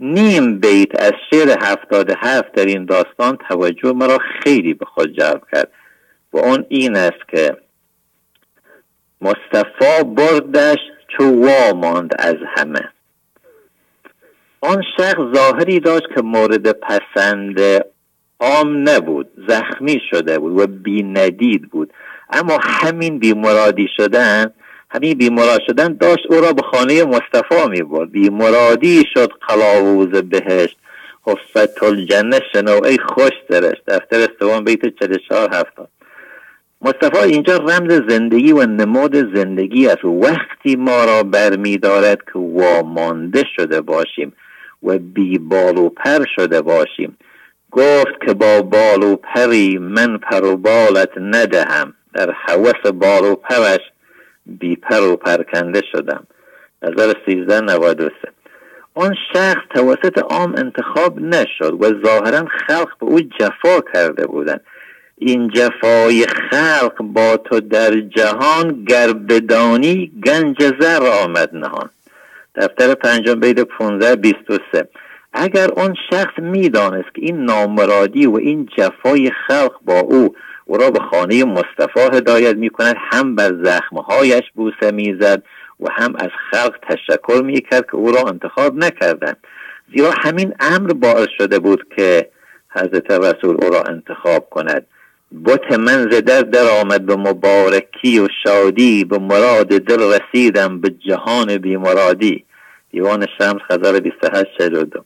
[SPEAKER 17] نیم بیت از شعر هفتاد هفت در این داستان توجه مرا خیلی به خود جلب کرد. و اون این است که مصطفی بردش چو ماند از همه. آن شخص ظاهری داشت که مورد پسند عام نبود زخمی شده بود و ندید بود. اما همین بیمرادی شدن همین بیمراد شدن داشت او را به خانه مصطفی می برد بیمرادی شد قلاووز بهشت. حفت الجنه شنو ای خوش درش دفتر سوم بیت 44 هفتاد. مصطفی اینجا رمز زندگی و نماد زندگی است. وقتی ما را برمیدارد که وامانده شده باشیم و بی بال و پر شده باشیم. گفت که با بال و پری من پر و بالت ندهم. در حوث بال و پرش بی پر و پرکنده شدم. نظر 1393 آن شخص توسط عام انتخاب نشد و ظاهرا خلق به او جفا کرده بودند. این جفای خلق با تو در جهان گر بدانی گنج زر آمد نهان. دفتر پنجم بید 15 23 اگر اون شخص می‌دانست که این نامرادی و این جفای خلق با او او را به خانه مصطفی هدایت می کند هم بر زخمهایش بوسه می‌زد و هم از خلق تشکر می کرد که او را انتخاب نکردند. زیرا همین امر باعث شده بود که حضرت رسول او را انتخاب کند. بت من در در آمد به مبارکی و شادی به مراد دل رسیدم به جهان بیمرادی دیوان شمس خزر 28 42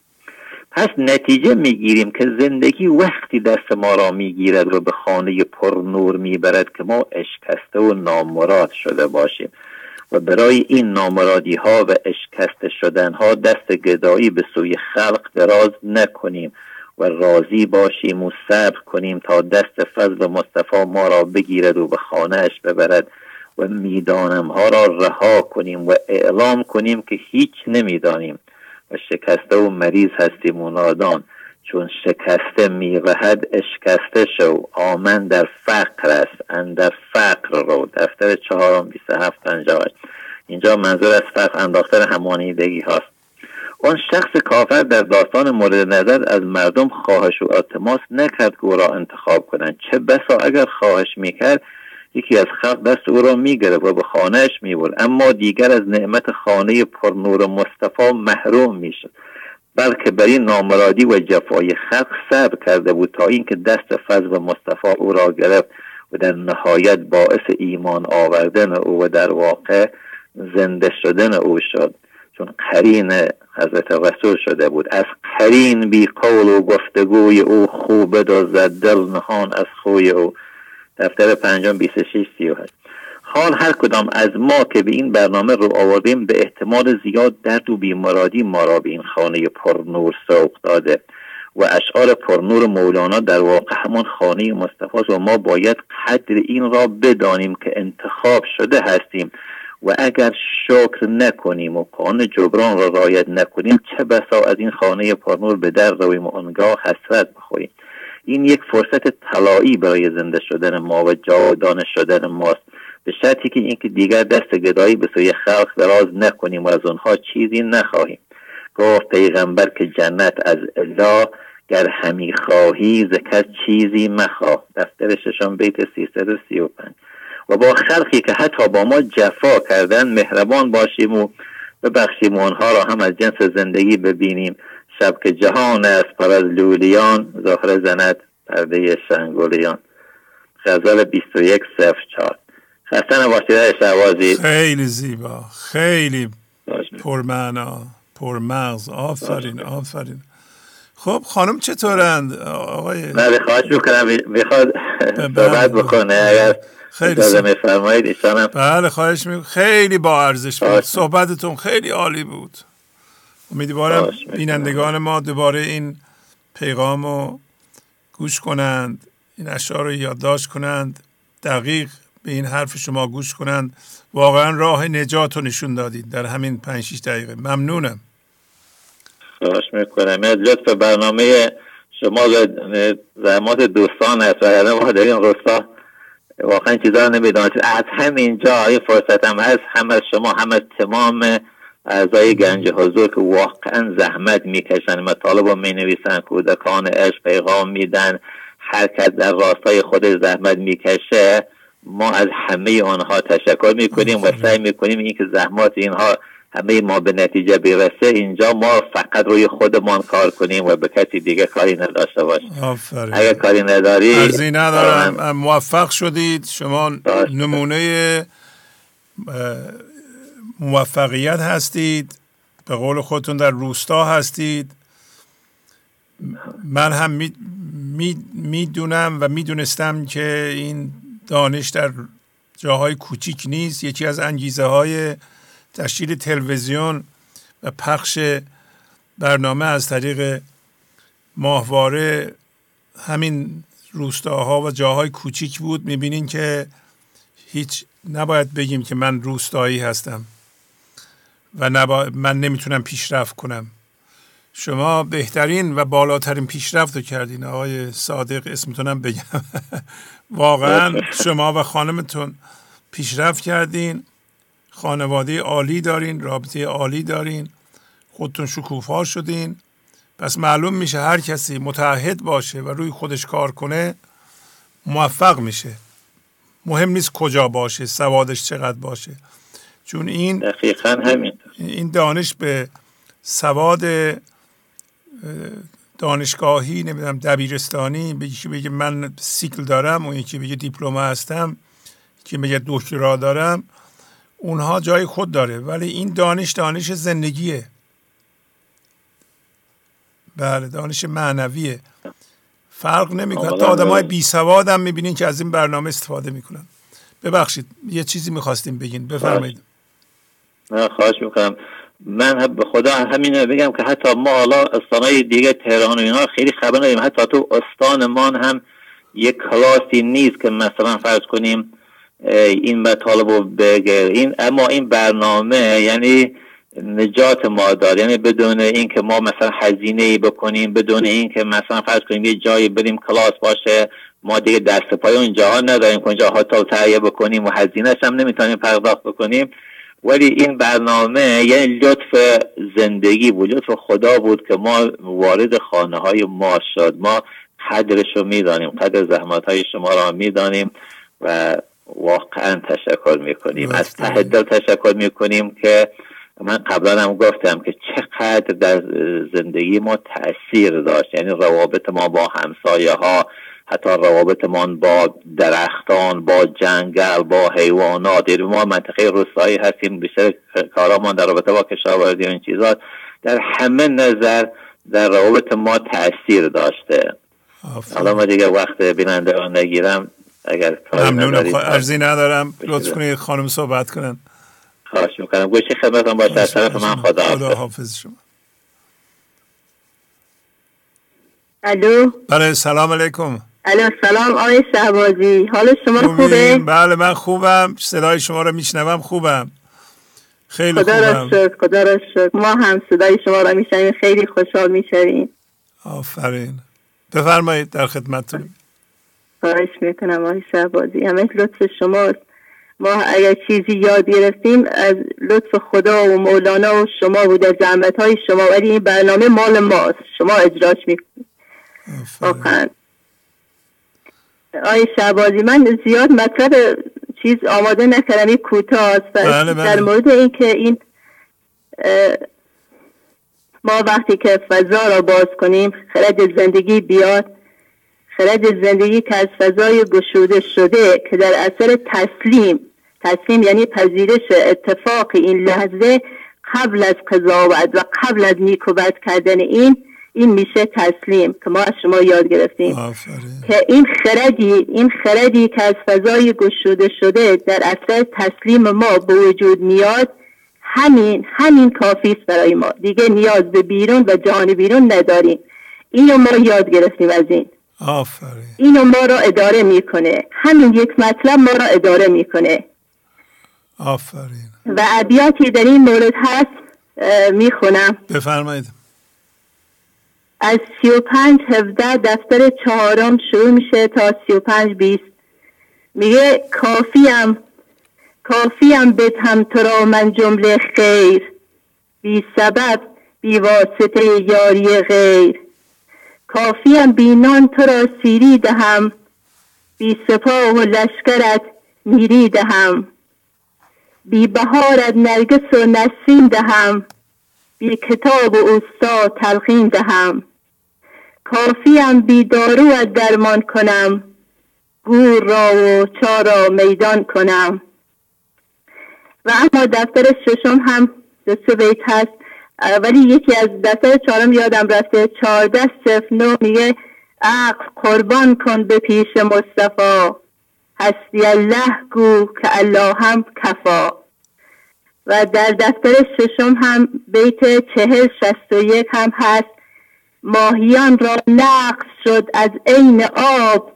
[SPEAKER 17] پس نتیجه می‌گیریم که زندگی وقتی دست ما را می‌گیرد و به خانه پر نور می‌برد که ما اشکسته و نامراد شده باشیم. و برای این نامرادی ها و اشکسته شدن ها دست گدایی به سوی خلق دراز نکنیم. و راضی باشیم و صبر کنیم تا دست فضل مصطفی ما را بگیرد و به خانهش ببرد و می‌دانم ها را رها کنیم و اعلام کنیم که هیچ نمی‌دانیم و شکسته و مریض هستیم و نادان. چون شکسته میوهد اشکسته شو. آمن در فقر است. اندر فقر رو. دفتر چهارم بیست هفت اینجا منظور از فقر انداختن همانیدگی هاست. اون شخص کافر در داستان مورد نظر از مردم خواهش و التماس نکرد که او را انتخاب کنند. چه بسا اگر خواهش می‌کرد یکی از خلق دست او را می‌گرفت و به خانهش می‌برد. اما دیگر از نعمت خانه پر نور مصطفی محروم می‌شد. بلکه بر این نامرادی و جفای خلق صبر کرده بود تا اینکه دست فضل مصطفی او را گرفت و در نهایت باعث ایمان آوردن او و در واقع زنده شدن او شد. چون قرین حضرت رسول شده بود. از قرین بی قول و گفتگوی او خوب دازد دل نهان از خوی او. دفتر پنجم 26 38 حال هر کدام از ما که به این برنامه رو آوردیم به احتمال زیاد درد و بیمرادی ما را به این خانه پرنور سوق داده. و اشعار پرنور مولانا در واقع همون خانه مصطفی و ما باید قدر این را بدانیم که انتخاب شده هستیم. و اگر شکر نکنیم و قانون جبران را رایت نکنیم چه بسا از این خانه پرنور به در رویم و آنگاه حسرت بخوریم؟ این یک فرصت طلایی برای زنده شدن ما و جاودانه شدن ماست. به شرطی که اینکه دیگر دست گدایی به سوی خلق دراز نکنیم و از آنها چیزی نخواهیم. گفت پیغمبر که جنت از اله گر همی خواهی ز چیزی مخواه. دفتر ششم بیت 335 و با خلقی که حتی با ما جفا کردن مهربان باشیم و ببخشیم آنها را هم از جنس زندگی ببینیم. شب که جهان است پر از لولیان ظاهر زند پرده شنگولیان غزل 21 صفر چار خسته نباشید شعوازی
[SPEAKER 3] خیلی زیبا خیلی پرمعنا پرمغز. آفرین آفرین. خب خانم چطورند؟ آقای
[SPEAKER 17] نه خواهش می‌کنم می‌خواد صحبت بکنه. اگر خیلی ایشانم
[SPEAKER 3] بله خواهش می‌کنم. خیلی با ارزش بود. صحبتتون خیلی عالی بود. امیدوارم بینندگان ما دوباره این پیغام رو گوش کنند این اشعار رو یادداشت کنند دقیق به این حرف شما گوش کنند. واقعا راه نجات رو نشون دادید در همین پنج 6 دقیقه. ممنونم.
[SPEAKER 17] خواهش می‌کنم. از لطف برنامه شما زحمات دوستان است و ما در این رستا واقعا چیزا رو نمی‌دانست از همینجا این فرصت هم هست هم از شما هم از تمام اعضای گنج حضور که واقعا زحمت می‌کشن. مطالب رو می‌نویسن کودکان عشق پیغام میدن. هر کس در راستای خود زحمت می‌کشه. ما از همه آنها تشکر می‌کنیم و سعی می‌کنیم اینکه زحمات اینها همه ما به نتیجه برسه اینجا ما فقط روی خودمان کار کنیم و به کسی دیگه کاری نداشته باشیم. اگر کاری نداری
[SPEAKER 3] ارزی ندارم. موفق شدید. شما نمونه موفقیت هستید. به قول خودتون در روستا هستید. من هم می‌دونم می و می‌دونستم که این دانش در جاهای کوچیک نیست. یکی از انگیزه های تشکیل تلویزیون و پخش برنامه از طریق ماهواره همین روستاها و جاهای کوچیک بود. می‌بینین که هیچ نباید بگیم که من روستایی هستم و نبا... من نمی‌تونم پیشرفت کنم. شما بهترین و بالاترین پیشرفت رو کردین. آقای صادق اسمتونم بگم. واقعا شما و خانمتون پیشرفت کردین. خانواده عالی دارین رابطه عالی دارین خودتون شکوفا شدین. پس معلوم میشه هر کسی متحد باشه و روی خودش کار کنه موفق میشه. مهم نیست کجا باشه سوادش چقدر باشه. چون این
[SPEAKER 17] دقیقا همین.
[SPEAKER 3] این دانش به سواد دانشگاهی نمی‌دونم دبیرستانی به یکی بگه من سیکل دارم اون یکی بگه دیپلم هستم که بگه دکترا دارم. اونها جای خود داره ولی این دانش دانش زندگیه. بله دانش معنویه. فرق نمی‌کنه. تا آدم های بی سواد هم می‌بینین که از این برنامه استفاده می‌کنن. ببخشید یه چیزی می‌خواستیم بگین. بفرمایید.
[SPEAKER 17] نه خواهش می‌کنم. من به خدا همین بگم که حتی ما حالا استانهای دیگه تهران و اینا خیلی خبر نداریم. حتی تو استانمان هم یک کلاسی نیست که مثلا فرض کنیم این مطالب رو بگه. این اما این برنامه یعنی نجات ما دار یعنی بدون اینکه ما مثلا هزینه ای بکنیم بدون اینکه مثلا فرض کنیم یه جایی بریم کلاس باشه ما دیگه دست پای اون جاها نداریم اونجا هتل تهیه بکنیم و هزینهش هم نمی‌تونیم پرداخت بکنیم. ولی این برنامه یعنی لطف زندگی بود لطف خدا بود که ما وارد خانه های ما شد. ما قدرش رو می‌دانیم قدر زحمت های شما را می‌دانیم و واقعا تشکر می‌کنیم. از ته دل تشکر می‌کنیم که من قبلا هم گفتم که چقدر در زندگی ما تاثیر داشت. یعنی روابط ما با همسایه ها حتی روابطمان با درختان با جنگل با حیوانات. یعنی ما منطقه روستایی هستیم بیشتر کارامان در رابطه با کشاورزی و این چیزات در همه نظر در روابط ما تاثیر داشته. حالا ما دیگه وقت بیننده نگیرم. اگر
[SPEAKER 3] ممنون ارزی ندارم. لطف کنید خانم صحبت کنن.
[SPEAKER 17] خواهش می‌کنم. گوشی خدمتم باشه. از طرف من خدا,
[SPEAKER 3] خدا حافظ شما.
[SPEAKER 18] الو؟
[SPEAKER 3] بله سلام علیکم.
[SPEAKER 18] الو سلام آقای شهبازی. حال شما خوبه؟
[SPEAKER 3] بله من خوبم. صدای شما رو میشنوم خوبم. خیلی
[SPEAKER 18] خدا
[SPEAKER 3] خوبم.
[SPEAKER 18] خدا را خدا را ما هم صدای شما را میشنیم خیلی خوشحال می‌شویم.
[SPEAKER 3] آفرین. بفرمایید در خدمتتون.
[SPEAKER 18] خواهش می‌کنم آقای شهبازی. همه لطف شماست. ما اگر چیزی یاد گرفتیم از لطف خدا و مولانا و شما بود از زحمت های شما. ولی این برنامه مال ماست. شما اجراش می‌کنید واقعا. آی شعبازی من زیاد مطلب چیز آماده نکردم. این کوتاه است
[SPEAKER 3] بله بله.
[SPEAKER 18] در مورد اینکه این ما وقتی که فضا را باز کنیم خرد زندگی بیاد. خرد زندگی که از فضای گشوده شده که در اثر تسلیم تسلیم یعنی پذیرش اتفاق این لحظه قبل از قضاوت و قبل از نیکوبت کردن این این میشه تسلیم که ما از شما یاد گرفتیم. که این خردی این خردی که از فضای گشوده شده در اثر تسلیم ما به وجود میاد همین همین کافی است برای ما. دیگه نیاز به بیرون و جهان بیرون نداریم. اینو ما یاد گرفتیم از این.
[SPEAKER 3] آفرین.
[SPEAKER 18] اینو ما را اداره می‌کنه. همین یک مطلب ما را اداره می‌کنه.
[SPEAKER 3] آفرین.
[SPEAKER 18] و ابیاتی در این مورد هست می‌خونم.
[SPEAKER 3] بفرمایید.
[SPEAKER 18] از سی و پنج هفده دفتر چهارم شروع میشه تا سی و پنج بیست. میگه کافیم کافیم بدهم تو را من جمله خیر. بی سبب بی واسطه یاری غیر. کافیم بی نان تو را سیری دهم. بی سپاه و لشکرت میری دهم. بی بهارت نرگس و نسرین دهم. بی کتاب و استاد تلقین دهم. کافیم بی دارو درمان کنم. گور را و چار را میدان کنم. و اما دفتر ششم هم دو سه بیت هست. ولی یکی از دفتر چهارم یادم رفته چهارده صف نو میگه عقل قربان کن به پیش مصطفی. هستی الله گو که الله هم کفا. و در دفتر ششم هم بیت چهل شست و یک هم هست ماهیان را نقص شد از عین آب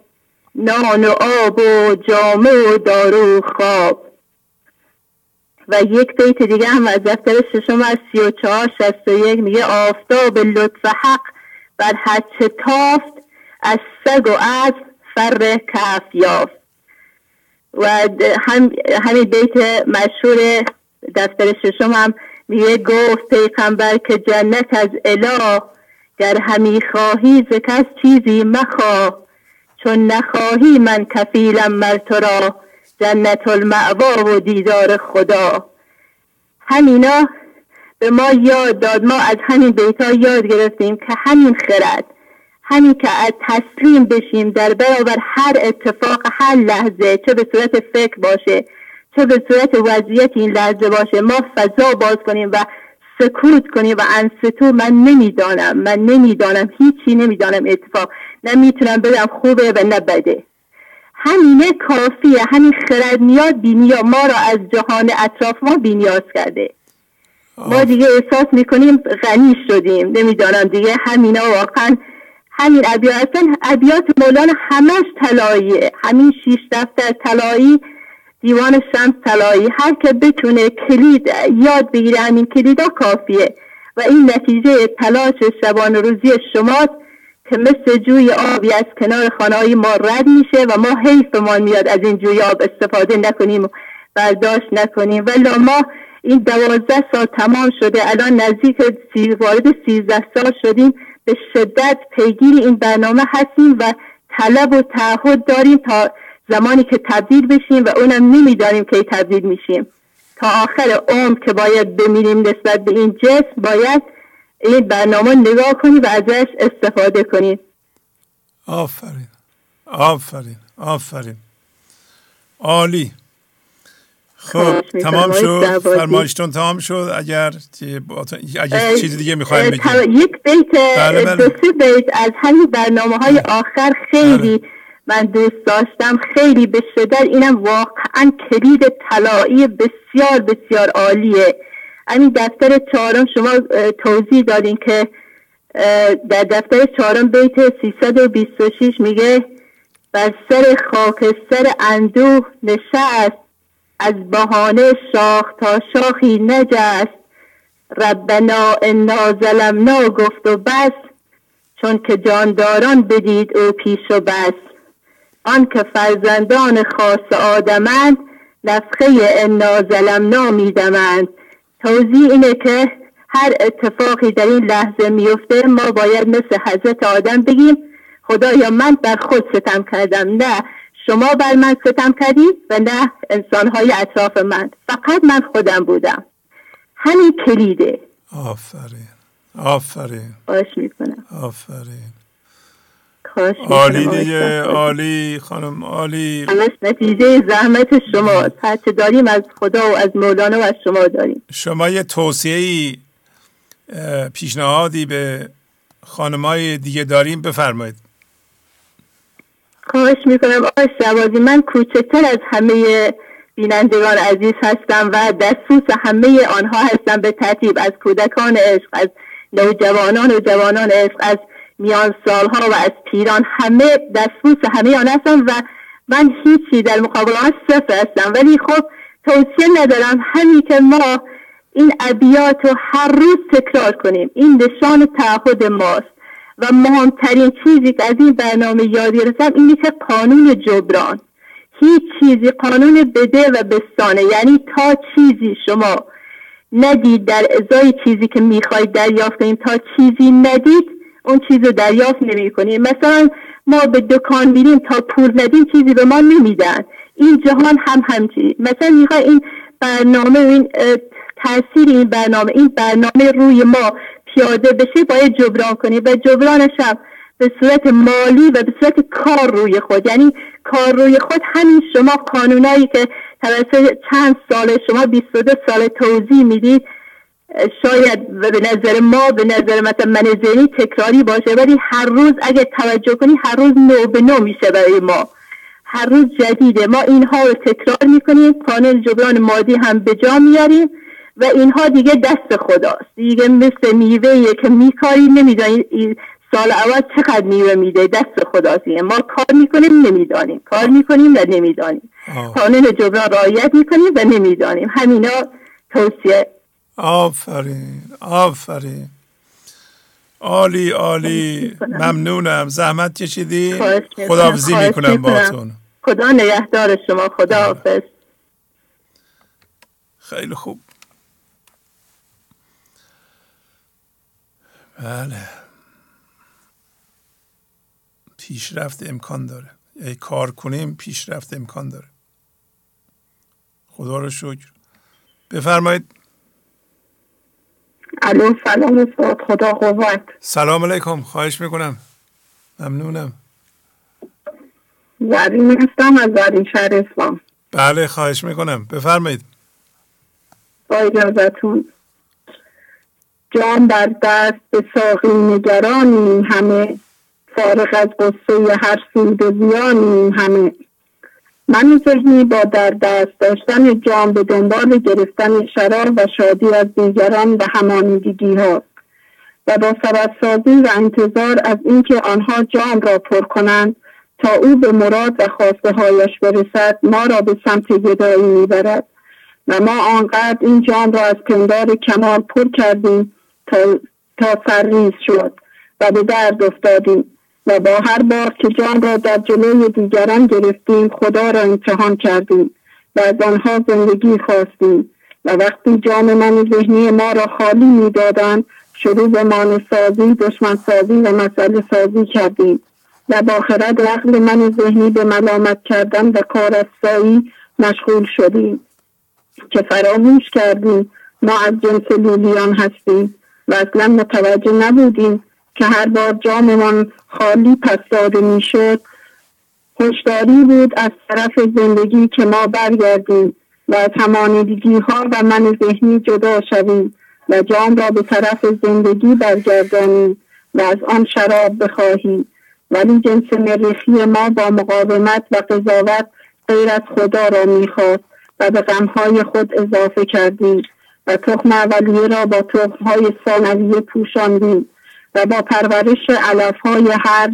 [SPEAKER 18] نان و آب و جامه و دارو خواب. و یک بیت دیگه هم از دفتر ششم از سی و چهار شست و یک میگه آفتاب لطف حق بر حچ تافت از سگ و از فر کف یافت. و هم همین بیت مشهور دفتر ششم هم میگه گفت پیغمبر که جنت از اله گر همی خواهی ز کس چیزی مخواه چون نخواهی من کفیلم مر تو را. جنت المعوا و دیدار خدا. همینا به ما یاد داد. ما از همین بیتا یاد گرفتیم که همین خرد همین که از تسلیم بشیم در برابر هر اتفاق هر لحظه چه به صورت فکر باشه چه به صورت وضعیت این لحظه باشه. ما فضا باز کنیم و سکوت کنیم و انستو. من نمی‌دانم من نمی‌دانم هیچی نمی‌دانم اتفاق. نمی‌تونم بگم خوبه و نه بده. همینه کافیه همین خرد میاد بینیا ما را از جهان اطراف ما بینیاز کرده. ما دیگه احساس می‌کنیم غنی شدیم نمی‌دانم دیگه همینا واقعا همین ابیات اصلا ابیات مولانا همش طلاییه. همین شیش دفتر طلایی دیوان شمس طلایی. هر که بتونه کلید یاد بگیره همین کلیدا کافیه. و این نتیجه تلاش شبان روزی شماست. که مثل جوی آبی از کنار خانه ما رد میشه و ما حیفمان میاد از این جوی آب استفاده نکنیم و برداشت نکنیم. ولی ما این دوازده سال تمام شده الان نزدیک وارد سیزده سال شدیم. به شدت پیگیر این برنامه هستیم و طلب و تعهد داریم تا زمانی که تبدیل بشیم و اونم نمی‌دانیم که تبدیل میشیم. تا آخر عمر که باید بمیریم نسبت به این جسم باید این برنامه نگاه کنیم و ازش استفاده کنیم
[SPEAKER 3] آفرین. آفرین. آفرین. عالی. خب تمام شد. فرمایشتون تمام شد. اگر اگر چیزی دیگه می‌خوایم بگیم.
[SPEAKER 18] یک بیت بله بله. دو سه بیت از همین برنامه های آخر خیلی بله. من دوست داشتم. خیلی به شدت اینم واقعا کلید طلایی بسیار بسیار عالیه. همین دفتر چهارم شما توضیح دادین که در دفتر چهارم بیت 326 میگه بر سر خاک سر اندوه نشست از بهانه شاخ تا شاخی نجست. ربنا انا ظلمنا گفت و بس چون که جانداران بدید او پیش و بس. آن که فرزندان خاص آدمند نفخه انا ظلمنا میدمند. توضیح اینه که هر اتفاقی در این لحظه میفته ما باید مثل حضرت آدم بگیم خدایا من بر خود ستم کردم. نه شما بر من ستم کردید و نه انسانهای اطراف من. فقط من خودم بودم. همین کلیده.
[SPEAKER 3] آفرین. آفرین.
[SPEAKER 18] باش می‌کنم.
[SPEAKER 3] آفرین. عالی دیگه عالی خانم عالی.
[SPEAKER 18] همش نتیجه زحمت شما. هرچه داریم از خدا و از مولانا و از شما داریم.
[SPEAKER 3] شما یه توصیه پیشنهادی به خانمای دیگه داریم؟ بفرمایید.
[SPEAKER 18] خواهش می‌کنم. آقای شوازی من کوچکتر از همه بینندگان عزیز هستم و دستوس همه آنها هستم به ترتیب. از کودکان عشق از نوجوانان و جوانان عشق از میان سالها و از پیران همه دستبوس همه آن هستم و من هیچی در مقابل آن صفر هستم. ولی خب توصیه ندارم همین که ما این ابیات رو هر روز تکرار کنیم. این نشان تعهد ماست. و مهمترین چیزی که از این برنامه یادی رسم اینه که قانون جبران. هیچ چیزی قانون بده و بستانه. یعنی تا چیزی شما ندید در ازای چیزی که می‌خواید دریافت کنیم تا چیزی ندید اون چیز رو دریافت نمی کنیم مثلا ما به دکان میریم تا پول ندیم چیزی به ما نمیدن. این جهان هم همچی مثلا می‌خوای این برنامه این تاثیر این برنامه این برنامه روی ما پیاده بشه باید جبران کنیم. و جبرانش هم به صورت مالی و به صورت کار روی خود. یعنی کار روی خود همین شما قانونایی که توسط چند سال شما 22 سال توضیح می‌دید شاید به نظر ما به نظر مثلا من ذهنی تکراری باشه ولی هر روز اگه توجه کنی هر روز نو به نو میشه برای ما. هر روز جدیده. ما اینها رو تکرار می‌کنیم قانون جبران مادی هم به جا میاریم و اینها دیگه دست خداست. دیگه مثل میوه که میکاری نمیدانی
[SPEAKER 5] سال اول چقدر میوه میده. دست خداسیه ما کار می‌کنیم نمی‌دانیم. کار می‌کنیم و نمی‌دانیم. قانون جبران رعایت می‌کنیم و نمی‌دانیم. همینا توصیه
[SPEAKER 3] آفرین آفرین. عالی عالی. ممنونم. زحمت کشیدی؟ خداحافظی می‌کنم باتون
[SPEAKER 5] خدا نگهدار شما. خدا حافظ
[SPEAKER 3] خیلی خوب. بله. پیشرفت امکان داره. ای کار کنیم پیشرفت امکان داره. خدا رو شکر. بفرمایید.
[SPEAKER 5] الو سلام استاد خدا قوت.
[SPEAKER 3] سلام علیکم خواهش می‌کنم. ممنونم.
[SPEAKER 5] زرین هستم از زرین شهر اسلام.
[SPEAKER 3] بله خواهش می‌کنم. بفرمایید.
[SPEAKER 5] با اجازتون. جام بر دست به ساقی نگرانیم همه. فارغ از قصه هر سود زیانیم همه. من ذهنی با در دست داشتن جام به دنبال گرفتن شراب و شادی از دیگران و همانیدگی ها و با سبب و انتظار از اینکه آنها جام را پر کنند تا او به مراد و خواسته هایش برسد ما را به سمت گدایی می‌برد و ما آنقدر این جام را از پندار کمال پر کردیم تا, تا سرریز شد و به درد افتادیم. و با هر بار که جان را در جلوی دیگران گرفتیم خدا را امتحان کردیم و از آنها زندگی خواستیم. و وقتی جام من ذهنی ما را خالی می‌دادند شروع به مان سازی دشمن سازی و مسئله سازی کردیم. و با خرد عقل من ذهنی به ملامت کردن و کار مشغول شدیم. که فراموش کردیم ما از جنس لولیان هستیم و اصلا متوجه نبودیم که هر بار جاممان خالی پس داده می‌شد هشداری بود از طرف زندگی که ما برگردیم و از همانیدگی ها و من ذهنی جدا شویم و جام را به طرف زندگی برگردانیم و از آن شراب بخواهیم. ولی جنس مریخی ما با مقاومت و قضاوت غیر از خدا را می‌خواست و به غمهای خود اضافه کردیم و تخم اولیه را با تخمهای ثانویه پوشاندیم. و با پرورش علف های هر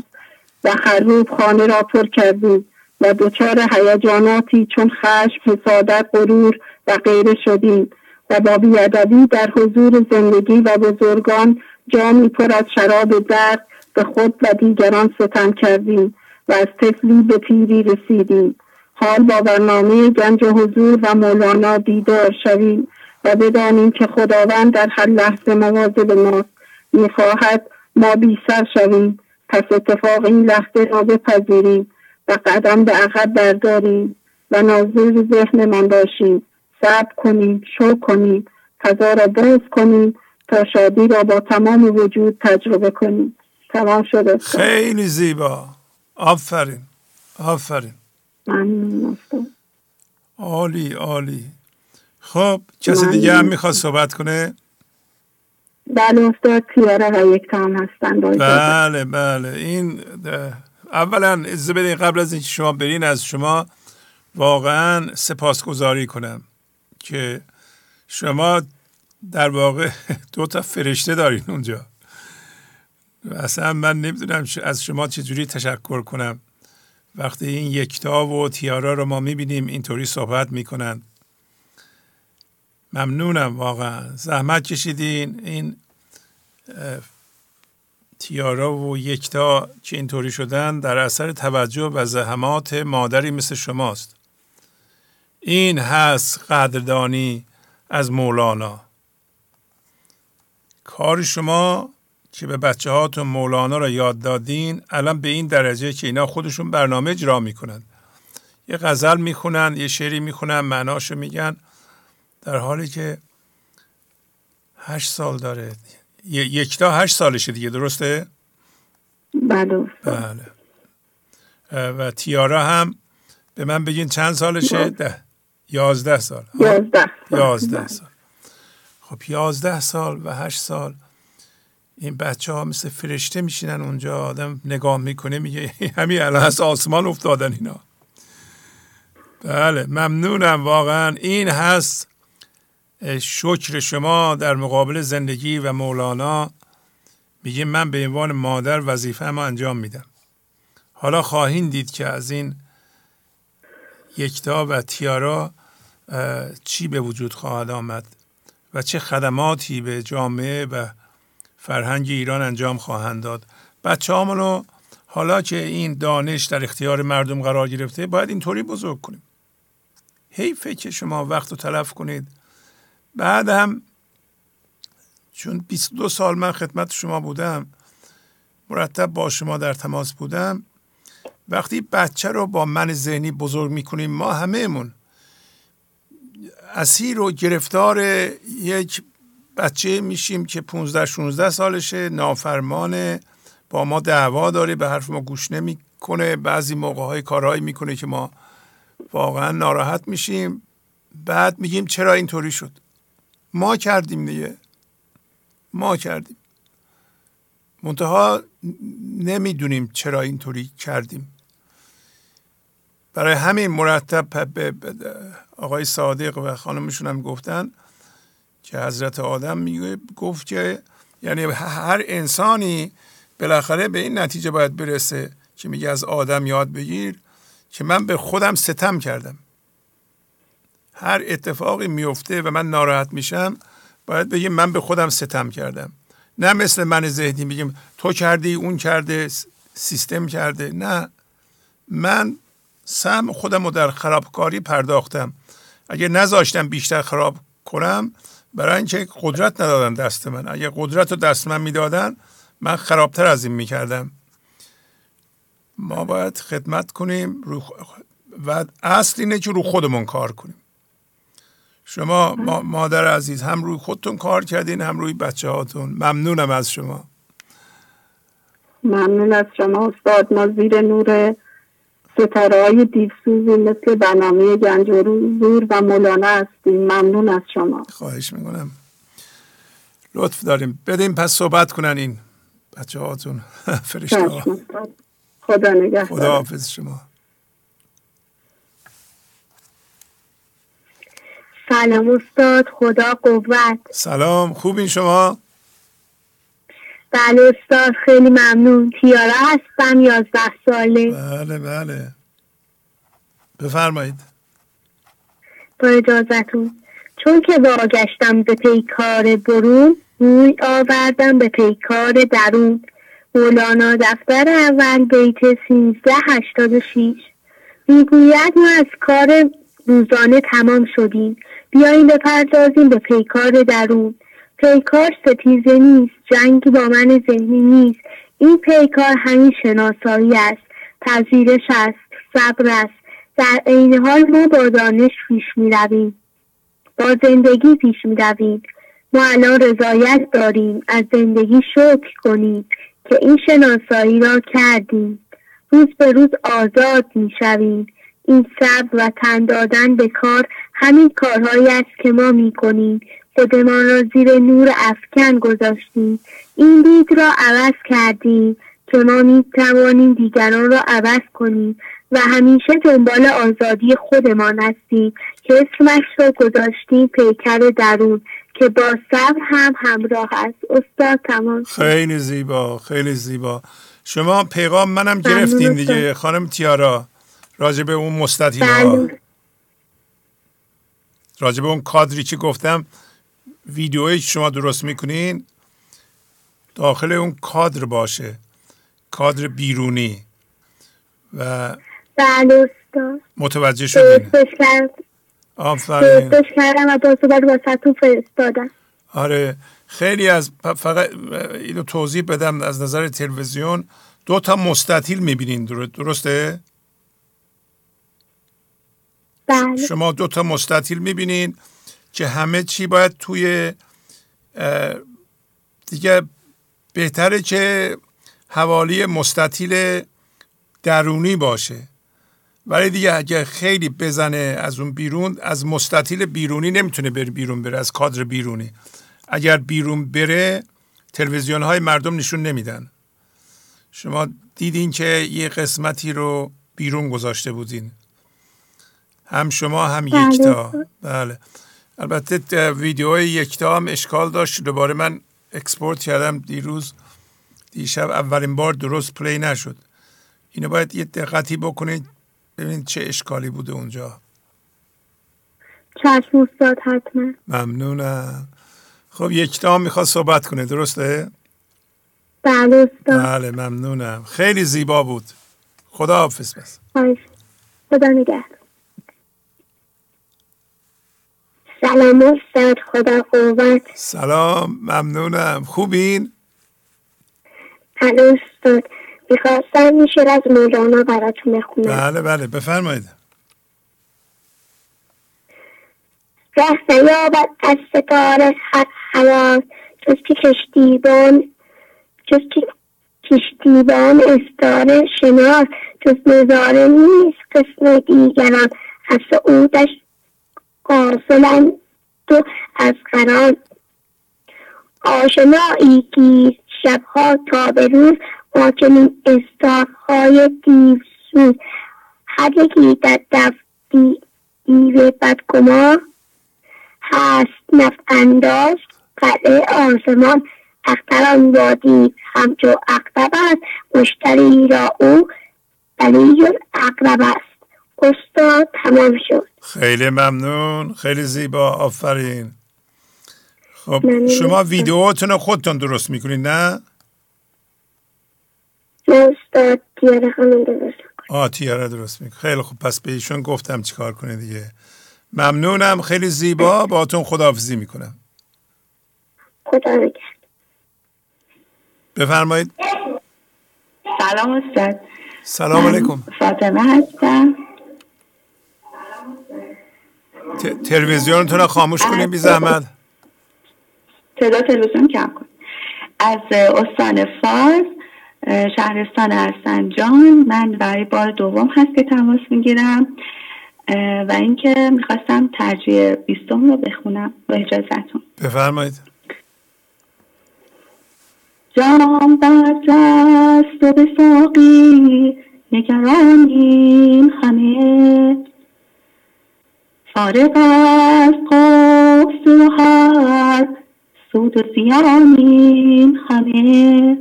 [SPEAKER 5] و خروب خانه را پر کردیم و دچار هیجاناتی چون خشم حسادت غرور و غیره شدیم و با بیادبی در حضور زندگی و بزرگان جامی پر از شراب درد به خود و دیگران ستم کردیم و از طفلی به پیری رسیدیم. حال با برنامه گنج حضور و مولانا بیدار شویم و بدانیم که خداوند در هر لحظه مواظب ماست می‌خواهد ما بی سر شویم. پس اتفاق این لحظه را بپذیریم و قدم به عقب برداریم و ناظر ذهنمان باشیم. صبر کنیم شو کنیم فضا را باز کنیم تا شادی را با تمام وجود تجربه کنیم. تمام شده.
[SPEAKER 3] خیلی زیبا. آفرین. آفرین. عالی عالی. خب کسی دیگه هم می‌خواد صحبت کنه؟
[SPEAKER 5] بله استاد تیاره و یک تام هستن
[SPEAKER 3] بله بله. این اولا از قبل از اینکه شما برین از شما واقعا سپاسگزاری کنم که شما در واقع دو تا فرشته دارین اونجا. اصلا من نمی‌دونم از شما چجوری تشکر کنم. وقتی این یکتا و تیارا رو ما می‌بینیم اینطوری صحبت می‌کنند ممنونم واقعا. زحمت کشیدین. این تیارا و یکتا که اینطوری شدن؟ در اثر توجه و زحمات مادری مثل شماست. این هست قدردانی از مولانا. کار شما که به بچه هاتون مولانا را یاد دادین الان به این درجه که اینا خودشون برنامه اجرا می‌کنند یه غزل می‌خونن یه شعری می‌خونن معناشو میگن. در حالی که هشت سال داره. یکتا هشت سالشه دیگه درسته؟
[SPEAKER 5] بله.
[SPEAKER 3] بله. و تیارا هم به من بگین چند سالشه؟ ده. یازده سال.
[SPEAKER 5] یازده
[SPEAKER 3] یازده سال. خب یازده سال و هشت سال این بچه ها مثل فرشته میشینن اونجا آدم نگاه می‌کنه میگه همین الان از آسمان افتادن اینا. بله ممنونم واقعا این هست. شکر شما در مقابل زندگی و مولانا میگه من به عنوان مادر وظیفه ما انجام میدم. حالا خواهید دید که از این یکتا و تیارا چی به وجود خواهد آمد و چه خدماتی به جامعه و فرهنگ ایران انجام خواهند داد. بچه رو حالا که این دانش در اختیار مردم قرار گرفته باید اینطوری بزرگ کنیم. حیفه که شما وقت رو تلف کنید. بعد هم چون 22 سال من خدمت شما بودم مرتب با شما در تماس بودم. وقتی بچه رو با من ذهنی بزرگ می‌کنیم ما همهمون اسیر و گرفتار یک بچه میشیم که 15 16 سالشه نافرمانه با ما دعوا داره به حرف ما گوش نمی‌کنه. بعضی موقع های کارهایی می‌کنه که ما واقعا ناراحت میشیم. بعد میگیم چرا اینطوری شد؟ ما کردیم دیگه. ما کردیم. منتها نمی‌دونیم چرا اینطوری کردیم. برای همین مرتب به آقای صادق و خانمشون هم گفتن که حضرت آدم میگه گفت که یعنی هر انسانی بالاخره به این نتیجه باید برسه که میگه از آدم یاد بگیر که من به خودم ستم کردم. هر اتفاقی میفته و من ناراحت میشم باید بگیم من به خودم ستم کردم. نه مثل من ذهنی میگیم تو کردی اون کرده سیستم کرده. نه. من سم خودم رو در خرابکاری پرداختم. اگه نذاشتم بیشتر خراب کنم برای اینکه قدرت ندادن دست من. اگه قدرت رو دست من می‌دادن من خرابتر از این می‌کردم. ما باید خدمت کنیم رو و اصل اینه که رو خودمون کار کنیم. شما مادر عزیز هم روی خودتون کار کردین هم روی بچه هاتون ممنونم از شما.
[SPEAKER 5] ممنون از شما استاد. ما زیر نور ستاره های دیوسوزی مثل برنامه گنج و زور و مولانا هستیم. ممنون از شما.
[SPEAKER 3] خواهش می‌کنم. لطف داریم. بدیم پس صحبت کنن این بچه هاتون فرشته
[SPEAKER 5] خدا نگه
[SPEAKER 3] خدا حافظ شما.
[SPEAKER 19] سلام استاد خدا قوت.
[SPEAKER 3] سلام خوبین شما؟
[SPEAKER 19] بله استاد خیلی ممنون. تیارا هستم یازده ساله.
[SPEAKER 3] بله بله. بفرمایید.
[SPEAKER 19] با اجازتون. چون که واگشتم به پیکار برون روی آوردم به پیکار درون. مولانا دفتر اول بیت سیزده هشتاد و شیش. می‌گوید ما از کار روزانه تمام شدیم. بیاییم بپردازیم به پیکار درون. پیکار ستیزه نیست جنگی با من ذهنی نیست. این پیکار همین شناسایی است پذیرش است صبر است. در عین حال ما با دانش پیش می رویم. با زندگی پیش می رویم. ما الان رضایت داریم. از زندگی شکر کنیم که این شناسایی را کردیم. روز به روز آزاد می شویم. این صبر و تن دادن به کار همین کارهایی است که ما می کنیم خودمان را زیر نور افکن گذاشتیم. این دید را عوض کردیم که ما می توانیم دیگران را عوض کنیم و همیشه دنبال آزادی خودمان هستیم که اسمش را گذاشتیم پیکر درون که با صبر هم همراه است. استاد تمام
[SPEAKER 3] خیلی زیبا خیلی زیبا. شما پیغام منم گرفتین دیگه خانم تیارا. راجب اون مستطیل ها بله. راجب اون کادری که گفتم ویدیویی شما درست می‌کنین داخل اون کادر باشه. کادر بیرونی. و
[SPEAKER 19] بله
[SPEAKER 3] متوجه شدین؟
[SPEAKER 19] آفرین. کردم و با واسه فرستادم.
[SPEAKER 3] آره. خیلی از فقط اینو توضیح بدم از نظر تلویزیون. دو تا مستطیل می‌بینین. درسته؟
[SPEAKER 19] بله.
[SPEAKER 3] شما دو تا مستطیل می‌بینین که همه چی باید توی دیگه بهتره که حوالی مستطیل درونی باشه. ولی دیگه اگه خیلی بزنه از اون بیرون از مستطیل بیرونی نمی‌تونه بره بیرون بره از کادر بیرونی. اگر بیرون بره تلویزیون های مردم نشون نمیدن. شما دیدین که یه قسمتی رو بیرون گذاشته بودین. هم شما هم بله. یکتا. بله. البته ویدیو یکتا هم اشکال داشت. دوباره من export کردم دیروز. دیشب اولین بار درست play نشد. اینو باید یه دقتی بکنید ببینید چه اشکالی بوده اونجا.
[SPEAKER 19] چشم استاد حتما.
[SPEAKER 3] ممنونم. خب یک دام می‌خواد صحبت کنه. درسته؟
[SPEAKER 19] بله استاد.
[SPEAKER 3] بله ممنونم. خیلی زیبا بود. خدا حافظ بس
[SPEAKER 19] خدا نگهد سلام استاد خدا قوت.
[SPEAKER 3] سلام ممنونم. خوبین؟
[SPEAKER 19] بله استاد می‌خواستم میشه از مولانا براتون بخونم.
[SPEAKER 3] بله بله بفرمایید.
[SPEAKER 19] ره نیابد از ستاره هر حیات جز که کشتیبان جز که کشتیبان استاره شناس جز نظاره نیست قسم دیگران. از سعودش قاصلند تو از قران آشنایی گیر شبها تا به روز ما چنین استارهای دیوسوز هر یکی در دف دیو بدگمان هست نفت انداز قلعه آسمان اختران با دیو همچو اقرب است مشتری را او ولی اقرب است. استاد تمام شد.
[SPEAKER 3] خیلی ممنون. خیلی زیبا. آفرین. خب شما ویدیوتون خودتون درست می‌کنید نه؟
[SPEAKER 19] استاد تیاره خانم درست
[SPEAKER 3] آه تیاره درست می‌کنید خیلی خوب. پس به ایشون گفتم چیکار کنه دیگه. ممنونم. خیلی زیبا. باتون خداحافظی می‌کنم.
[SPEAKER 19] خدا نگهد
[SPEAKER 3] بفرمایید.
[SPEAKER 20] سلام استاد.
[SPEAKER 3] سلام علیکم.
[SPEAKER 20] فاطمه هستم.
[SPEAKER 3] تلویزیونتون رو خاموش کنید بی زحمت.
[SPEAKER 20] تعداد تلویزیون کم کن. از استان فارس شهرستان ارسنجان من برای بار دوم هست که تماس می‌گیرم. و اینکه می‌خواستم ترجیح بیستم رو بخونم با اجازتون
[SPEAKER 3] بفرمایید.
[SPEAKER 20] جام بر دست و به ساقی نگرانیم همه فارغ از قفز و هر سود و زیانیم همه.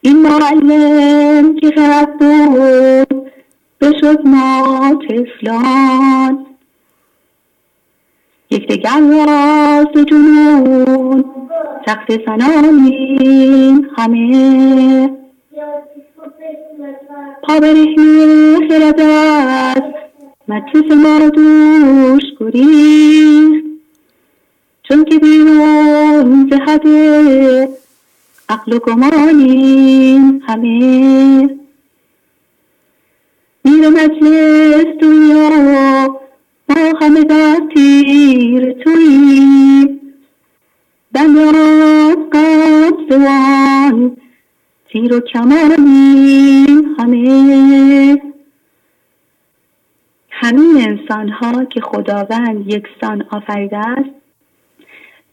[SPEAKER 20] این معلم که خرد بود بشد ما تفلان یکدیگر را ز جنون تخت سنانیم همه. پا برهنه خرد است مجلس ما دوش گریخت چون که بیرون ز عقل و گمانیم همه. میر مجلس دنیا ما همه در تیر توییم. بند از قبضوان تیر و کمانیم همه. همین انسان ها که خداوند یکسان آفریده است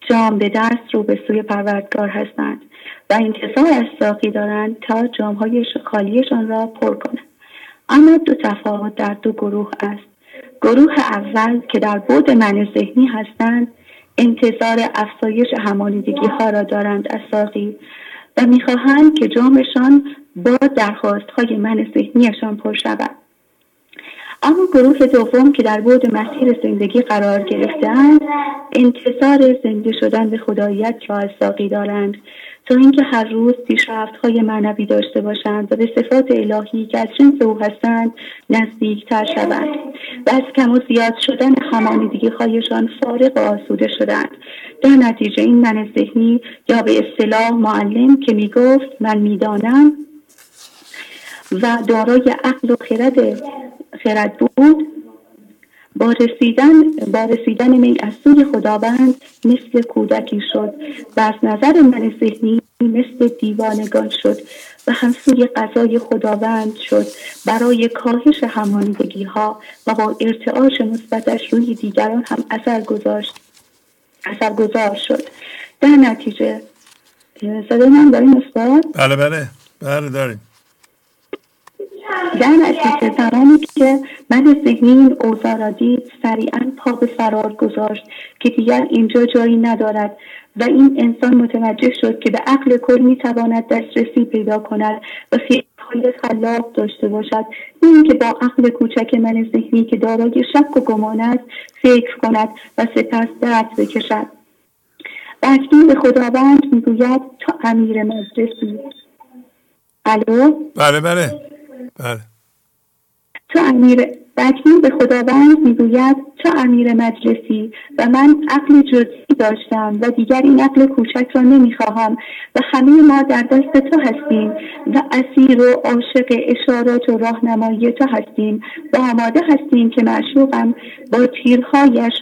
[SPEAKER 20] جام به دست رو به سوی پروردگار هستند و انتظار از ساقی دارند تا جام های خالیشان را پر کنند. اما دو تفاوت در دو گروه است. گروه اول که در بود من ذهنی هستند انتظار افزایش همانیدگی ها را دارند از ساقی و می‌خواهند که جامشان با درخواست های من ذهنیشان پر شود. اما گروه دوم که در بود مسیر زندگی قرار گرفتند انتظار زنده شدن به خدایت را از ساقی دارند. تا اینکه هر روز پیشرفت های معنوی داشته باشند و به صفات الهی که از جنس او هستند نزدیکتر شوند و از کم و زیاد شدن همانیدگی هایشان فارغ و آسوده شدند. در نتیجه این من ذهنی یا به اصطلاح معلم که می‌گفت من می‌دانم و دارای عقل و خرد خرد بود. با رسیدن, با رسیدن می از سوی خداوند مثل کودکی شد و از نظر من ذهنی مثل دیوانگان شد و هم سوی قضای خداوند شد. برای کاهش همانیدگی ها و با ارتعاش مثبتش روی دیگران هم اثر گذاشت. اثر گذار شد. در نتیجه صدای من داریم استاد؟
[SPEAKER 3] بله بله. بله داریم.
[SPEAKER 20] در نتیجه زمانی که من ذهنی این اوضاع را دید سریعا پا به فرار گذاشت که دیگر اینجا جایی ندارد و این انسان متوجه شد که به عقل کل می‌تواند دسترسی پیدا کند و های خلاق داشته باشد. نه اینکه با عقل کوچک من ذهنی که دارای شک و گمان است فکر کند و سپس درد بکشد. و به خداوند می‌گوید تا امیر مجلسی. الو؟
[SPEAKER 3] بله بله. بله.
[SPEAKER 20] تو امیر بکنون به خداوند می‌گوید تو امیر مجلسی و من عقل جزئی داشتم و دیگر این عقل کوچک را نمی‌خواهم و همه ما در دست تو هستیم و اسیر و عاشق اشارات و راهنمایی تو هستیم و آماده هستیم که معشوقم با تیرهایش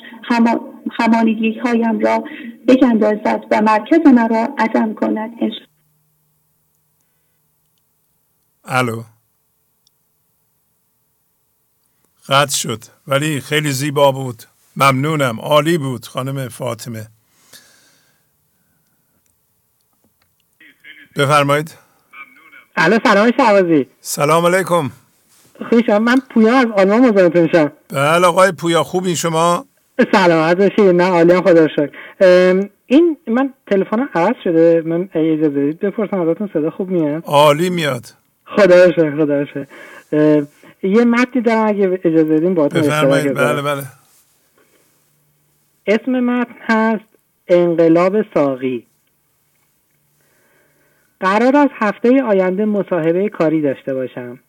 [SPEAKER 20] همانیگی هایم را بگندازد و مرکز مرا عدم کند.
[SPEAKER 3] الو. قطع شد. ولی خیلی زیبا بود. ممنونم. عالی بود خانم فاطمه. بفرمایید.
[SPEAKER 21] الو سلام شعبازی
[SPEAKER 3] سلام علیکم.
[SPEAKER 21] خوش من پویا از آلمان مزاحمتون میشم
[SPEAKER 3] بله آقای پویا خوبی شما؟
[SPEAKER 21] سلام باشید نه عالی خدا شکر. این من تلفنم عوض شده. من اجازه بدید بپرسم ازتون صدا خوب میاد؟
[SPEAKER 3] عالی میاد.
[SPEAKER 21] خدا شکر خدا شکر. یه متنی دارم اگه اجازه بدین با
[SPEAKER 3] بله بله.
[SPEAKER 21] اسم متن هست انقلاب ساقی. قرار از هفته آینده مصاحبه کاری داشته باشم.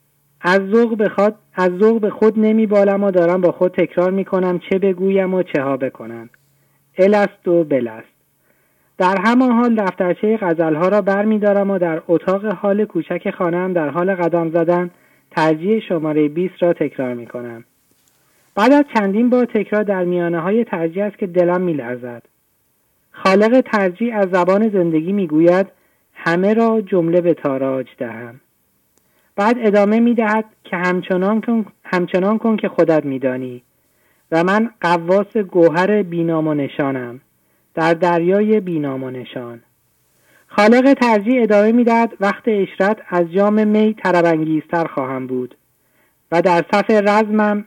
[SPEAKER 21] از ذوق به خود از ذوق به خود نمی بالم و دارم با خود تکرار می کنم چه بگویم و چه ها بکنم. الست و بلست. در همان حال دفترچه غزلها را بر می دارم و در اتاق حال کوچک خانم در حال قدم زدن ترجیح شماره 20 را تکرار می کنم. بعد از چندین بار تکرار در میانه های ترجیح است که دلم می لرزد. خالق ترجیح از زبان زندگی می گوید همه را جمله به تاراج دهم. بعد ادامه می دهد که همچنان کن, همچنان کن که خودت می دانی و من قواس گوهر بینام و نشانم در دریای بینام و نشان خالق ترجیح ادامه می‌دهد وقت اشرت از جام می تربنگیزتر خواهم بود و در صف رزمم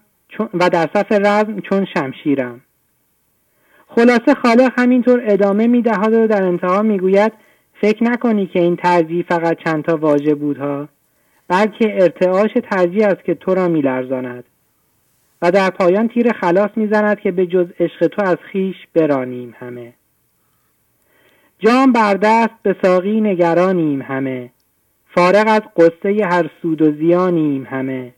[SPEAKER 21] و در صف رزم چون شمشیرم. خلاصه خالق همینطور ادامه می‌دهد و در انتها می‌گوید فکر نکنی که این ترجیح فقط چندتا واژه بودها بلکه ارتعاش ترجیح است که تو را میلرزاند و در پایان تیر خلاص می‌زند که به جز عشق تو از خیش برانیم همه. جام بر دست به ساقی نگرانیم همه. فارغ از قصه هر سود و زیانیم همه.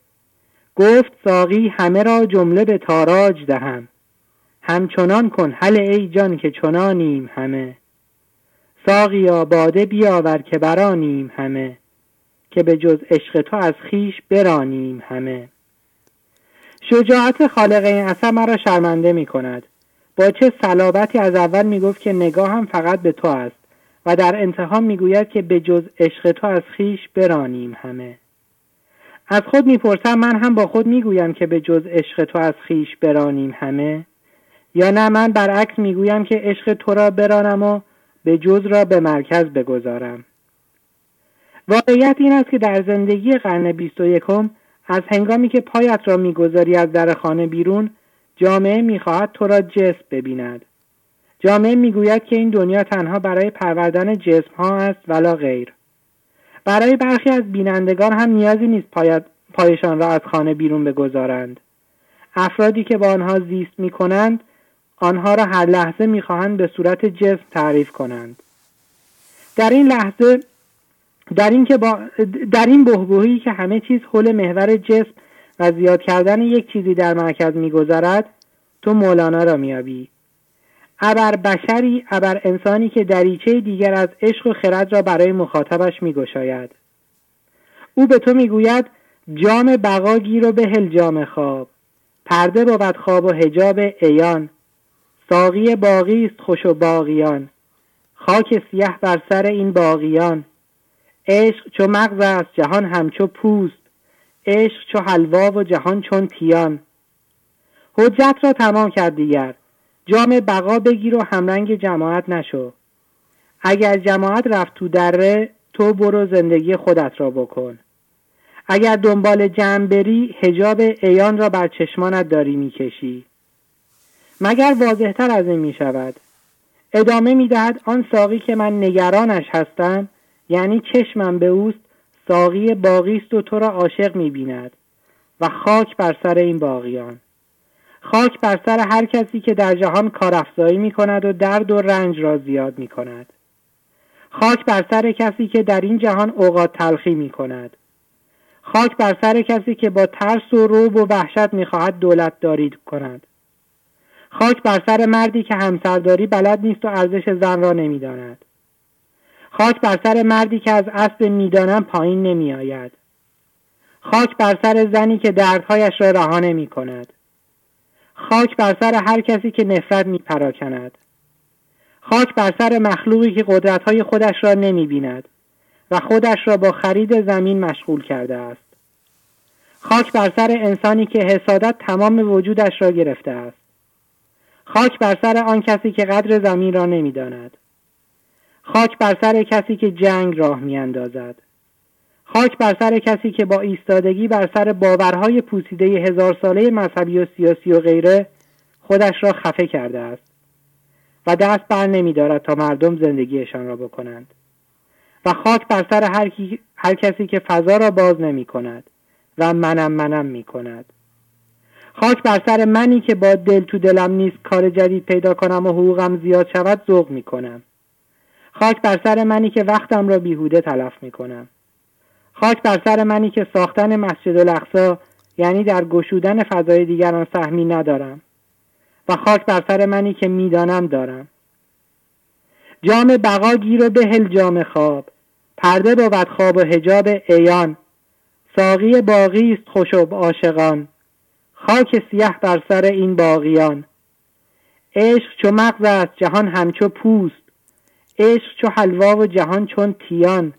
[SPEAKER 21] گفت ساقی همه را جمله به تاراج دهم. همچنان کن حل ای جان که چنانیم همه. ساقیا باده بیاور که برانیم همه. که به جز عشق تو از خیش برانیم همه. شجاعت خالق این اثر مرا شرمنده می کند با چه صلابتی از اول می‌گفت که نگاهم فقط به تو است و در انتها می‌گوید که به جز عشق تو از خیش برانیم همه. از خود می‌پرسم من هم با خود می‌گویم که به جز عشق تو از خیش برانیم همه؟ یا نه من برعکس می‌گویم که عشق تو را برانم و به جز را به مرکز بگذارم. واقعیت این است که در زندگی قرن بیست و یکم از هنگامی که پایت را می‌گذاری از در خانه بیرون جامعه می‌خواهد تو را جسم ببیند. جامعه می‌گوید که این دنیا تنها برای پروردن جسم ها است ولا غیر. برای برخی از بینندگان هم نیازی نیست پایشان را از خانه بیرون بگذارند. افرادی که با آنها زیست می کنند آنها را هر لحظه می‌خواهند به صورت جسم تعریف کنند. در این لحظه در این که با در این بهبهی که همه چیز حول محور جسم و زیاد کردن یک چیزی در مرکز میگذرد تو مولانا را میابی ابر بشری ابر انسانی که دریچه دیگر از عشق و خرد را برای مخاطبش میگشاید. او به تو می‌گوید جام بقا گیر و بهل جام خواب. پرده بود خواب و هجاب ایان ساقی باقی است خوش و باقیان. خاک سیه بر سر این باقیان. عشق چو مغز است جهان همچو پوست. عشق چو حلوا و جهان چون تیان. حجت را تمام کرد دیگر. جام بقا بگیر و همرنگ جماعت نشو. اگر جماعت رفت تو دره تو برو زندگی خودت را بکن. اگر دنبال جمع بری هجاب ایان را بر چشمانت داری می‌کشی. مگر واضحتر از این می شود ادامه می دهد آن ساقی که من نگرانش هستم یعنی چشمم به اوست ساقی باقی است و تو را عاشق می بیند و خاک بر سر این باقیان. خاک بر سر هر کسی که در جهان کارافزایی می کند و درد و رنج را زیاد می کند خاک بر سر کسی که در این جهان اوقات تلخی می کند خاک بر سر کسی که با ترس و روب و وحشت می‌خواهد دولت داری کند. خاک بر سر مردی که همسرداری بلد نیست و ارزش زن را نمی‌داند. خاک بر سر مردی که از اسب می‌دانم پایین نمیآید. خاک بر سر زنی که دردهایش را رها نمی کند خاک بر سر هر کسی که نفرت می پراکند خاک بر سر مخلوقی که قدرتهای خودش را نمی بیند و خودش را با خرید زمین مشغول کرده است. خاک بر سر انسانی که حسادت تمام وجودش را گرفته است. خاک بر سر آن کسی که قدر زمین را نمی‌داند. خاک بر سر کسی که جنگ راه میاندازد. خاک بر سر کسی که با ایستادگی بر سر باورهای پوسیده هزار ساله مذهبی و سیاسی و غیره خودش را خفه کرده است و دست بر نمیدارد تا مردم زندگیشان را بکنند. و خاک بر سر هر, هر کسی که فضا را باز نمی کند و منم منم می کند خاک بر سر منی که با دل تو دلم نیست کار جدید پیدا کنم و حقوقم زیاد شود ذوق می کنم خاک بر سر منی که وقتم را بیهوده تلف می کنم خاک بر سر منی که ساختن مسجد الاقصا یعنی در گشودن فضای دیگران سهمی ندارم. و خاک بر سر منی که می‌دانم دارم. جام بقا گیر و بهل جام خواب. پرده بود خواب و هجاب ایان ساقی باقی است خوشب عاشقان. خاک سیه بر سر این باقیان. عشق چو مغز است جهان همچو پوست. عشق چو حلوا و جهان چون تیان.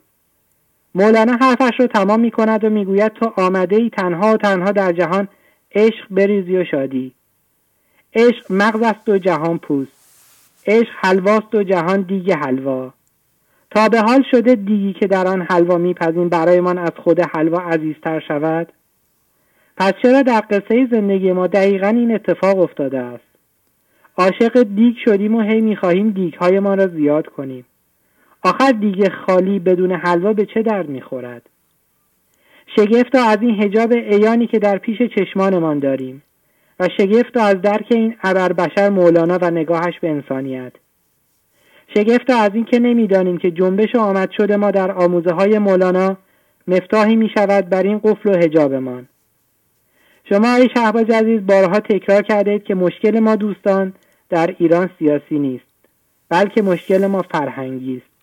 [SPEAKER 21] مولانا حرفش رو تمام می کند و می‌گوید تو آمده ای تنها و تنها در جهان عشق بریزی و شادی. عشق مغز است و جهان پوست. عشق حلواست و جهان دیگه حلوا. تا به حال شده دیگی که در آن حلوا میپذیم برایمان از خود حلوا عزیزتر شود؟ پس چرا در قصه زندگی ما دقیقا این اتفاق افتاده است؟ عاشق دیگ شدیم و هی می‌خواهیم دیگ ما را زیاد کنیم. آخر دیگ خالی بدون حلوا به چه درد می‌خورد؟ شگفت از این هجاب ایانی که در پیش چشمانمان داریم و شگفت از درک این ابر بشر مولانا و نگاهش به انسانیت. شگفت از این که نمی‌دانیم که جنبش و آمد شده ما در آموزه های مولانا مفتاحی می شود بر این قفل و هجابمان شما ای شهباز عزیز بارها تکرار کردید که مشکل ما دوستان در ایران سیاسی نیست بلکه مشکل ما فرهنگی است.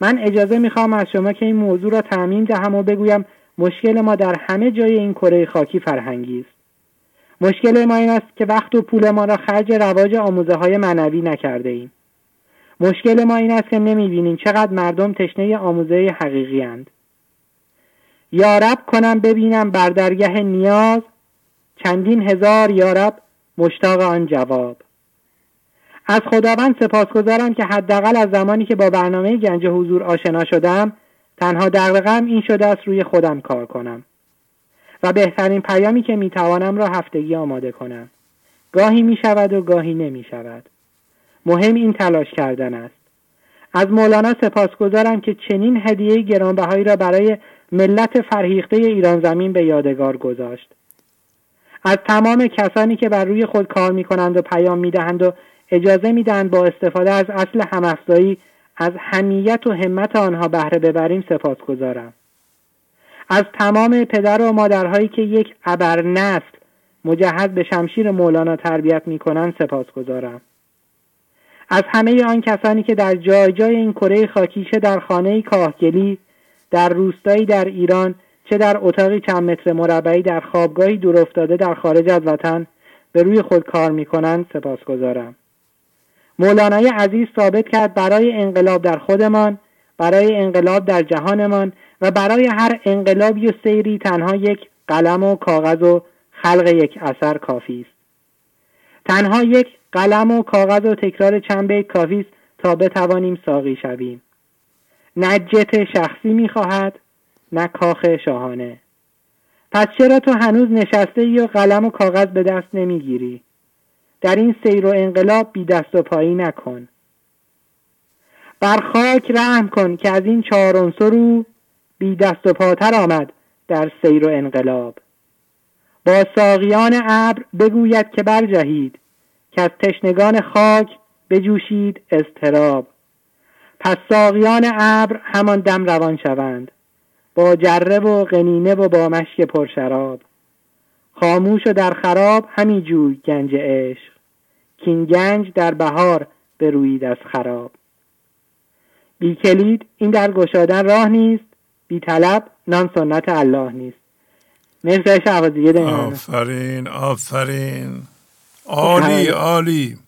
[SPEAKER 21] من اجازه می‌خوام از شما که این موضوع را تعمین دهم و بگویم مشکل ما در همه جای این کره خاکی فرهنگی است. مشکل ما این است که وقت و پول ما را خرج رواج آموزه های معنوی نکرده ایم. مشکل ما این است که نمی‌بینیم چقدر مردم تشنه آموزه حقیقی اند. یارب کنم ببینم بر درگه نیاز چندین هزار یارب مشتاق آن جواب. از خداوند سپاسگزارم که حداقل از زمانی که با برنامه گنج حضور آشنا شدم تنها دقیقم این شده است روی خودم کار کنم. و بهترین پیامی که می‌توانم را هفتگی آماده کنم. گاهی می شود و گاهی نمی شود مهم این تلاش کردن است. از مولانا سپاسگزارم که چنین هدیه گرانبهایی را برای ملت فرهیخته ایران زمین به یادگار گذاشت. از تمام کسانی که بر روی خود کار می کنند و پیام می دهند و اجازه می دهند با استفاده از اصل همافزایی از همیت و همت آنها بهره ببریم سپاسگزارم از تمام پدر و مادرهایی که یک ابر نسل مجهز به شمشیر مولانا تربیت می کنند سپاسگزارم از همه آن کسانی که در جای جای این کره خاکی چه در خانه کاهگلی در روستایی در ایران چه در اتاقی چند متر مربعی در خوابگاهی دور افتاده در خارج از وطن به روی خود کار می‌کنند سپاسگزارم مولانای عزیز ثابت کرد برای انقلاب در خودمان برای انقلاب در جهانمان و برای هر انقلابی و سیری تنها یک قلم و کاغذ و خلق یک اثر کافی است. تنها یک قلم و کاغذ و تکرار چند بیت کافی است تا بتوانیم ساقی شویم. نه جت شخصی می‌خواهد نه کاخ شاهانه. پس چرا تو هنوز نشسته ای قلم و کاغذ به دست نمی‌گیری؟ در این سیر و انقلاب بی دست و پایی نکن. بر خاک رحم کن که از این چهار عنصر رو بی دست و پاتر آمد در سیر و انقلاب. با ساقیان ابر بگوید که برجهید که از تشنگان خاک بجوشید اضطراب. پس ساقیان ابر همان دم روان شوند با جره و قنینه و با مشک پرشراب. خاموش و در خراب همی جوی گنج عشق. کین گنج در بهار بروید از خراب. بی کلید این در گشادن راه نیست بی طلب نان سنت الله نیست. مرسی شعبازی
[SPEAKER 3] آفرین آفرین. عالی عالی.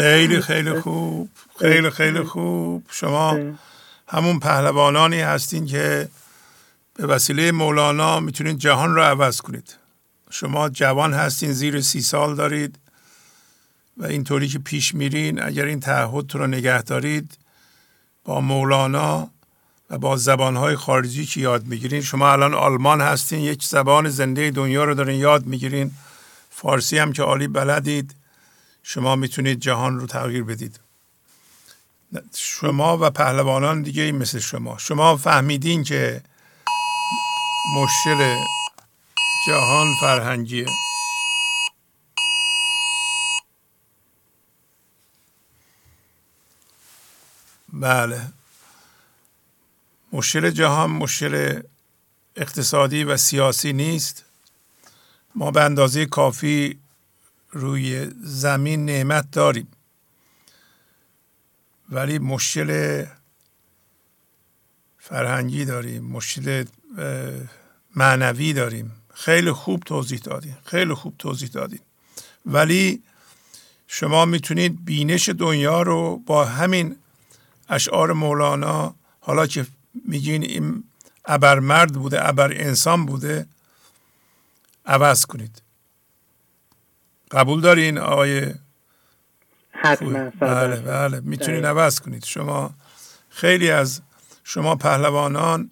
[SPEAKER 3] خیلی خیلی خوب خیلی خیلی خوب. شما همون پهلوانانی هستین که به وسیله مولانا می‌تونید جهان رو عوض کنید. شما جوان هستین زیر سی سال دارید و اینطوری که پیش میرین اگر این تعهد رو نگه دارید با مولانا و با زبانهای خارجی که یاد می‌گیرین. شما الان آلمان هستین یک زبان زنده دنیا رو دارین یاد می‌گیرین. فارسی هم که عالی بلدید. شما می‌تونید جهان رو تغییر بدید. شما و پهلوانان دیگه مثل شما. شما فهمیدین که مشکل جهان فرهنگیه بله. مشکل جهان مشکل اقتصادی و سیاسی نیست. ما به اندازه کافی روی زمین نعمت داریم. ولی مشکل فرهنگی داریم مشکل معنوی داریم. خیلی خوب توضیح دادیم خیلی خوب توضیح دادیم ولی شما می‌تونید بینش دنیا رو با همین اشعار مولانا حالا که میگین این ابر مرد بوده ابر انسان بوده عوض کنید. قبول دارین آقای
[SPEAKER 21] حتما
[SPEAKER 3] بله بله. می‌تونین عوض کنید. شما خیلی از شما پهلوانان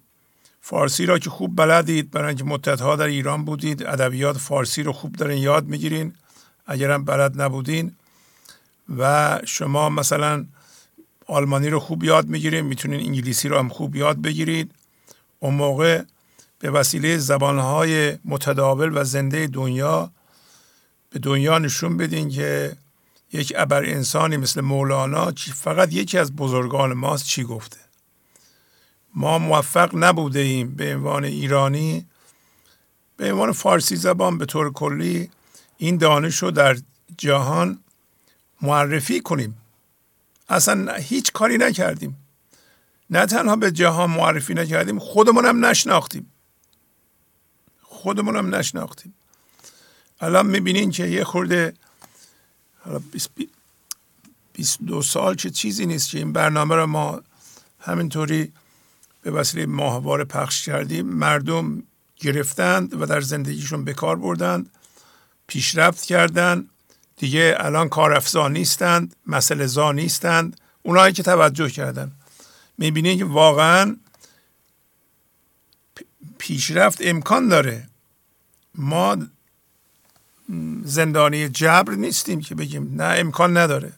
[SPEAKER 3] فارسی را که خوب بلدید برای اینکه مدتها در ایران بودید ادبیات فارسی رو خوب دارین یاد می‌گیرین. اگرم بلد نبودین و شما مثلا آلمانی رو خوب یاد می‌گیرید می‌تونین انگلیسی رو هم خوب یاد بگیرید اون موقع به وسیله زبانهای متداول و زنده دنیا به دنیا نشون بدین که یک ابر انسانی مثل مولانا فقط یکی از بزرگان ماست چی گفته. ما موفق نبوده ایم به عنوان ایرانی به عنوان فارسی زبان به طور کلی این دانش رو در جهان معرفی کنیم. اصلا هیچ کاری نکردیم. نه تنها به جهان معرفی نکردیم خودمون هم نشناختیم. خودمون هم نشناختیم. الان می‌بینین که یه خورده حالا 22 سال چه چیزی نیست که این برنامه رو ما همینطوری به وسیله ماهواره پخش کردیم. مردم گرفتند و در زندگیشون بکار بردند پیشرفت کردند. دیگه الان کارافزا نیستند مسئله زا نیستند. اونایی که توجه کردن. می‌بینید که واقعا پیشرفت امکان داره. ما زندانی جبر نیستیم که بگیم نه امکان نداره.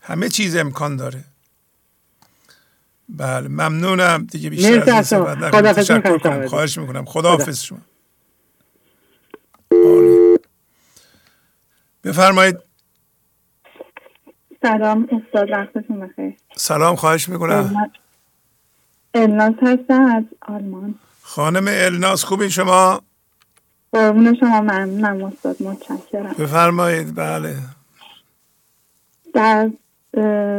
[SPEAKER 3] همه چیز امکان داره. بله ممنونم. دیگه بیشتر از این تشکر کنم. خواهش می‌کنم. خداحافظ شما. بفرمایید.
[SPEAKER 22] سلام استاد وقتتون بخیر.
[SPEAKER 3] سلام خواهش می‌کنم.
[SPEAKER 22] الناس هستم از آلمان.
[SPEAKER 3] خانم الناس خوبی شما؟
[SPEAKER 22] قربون شما ممنونم استاد متشکرم.
[SPEAKER 3] بفرمایید. بله.
[SPEAKER 22] در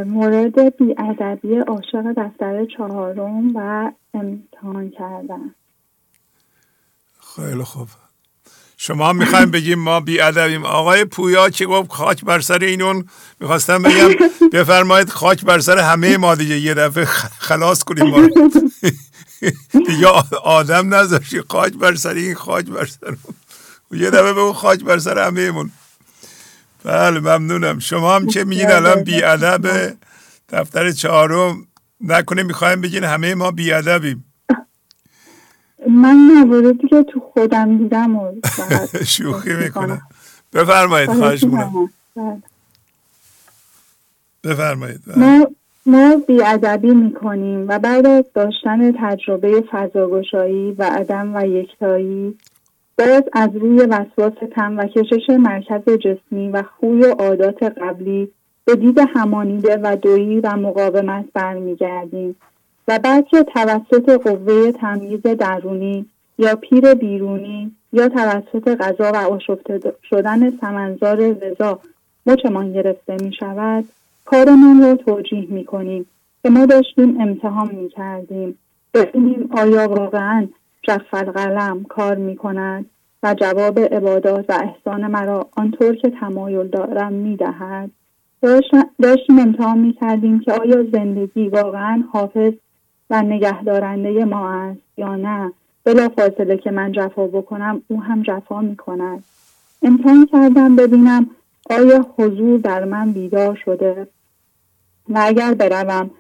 [SPEAKER 22] مورد بیادبی عاشق دفتر چهارم و امتحان کردن.
[SPEAKER 3] خیلی خوب. شما می‌خوایم بگیم ما بیادبیم. آقای پویا که گفت خاک بر سر اینون می‌خواستم بگم بفرمایید خاک بر سر همه ما دیگه. یه دفعه خلاص کنیم ما دیگه آدم نذاشی. خاک بر سر این خاک بر سر یه دفعه اون خاک بر سر همه مون. بله ممنونم. شما هم که میگین؟ الان بیادب دفتر چهارم نکنه می‌خوایم بگین همه ما بیادبیم.
[SPEAKER 23] من مواردی که تو خودم دیدم و
[SPEAKER 3] شوخی می‌کنه بفرمایید خواهش می‌کنم. بله. بفرمایید
[SPEAKER 23] بله. ما ما بیادبی می‌کنیم و بعد از داشتن تجربه فضاگشایی و عدم و یکتایی باز از روی وسواس تن و کشش مرکز جسمی و خوی و عادات قبلی به دید همانیده و دویی و مقاومت برمیگردیم و بعد که توسط قوه تمییز درونی یا پیر بیرونی یا توسط غذا و آشفته شدن سمنزار رضا مچمان گرفته می شود کارمان را توجیه می کنیم که ما داشتیم امتحان می کردیم ببینیم آیا واقعا جف القلم کار می کند و جواب عبادات و احسان مرا آنطور که تمایل دارم می دهد داشتیم امتحان می کردیم که آیا زندگی واقعا حافظ و نگهدارنده ما است یا نه. بلا فاصله که من جفا بکنم او هم جفا می کند امتحان کردم ببینم آیا حضور در من بیدار شده و اگر بروم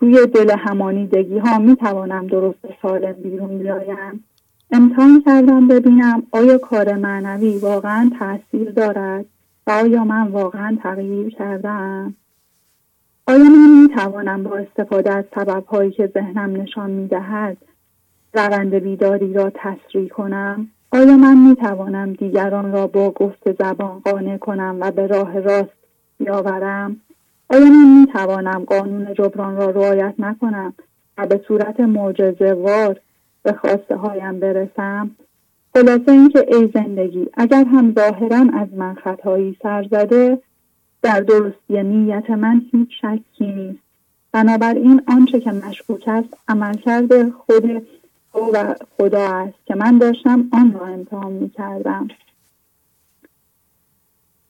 [SPEAKER 23] توی دل همانیدگی ها می توانم درست سالم بیرون بیایم. امتحان کردم ببینم آیا کار معنوی واقعا تاثیر دارد و آیا من واقعا تغییر کردم آیا من می توانم با استفاده از سبب هایی که ذهنم نشان می دهد روند بیداری را تسریع کنم؟ آیا من می توانم دیگران را با گفت زبان قانع کنم و به راه راست بیاورم؟ آیا من می توانم قانون جبران را رعایت نکنم و به صورت معجزه وار به خواسته هایم برسم؟ خلاصه اینکه ای زندگی اگر هم ظاهرا از من خطایی سر زده در درستی نیت من هیچ شکی نیست. بنابراین آنچه که مشکوک است عملکرد خود و خدا است که من داشتم آن را امتحان می کردم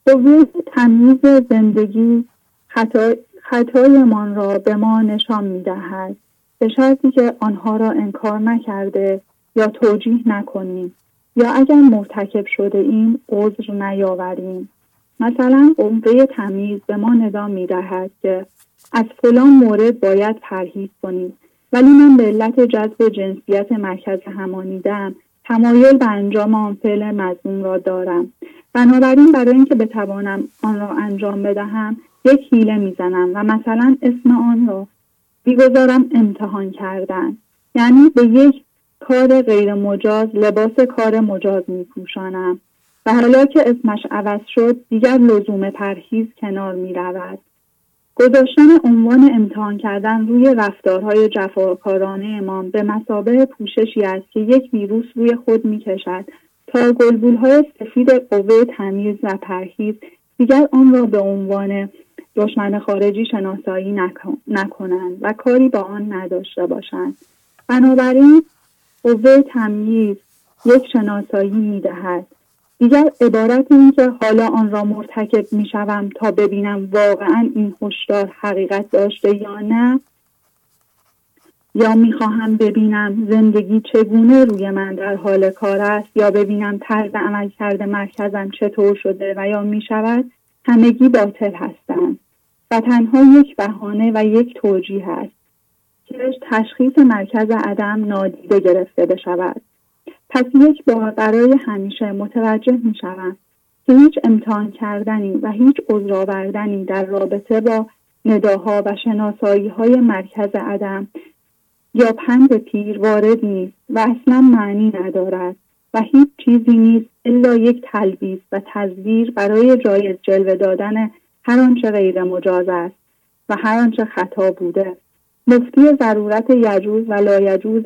[SPEAKER 23] قوه تمیز زندگی خطایمان را به ما نشان می دهد به شرطی که آنها را انکار نکرده یا توجیه نکنیم یا اگر مرتکب شده ایم عذر نیاوریم. مثلا قوه تمیز به ما نظام می دهد که از فلان مورد باید پرهیز کنیم. ولی من به علت جذب جنسیت مرکز همانیدم تمایل به انجام آن فعل مضمون را دارم. بنابراین برای اینکه بتوانم آن را انجام بدهم یک حیله می‌زنم و مثلا اسم آن را بیگذارم امتحان کردن یعنی به یک کار غیر مجاز لباس کار مجاز می پوشانم و حالا که اسمش عوض شد دیگر لزوم پرهیز کنار می رود. گذاشتن عنوان امتحان کردن روی رفتارهای جفاکارانه امام به مسابه پوششی است که یک ویروس روی خود می کشد تا گلبولهای سفید قوه تمیز و پرهیز دیگر آن را به عنوان دشمن خارجی شناسایی نکنند و کاری با آن نداشته باشند بنابراین قوه تمییز یک شناسایی می دهد. دیگر عبارت این که حالا آن را مرتکب می شوم تا ببینم واقعا این هشدار حقیقت داشته یا نه یا می‌خواهم ببینم زندگی چگونه روی من در حال کار است یا ببینم طرز عمل کرده مرکزم چطور شده و یا می شود همگی باطل هستند و تنها یک بهانه و یک توجیه است که تشخیص مرکز عدم نادیده گرفته بشود. پس یک بار برای همیشه متوجه می شوم که هیچ امتحان کردنی و هیچ عذر در رابطه با نداها و شناسایی های مرکز عدم یا پند پیر وارد نیست و اصلا معنی ندارد و هیچ چیزی نیست الا یک تلبیس و تزویر برای جایز جلوه دادن هر آنچه غیر مجاز است و هر آنچه خطا بوده. مفتی ضرورت یجوز و لایجوز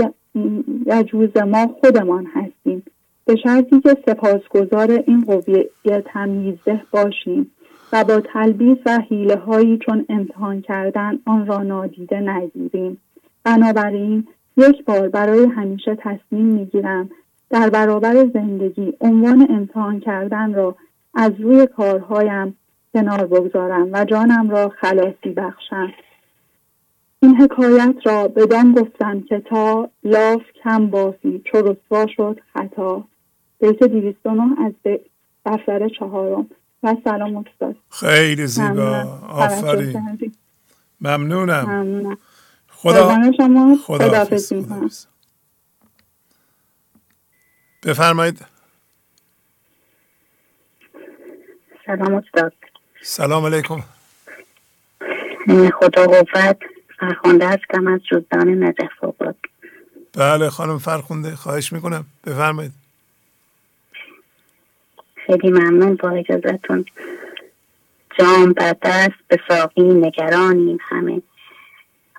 [SPEAKER 23] یجوز ما خودمان هستیم. به شرطی که سپاسگزار این قویه تمیزه باشیم و با تلبیس و حیله هایی چون امتحان کردن آن را نادیده نگیریم. بنابراین یک بار برای همیشه تصمیم می‌گیرم در برابر زندگی عنوان امتحان کردن را از روی کارهایم کنار بگذارم و جانم را خلاصی بخشم. این حکایت را بدان گفتم که تا لاف کم بافی چو رسوا شد خطا. بیت نه از دفتر چهارم. و سلام استاد.
[SPEAKER 3] خیلی زیبا. آفرین. ممنونم.
[SPEAKER 23] ممنونم. خدا شما خدا
[SPEAKER 3] بفرمایید.
[SPEAKER 24] سلام استاد.
[SPEAKER 3] سلام علیکم.
[SPEAKER 24] خدا قوت. فرخونده هستم از جزدان نجف آباد
[SPEAKER 3] بله خانم فرخونده خواهش می‌کنم. بفرمایید.
[SPEAKER 24] خیلی ممنون با اجازتون جام بر دست به ساقی نگرانیم همه.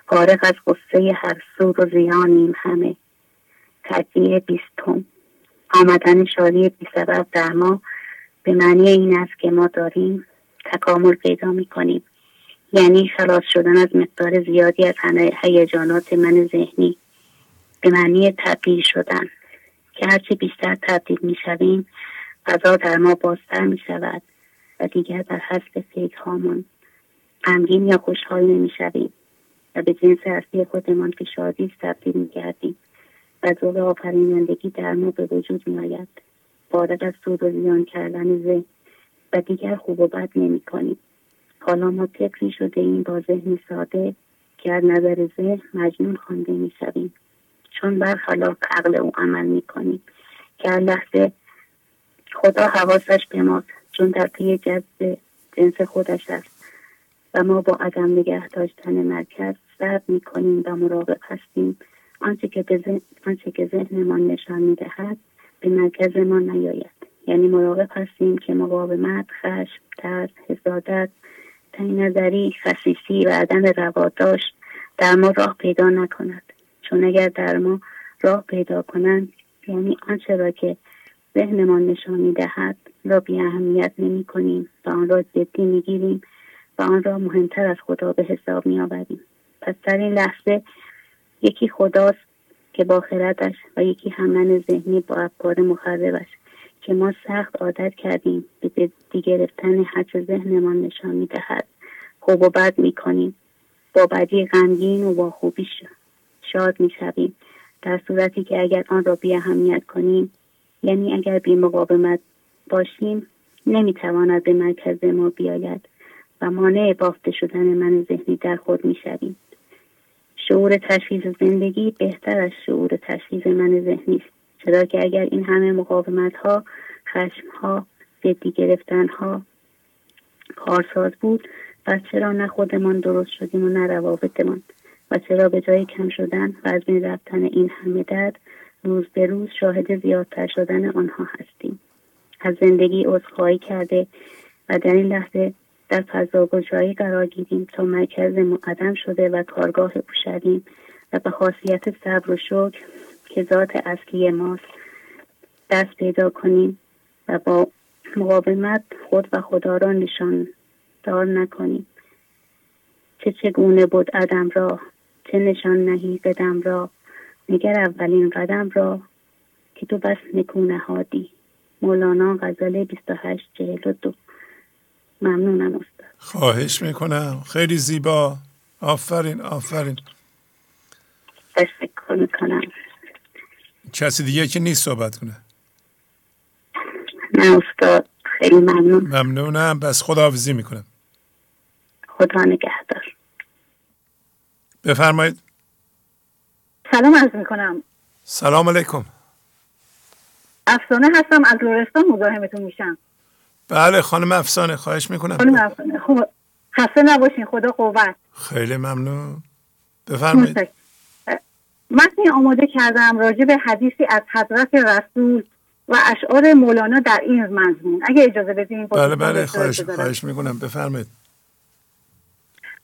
[SPEAKER 24] فارغ از غصه هر سود و زیانیم همه. تدیه بیستم. آمدن شادی بی سبب در ما به معنی این است که ما داریم تکامل پیدا می کنیم یعنی خلاص شدن از مقدار زیادی از هیجانات من ذهنی به معنی تبدیل شدن. که هرچه بیشتر تبدیل می شویم فضا در ما بازتر می شود و دیگر در حسب فکرهامان غمگین یا خوشحال نمی شویم و به جنس اصلی خودمان که شادی تبدیل می گردیم و ذوق آفرینندگی در ما به وجود می آید فارغ از سود و زیان کردن ذهن و دیگر خوب و بد نمی کنیم. حالا ما فکری شده این با ذهنی ساده که از نظر ذهن مجنون خوانده می شویم. چون برخلاف عقل او عمل می کنیم. که لحظه خدا حواسش به ماست. چون در پی جذب جنس خودش است. و ما با عدم نگه داشتن مرکز صبر می کنیم و مراقب هستیم. آنچه که, به آنچه که ذهنمان نشان می دهد به مرکز ما نیاید. یعنی مراقب هستیم که مقاومت خشم ترس حسادت تنگ نظری خصیصی و عدم رواداشت در ما راه پیدا نکند. چون اگر در ما راه پیدا کنند یعنی آنچه را که ذهنمان نشان می‌دهد را بی اهمیت نمی کنیم و آن را جدی می گیریم و آن را مهمتر از خدا به حساب می آوریم پس در این لحظه یکی خداست که با خردش و یکی همن ذهنی با افکار مخربش که ما سخت عادت کردیم به جدی گرفتن حج ذهنمان نشان می‌دهد. خوب و بد می‌کنیم. با بدی غمگین و با خوبی شاد می‌شویم. در صورتی که اگر آن را بی اهمیت کنیم یعنی اگر بی مقاومت باشیم نمی‌تواند به مرکز ما بیاید و مانع بافته شدن من ذهنی در خود می‌شویم. شعور تشخیص زندگی بهتر از شعور تشخیص من ذهنی است. چرا که اگر این همه مقاومت ها خشم ها جدی گرفتن ها کارساز بود پس چرا نه خودمان درست شدیم و نه روابطمان؟ و چرا به جای کم شدن و از بین رفتن این همه درد روز به روز شاهد زیادتر شدن آنها هستیم؟ از زندگی عذرخواهی کرده و در این لحظه در فضا گشایی قرار گیریم تا مرکز مقدم شده و کارگاه او شویم و به خاصیت صبر و شکر که ذات اصلی ماست. دست پیدا کنیم و با مقاومت خود و خدا را نشان دار نکنیم. چه چگونه بود عدم را چه نشان نهی قدم را. نگر اولین قدم را که تو بس نکو نهادی. مولانا غزل 28 دو. ممنونم استاد.
[SPEAKER 3] خواهش می‌کنم. خیلی زیبا. آفرین آفرین.
[SPEAKER 24] تشکر می‌کنم.
[SPEAKER 3] کسی دیگه که نیست صحبت کنه.
[SPEAKER 24] نه استاد. خیلی ممنون.
[SPEAKER 3] ممنونم. بس خداحافظی می‌کنم.
[SPEAKER 24] خدا نگهدار.
[SPEAKER 3] بفرمایید.
[SPEAKER 25] سلام عرض می‌کنم.
[SPEAKER 3] سلام علیکم.
[SPEAKER 25] افسانه هستم. از لورستان مزاحمتون میشم.
[SPEAKER 3] بله خانم افسانه. خواهش می‌کنم.
[SPEAKER 25] خانم افسانه. خوب خسته نباشین. خدا قوت.
[SPEAKER 3] خیلی ممنون. بفرمایید.
[SPEAKER 25] متنی آماده کردم راجع به حدیثی از حضرت رسول و اشعار مولانا در این مضمون. اگه اجازه بدین
[SPEAKER 3] بله بله خواهش, خواهش می‌کنم. بفرمایید.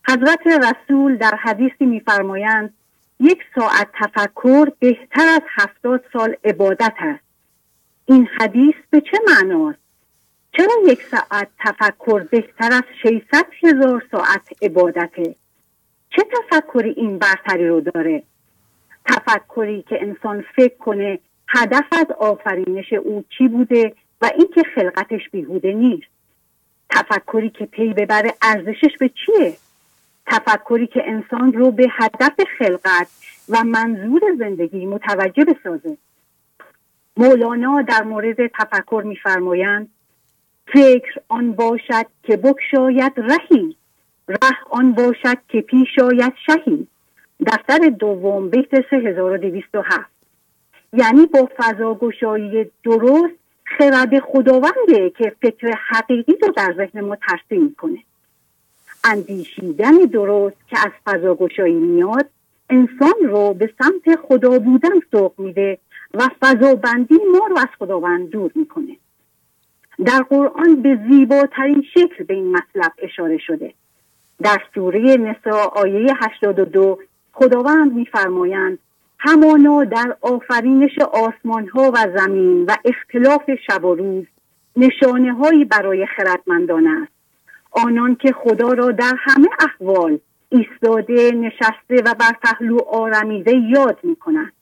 [SPEAKER 25] حضرت رسول در حدیثی میفرمایند یک ساعت تفکر بهتر از هفتاد سال عبادت است. این حدیث به چه معناست؟ چرا یک ساعت تفکر بهتر از 600 هزار ساعت عبادته؟ چه تفکری این برتری رو داره؟ تفکری که انسان فکر کنه هدف از آفرینش او چی بوده و اینکه خلقتش بیهوده نیست. تفکری که پی ببره ارزشش به چیه؟ تفکری که انسان رو به هدف خلقت و منظور زندگی متوجه بسازه. مولانا در مورد تفکر میفرمایند فکر آن باشد که بکشاید رهی ره آن باشد که پیش آید شهی. دفتر دوم بیت 3207 یعنی با فضاگشایی درست خرد خداونده که فکر حقیقی رو در ذهن ما ترسیم می‌کنه. اندیشیدن درست که از فضاگشایی میاد انسان رو به سمت خدا بودن سوق میده و فضابندی ما رو از خداوند دور می‌کنه. در قرآن به زیباترین شکل به این مطلب اشاره شده. در سوره نسا آیه 82 خداوند میفرمایند همانا در آفرینش آسمان ها و زمین و اختلاف شب و روز نشانه هایی برای خردمندان است. آنان که خدا را در همه احوال ایستاده نشسته و بر پهلو آرمیده یاد می کنند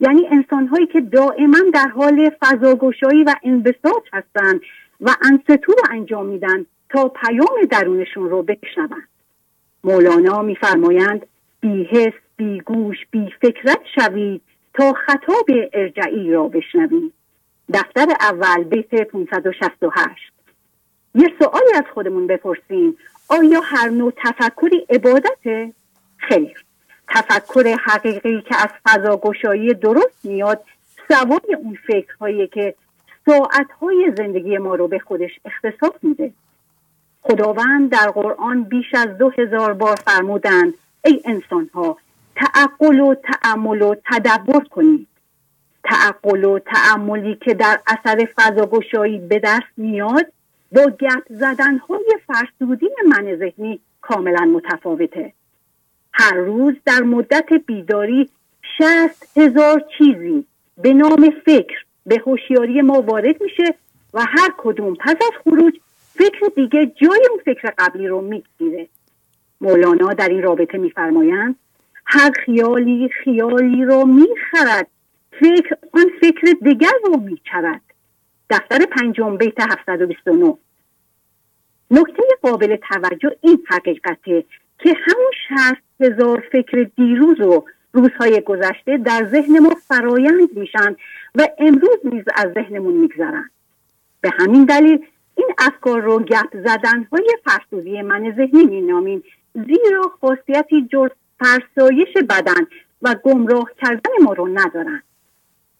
[SPEAKER 25] یعنی انسان هایی که دائما در حال فضاگشایی و انبساط هستند و انستو رو انجام میدن تا پیام درونشون رو بشنوند. مولانا میفرمایند بیهست بیگوش بی فکرت شوید تا خطاب ارجعی را بشنوید دفتر اول بیت 568 یه سوالی از خودمون بپرسیم. آیا هر نوع تفکری عبادته؟ خیر. تفکر حقیقی که از فضا گشایی درست میاد سوای اون فکرهایی که ساعتهای زندگی ما رو به خودش اختصاص میده. خداوند در قرآن بیش از دو هزار بار فرمودند ای انسان ها تعقل و تعمل و تدبر کنید. تعقل و تعملی که در اثر فضاگشایی به دست میاد با گپ زدن های فرسودی من ذهنی کاملا متفاوته. هر روز در مدت بیداری شست هزار چیزی به نام فکر به هوشیاری ما وارد میشه و هر کدوم پس از خروج فکر دیگه جای اون فکر قبلی رو می‌گیره. مولانا در این رابطه میفرمایند هر خیالی خیالی رو می‌خرد فکر آن فکر دیگر رو میچرد. دفتر پنجم بیت 729 نکته قابل توجه این حقیقته که همون شصت هزار فکر دیروز و روزهای گذشته در ذهن ما فرایند میشن و امروز نیز از ذهنمون میگذرن به همین دلیل این افکار رو گپ زدن های فرسوزی من ذهنی مینامیم. زیرا خاصیتی جز فرسایش بدن و گمراه کردن ما رو ندارن.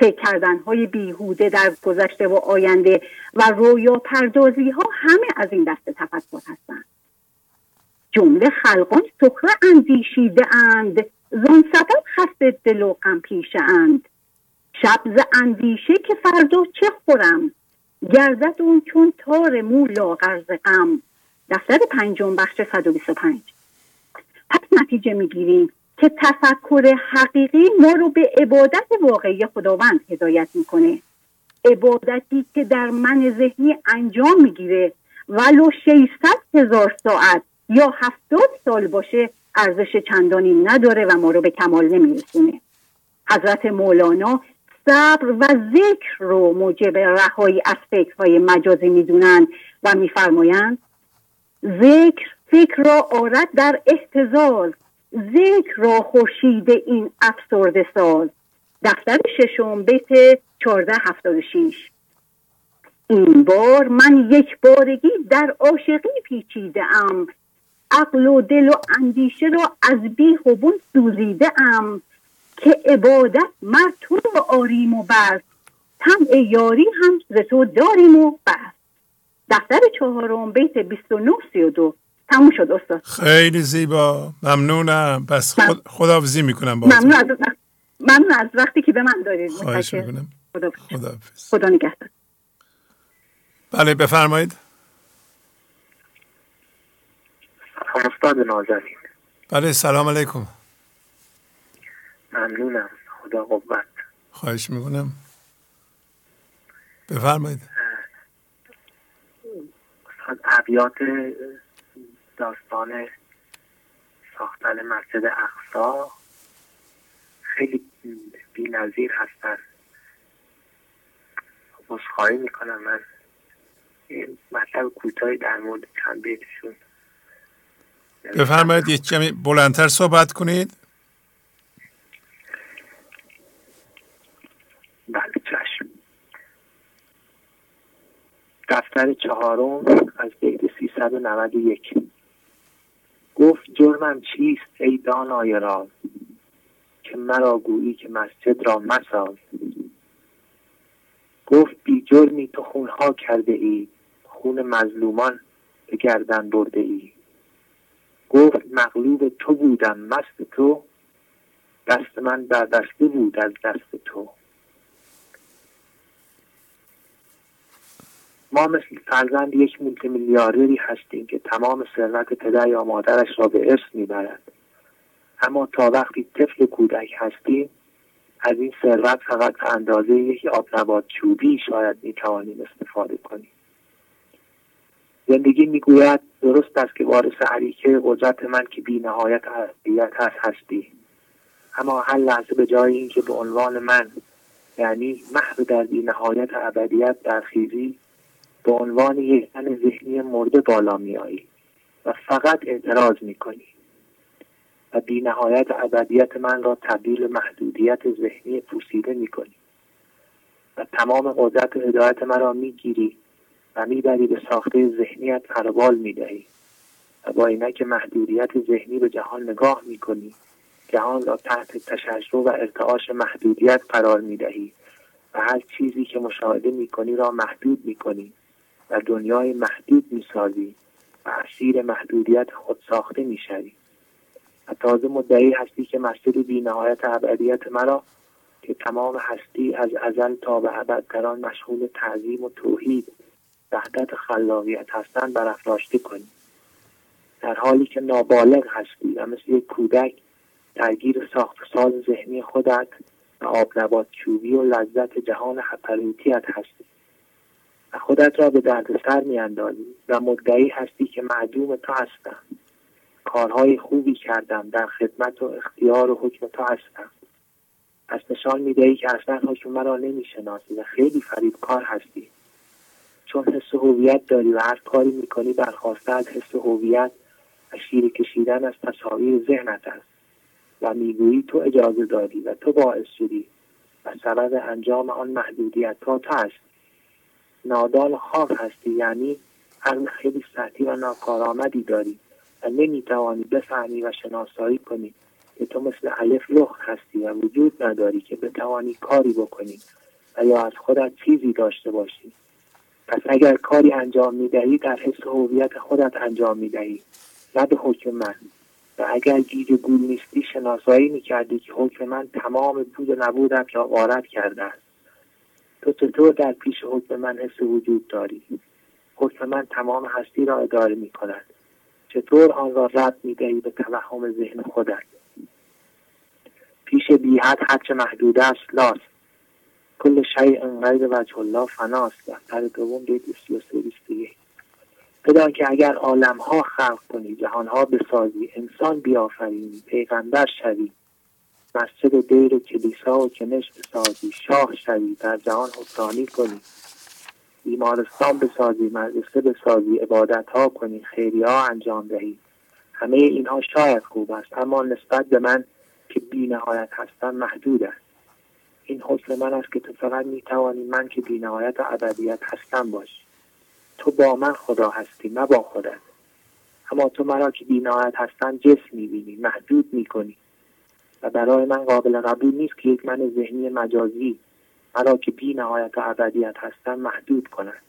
[SPEAKER 25] فکر کردن های بیهوده در گذشته و آینده و رویا پردازی ها همه از این دست تفکر هستند. جمله خلقان سخره اندیشیده اند زن سبب خسته دل و غم پیشه اند. شب ز اندیشه که فردا چه خورم؟ گردد اون چون تار مو لاغر ز غم. دفتر پنجم بخش 125 پس نتیجه می‌گیریم که تفکر حقیقی ما رو به عبادت واقعی خداوند هدایت می‌کنه. عبادتی که در من ذهنی انجام می‌گیره. ولو 600 هزار ساعت یا هفتاد سال باشه ارزش چندانی نداره و ما رو به کمال نمیرسونه. حضرت مولانا صبر و ذکر رو موجب رهایی از فکرهای مجازی می‌دونند و میفرمایند ذکر فکر را آرد در احتضال ذکر را خورشید این افسرده ساز. دفتر ششم بیت 1476 این بار من یک بارگی در عاشقی پیچیده ام عقل و دل و اندیشه را از بی بون سوزیده ام که عبادت مر تو را آریم و بس. طمع یاری هم ز تو داریم و بس. دفتر چهارم بیت 29 32 تموم شد استاد.
[SPEAKER 3] خیلی زیبا. ممنونم. پس خود خداحافظی می‌کنم
[SPEAKER 25] با ممنون از ممنون از وقتی که به من دارید
[SPEAKER 3] خواهش می‌کنم.
[SPEAKER 25] خدا خدا نگهدار.
[SPEAKER 3] بله بفرمایید.
[SPEAKER 26] استاد نازنین.
[SPEAKER 3] بله سلام علیکم.
[SPEAKER 26] ممنونم. خدا قوت.
[SPEAKER 3] خواهش می‌کنم. بفرمایید.
[SPEAKER 26] ابیات داستان ساختن مسجد اقصا خیلی بی نظیر هستن. بسخواهی می‌کنم من. مطلب کوتاهی در مورد چند بیتشون
[SPEAKER 3] بفرمایید یک کمی بلندتر صحبت کنید.
[SPEAKER 26] بله چشم. دفتر چهارم از بیت 391 گفت جرمم چیست ای دانای راز
[SPEAKER 27] که مرا گویی که مسجد را مساز. گفت بی جرمی تو خونها کرده ای خون مظلومان به گردن برده ای. گفت مغلوب تو بودم مست تو دست من در دسته بود از دست تو. ما مثل فرزند یک مولتی میلیاردری هستیم که تمام ثروت پدر یا مادرش را به ارث می‌برد. اما تا وقتی طفل کودک هستیم از این ثروت فقط به اندازه یک آب نبات چوبی شاید می‌توانیم استفاده کنیم. زندگی می‌گوید درست است که وارث عریکه قدرت من که بی نهایت هست هستی اما هر لحظه به جای اینکه به عنوان من یعنی محو در بی نهایت ابدیت در خیزی به عنوان یک زن ذهنی مرده بالا میایی و فقط اعتراض می‌کنی. و بی نهایت ابدیت من را تبدیل محدودیت ذهنی پوسیده می‌کنی. و تمام قدرت و هدایت مرا می‌گیری و می‌بری به ساخته ذهنیت قربال می‌دهی. و با اینکه محدودیت ذهنی به جهان نگاه می‌کنی جهان را تحت تشعشع و ارتعاش محدودیت قرار می‌دهی. و هر چیزی که مشاهده می‌کنی را محدود می‌کنی. و دنیای محدود می‌سازی و اسیر محدودیت خود ساخته می‌شوی. و تازه مدعی هستی که مسجد بی نهایت ابدیت مرا که تمام هستی از ازل تا به ابد در آن مشغول تعظیم و توحید وحدت خلاقیت هستند برافراشته کنی. در حالی که نابالغ هستی و مثل یک کودک درگیر ساخت ساز ذهنی خودت و آب نبات چوبی و لذت جهان هپروتیت هستی. و خودت را به دردسر میاندازی و مدعی هستی که معدوم تو هستم. کارهای خوبی کردم در خدمت و اختیار و حکم تو هستم. پس نشان می‌دهی که اصلا حکم مرا نمی‌شناسی و خیلی فریبکار هستی. چون حس هویت داری و هر کاری می‌کنی برخواسته از حس هویت و شیر کشیدن از تصاویر ذهنت است و می‌گویی تو اجازه دادی و تو باعث شدی و سبب انجام آن محدودیت ها تو هستی. نادان خاک هستی. یعنی عقل خیلی سطحی و ناکارآمدی داری و نمی‌توانی بفهمی و شناسایی کنی که تو مثل الف لخت هستی و وجود نداری که بتوانی کاری بکنی و یا از خودت چیزی داشته باشی. پس اگر کاری انجام می‌دهی در حس هویت خودت انجام می‌دهی نه به حکم من. و اگر گیج گول نیستی شناسایی می‌کردی که حکم من تمام بود و نبودم را وارد کرده تو چطور در پیش حکم من حس وجود داری. حکم من تمام هستی را اداره می کند. چطور آن را رد می دهی به توهم ذهن خودت؟ پیش بیحد هرچه محدود است لاست کل شیء غیر وجه الله فناست. دفتر دوم بیت 33 بدان که اگر عالم ها خلق کنی جهان ها بسازی انسان بیافرینی پیغمبر شوی. مسجد دیر و کلیسا و کنش بسازی شاه شوی در جهان حسانی کنی. بیمارستان بسازی مدرسه بسازی عبادت ها کنی خیری ها انجام دهی. همه اینها شاید خوب است اما نسبت به من که بی نهایت هستم محدود است. این حسن من است که تو فقط می‌توانی من که بی نهایت و ابدیت هستم باشی. تو با من خدا هستی نه با خودت. اما تو مرا که بی نهایت هستم جسم می‌بینی محدود می‌کنی. و برای من قابل قبول نیست که یک من ذهنی مجازی مرا که بی نهایت و ابدیت هستم محدود کند.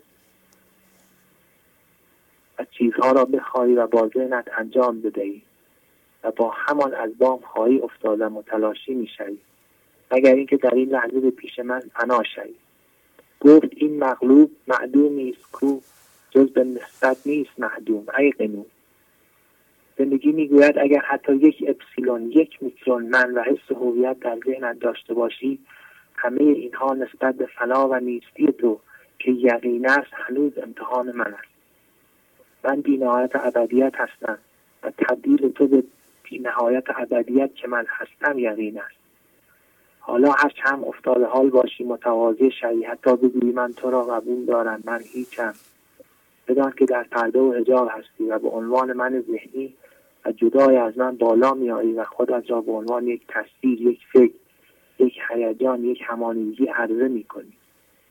[SPEAKER 27] و چیزها را بخواهی و با ذهنت انجام بدهی و با همان از بام خواهی افتادم و تلاشی می‌شوی. مگر اینکه در این لحظه به پیش من فنا شوی. گفت این مغلوب معدومی است کو جز به نسبت نیست معدوم ای قنون زندگی می‌گوید اگر حتی یک اپسیلون یک میکرون من و حس هویت در ذهنت داشته باشی همه اینها نسبت به فنا و نیستی تو که یقین است هنوز امتحان من است. من بینهایت ابدیت هستم و تبدیل تو به بینهایت ابدیت که من هستم یقین است. حالا هر چند افتاده حال باشی متواضع شوی. حتی بگویی من تو را قبول دارم من هیچم. بدان که در پرده و حجاب هستی و به عنوان من ذهنی و جدای از من بالا میایی و خودت را به عنوان یک تصویر یک فکر یک هیجان یک همانیزی عرضه می‌کنی.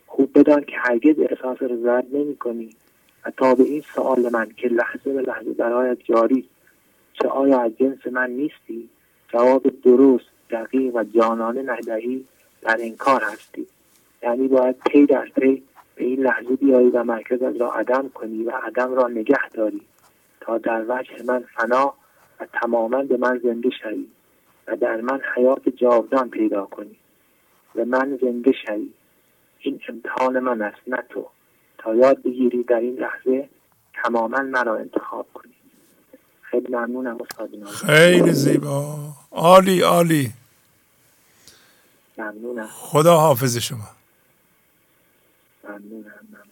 [SPEAKER 27] خوب بدان که هرگز احساس رضایت نمی کنی و تا به این سوال من که لحظه به لحظه برایت جاری چه آیا از جنس من نیستی؟ جواب درست دقیق و جانانه ندهی در انکار هستی. یعنی باید پی در پی به این لحظه بیایی و مرکزت را عدم کنی و عدم را نگه داری تا در وجه من فنا و تماما به من زنده شوی و در من حیات جاودان پیدا کنی و من زنده شوی. این امتحان من است نه تو. تا یاد بگیری در این لحظه تماما مرا انتخاب کنی. خیلی ممنونم استاد
[SPEAKER 3] خیلی زیبا. عالی عالی.
[SPEAKER 27] ممنونم.
[SPEAKER 3] خدا حافظ شما
[SPEAKER 27] ممنونم.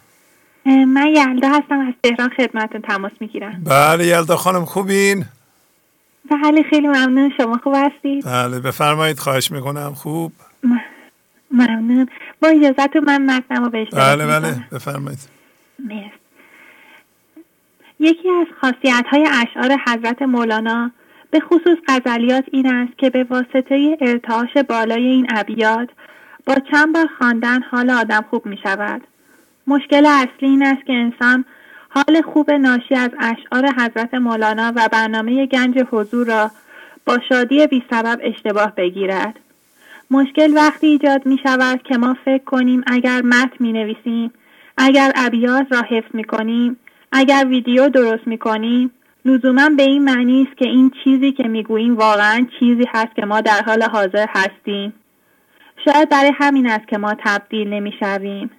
[SPEAKER 28] من یلدا هستم از تهران خدمتتون تماس می‌گیرم.
[SPEAKER 3] بله یلدا خانم خوبین؟
[SPEAKER 28] بله خیلی ممنون. شما خوب هستید؟
[SPEAKER 3] بله بفرمایید خواهش می‌کنم. خوب؟
[SPEAKER 28] ممنون. با اجازت من متنم رو بهش
[SPEAKER 3] بله بله بفرمایید.
[SPEAKER 28] مرسی. یکی از خاصیت های اشعار حضرت مولانا به خصوص غزلیات این است که به واسطه ارتعاش بالای این ابیات با چند بار خواندن حال آدم خوب می شود. مشکل اصلی این است که انسان حال خوب ناشی از اشعار حضرت مولانا و برنامه گنج حضور را با شادی بی سبب اشتباه بگیرد. مشکل وقتی ایجاد می شود که ما فکر کنیم اگر متن می نویسیم، اگر ابیات را حفظ می کنیم، اگر ویدیو درست می کنیم، لزوما به این معنی است که این چیزی که می گوییم واقعا چیزی هست که ما در حال حاضر هستیم. شاید برای همین است که ما تبدیل نمی‌شویم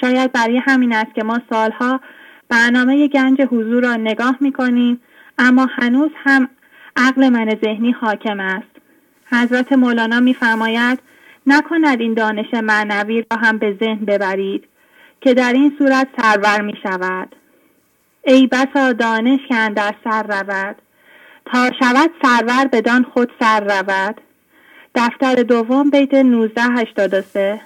[SPEAKER 28] شاید برای همین است که ما سالها برنامه گنج حضور را نگاه می‌کنیم اما هنوز هم عقل من ذهنی حاکم است. حضرت مولانا میفرماید نکند این دانش معنوی را هم به ذهن ببرید که در این صورت سرور می شود ای بسا دانش که در سر رود تا شود سرور بدان خود سر رود. دفتر دوم بیت 1983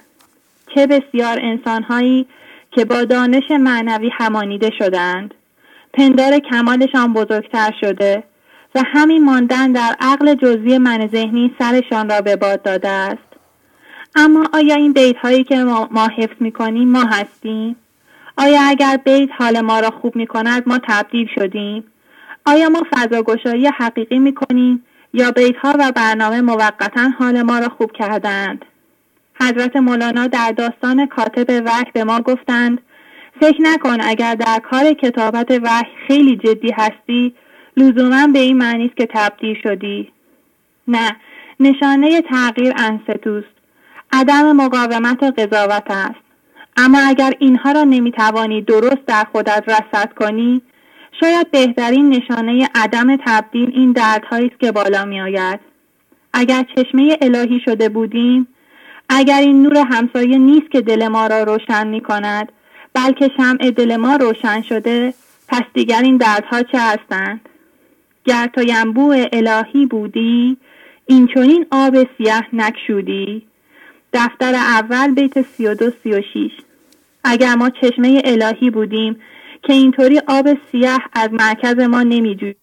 [SPEAKER 28] چه بسیار انسانهایی که با دانش معنوی همانیده شدند پندار کمالشان بزرگتر شده و همین ماندن در عقل جزوی من ذهنی سرشان را به باد داده است اما آیا این بیت هایی که ما, حفظ می کنیم ما هستیم؟ آیا اگر بیت حال ما را خوب می کند ما تبدیل شدیم؟ آیا ما فضاگشایی حقیقی می کنیم یا بیتها و برنامه موقتا حال ما را خوب کردند حضرت مولانا در داستان کاتب وحی به ما گفتند فکر نکن اگر در کار کتابت وحی خیلی جدی هستی لزوما به این معنی است که تبدیل شدی. نه نشانه تغییر انستوست. عدم مقاومت و قضاوت است. اما اگر اینها را نمی‌توانی درست در خودت رصد کنی شاید بهترین نشانه عدم تبدیل این دردهایی است که بالا می آید. اگر چشمه الهی شده بودیم اگر این نور همسایه نیست که دل ما را روشن می کند بلکه شمع دل ما روشن شده پس دیگر این دردها چه هستند؟ گر تو ینبوع الهی بودی این چونین آب سیاه نکشودی دفتر اول بیت سی و دو سی و شیش اگر ما چشمه الهی بودیم که اینطوری آب سیاه از مرکز ما نمی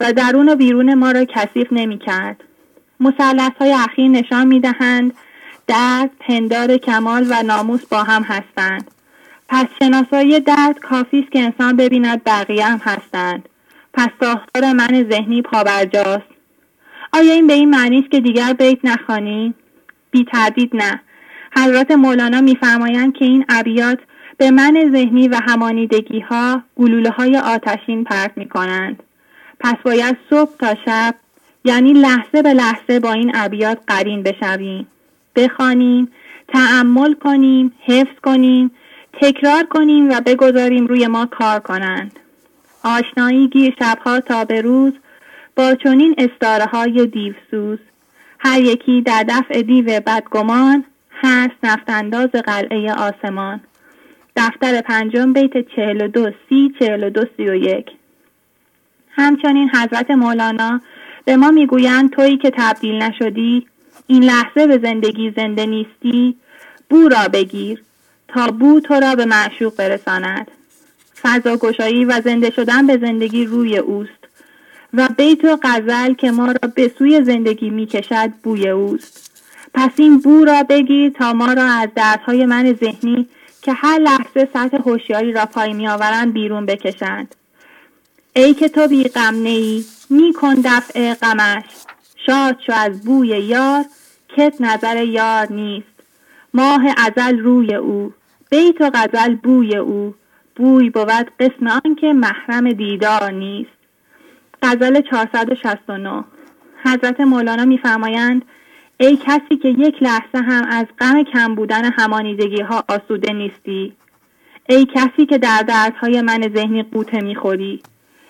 [SPEAKER 28] و درون و بیرون ما را کثیف نمی کرد. مسلط های اخیر نشان می دهند درد، پندار کمال و ناموس با هم هستند. پس شناسایی درد کافی است که انسان ببیند بقیه هم هستند. پس ساختار من ذهنی پابرجاست. آیا این به این معنی است که دیگر بیت نخوانی؟ بی تردید نه. حضرت مولانا میفرمایند که این ابیات به من ذهنی و همانیدگی ها گلوله های آتشین پرت می کنند. پس باید صبح تا شب یعنی لحظه به لحظه با این ابیات قرین بشویم.
[SPEAKER 29] بخوانیم تعمل کنیم حفظ کنیم تکرار کنیم و بگذاریم روی ما کار کنند. آشنایی گیر شبها تا به روز با چنین استاره های دیوسوز. هر یکی در دفع دیو بدگمان هست نفتانداز قلعه آسمان. دفتر پنجم بیت چهل و دو سی چهل و دو سی و یک. همچنین حضرت مولانا به ما می‌گویند تویی که تبدیل نشدی این لحظه به زندگی زنده نیستی؟ بو را بگیر تا بو تو را به معشوق برساند. فضا گشایی و زنده شدن به زندگی روی اوست و بیت و غزل که ما را به سوی زندگی می کشد بوی اوست. پس این بو را بگیر تا ما را از دردهای من ذهنی که هر لحظه سطح هوشیاری را پای می آورند بیرون بکشند. ای که تو بی غم نیی می کن دفع غمش. شاد شو از بوی یار کت نظر یار نیست. ماه ازل روی او بیت و غزل بوی او. بوی بود قسم آن که محرم دیدار نیست. غزل 469 حضرت مولانا میفرمایند ای کسی که یک لحظه هم از غم کم بودن همانیدگی ها آسوده نیستی. ای کسی که در دردهای من ذهنی قوطه می‌خوری.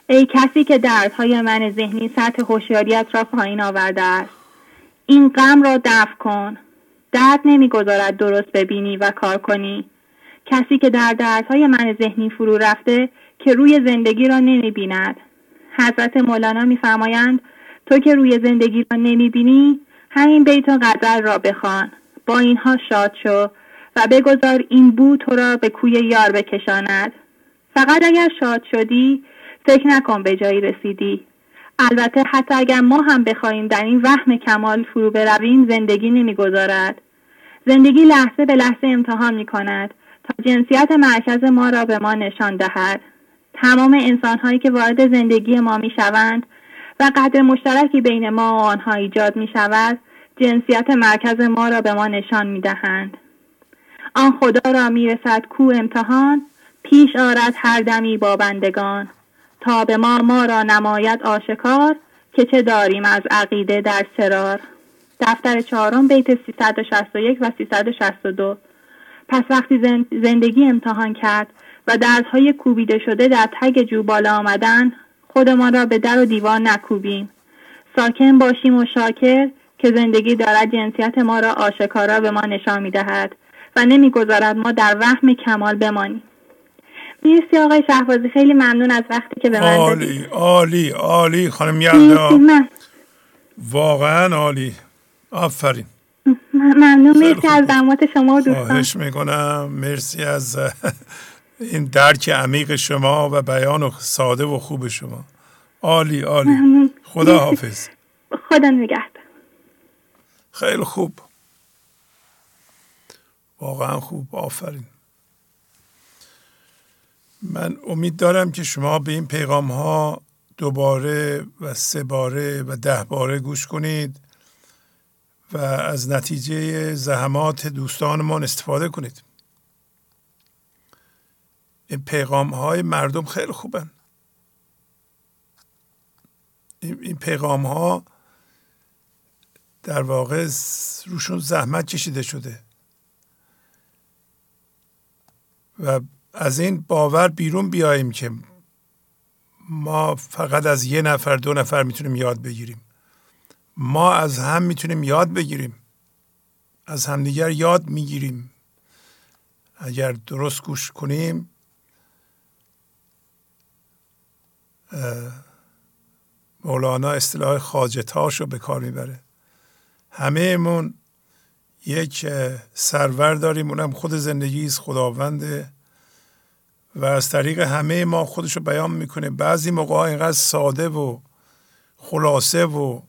[SPEAKER 29] ای کسی که دردهای من ذهنی سطح هوشیاریت را پایین آورده است. این غم را دفع کن. درد نمی‌گذارد درست ببینی و کار کنی. کسی که در دردهای من ذهنی فرو رفته که روی زندگی را نمی‌بیند. حضرت مولانا میفرمایند تو که روی زندگی را نمی‌بینی همین بیت و غزل را بخوان. با اینها شاد شو و بگذار این بو تو را به کوی یار بکشاند. فقط اگر شاد شدی فکر نکن به جایی رسیدی. البته حتی اگر ما هم بخواهیم در این وهم کمال فرو برویم زندگی نمی‌گذارد. زندگی لحظه به لحظه امتحان می کند تا جنسیت مرکز ما را به ما نشان دهد. تمام انسان هایی که وارد زندگی ما می شوند و قدر مشترکی بین ما و آنها ایجاد می شود جنسیت مرکز ما را به ما نشان می دهند. آن خدا را می رسد کو امتحان پیش آرد هر دمی با بندگان. تا به ما ما را نماید آشکار که چه داریم از عقیده در سرار دفتر چهارم بیت 361 و 362 پس وقتی زندگی امتحان کرد و دردهای کوبیده شده در تگ جو بالا آمدن خودمان را به در و دیوار نکوبیم. ساکن باشیم و شاکر که زندگی دارد جنسیت ما را آشکارا به ما نشان می‌دهد و نمی‌گذارد ما در وهم کمال بمانیم. مرسی آقای شهبازی. خیلی ممنون از وقتی که به من
[SPEAKER 3] عالی عالی عالی خانم یلدا. واقعا عالی. آفرین.
[SPEAKER 29] ممنون. مرسی از دعوت شما و دوستان.
[SPEAKER 3] خواهش می‌کنم. مرسی از این درک عمیق شما و بیان ساده و خوب شما. عالی عالی. خدا حافظ.
[SPEAKER 29] خدا نگهد
[SPEAKER 3] خیلی خوب. واقعا خوب. آفرین. من امید دارم که شما به این پیغام ها دوباره و سه باره و ده باره گوش کنید و از نتیجه زحمات دوستانمان استفاده کنید. این پیغام های مردم خیلی خوبن. این پیغام ها در واقع روشون زحمت کشیده شده. و از این باور بیرون بیاییم که ما فقط از یه نفر دو نفر می‌تونیم یاد بگیریم. ما از هم می‌تونیم یاد بگیریم. از همدیگر یاد می‌گیریم. اگر درست گوش کنیم مولانا اصطلاح خاجتاش رو به کار می‌بره. همه من یک سرور داریم. اونم خود زندگی است خداونده و از طریق همه ما خودش رو بیان می‌کنه. بعضی موقع اینقدر ساده و خلاصه و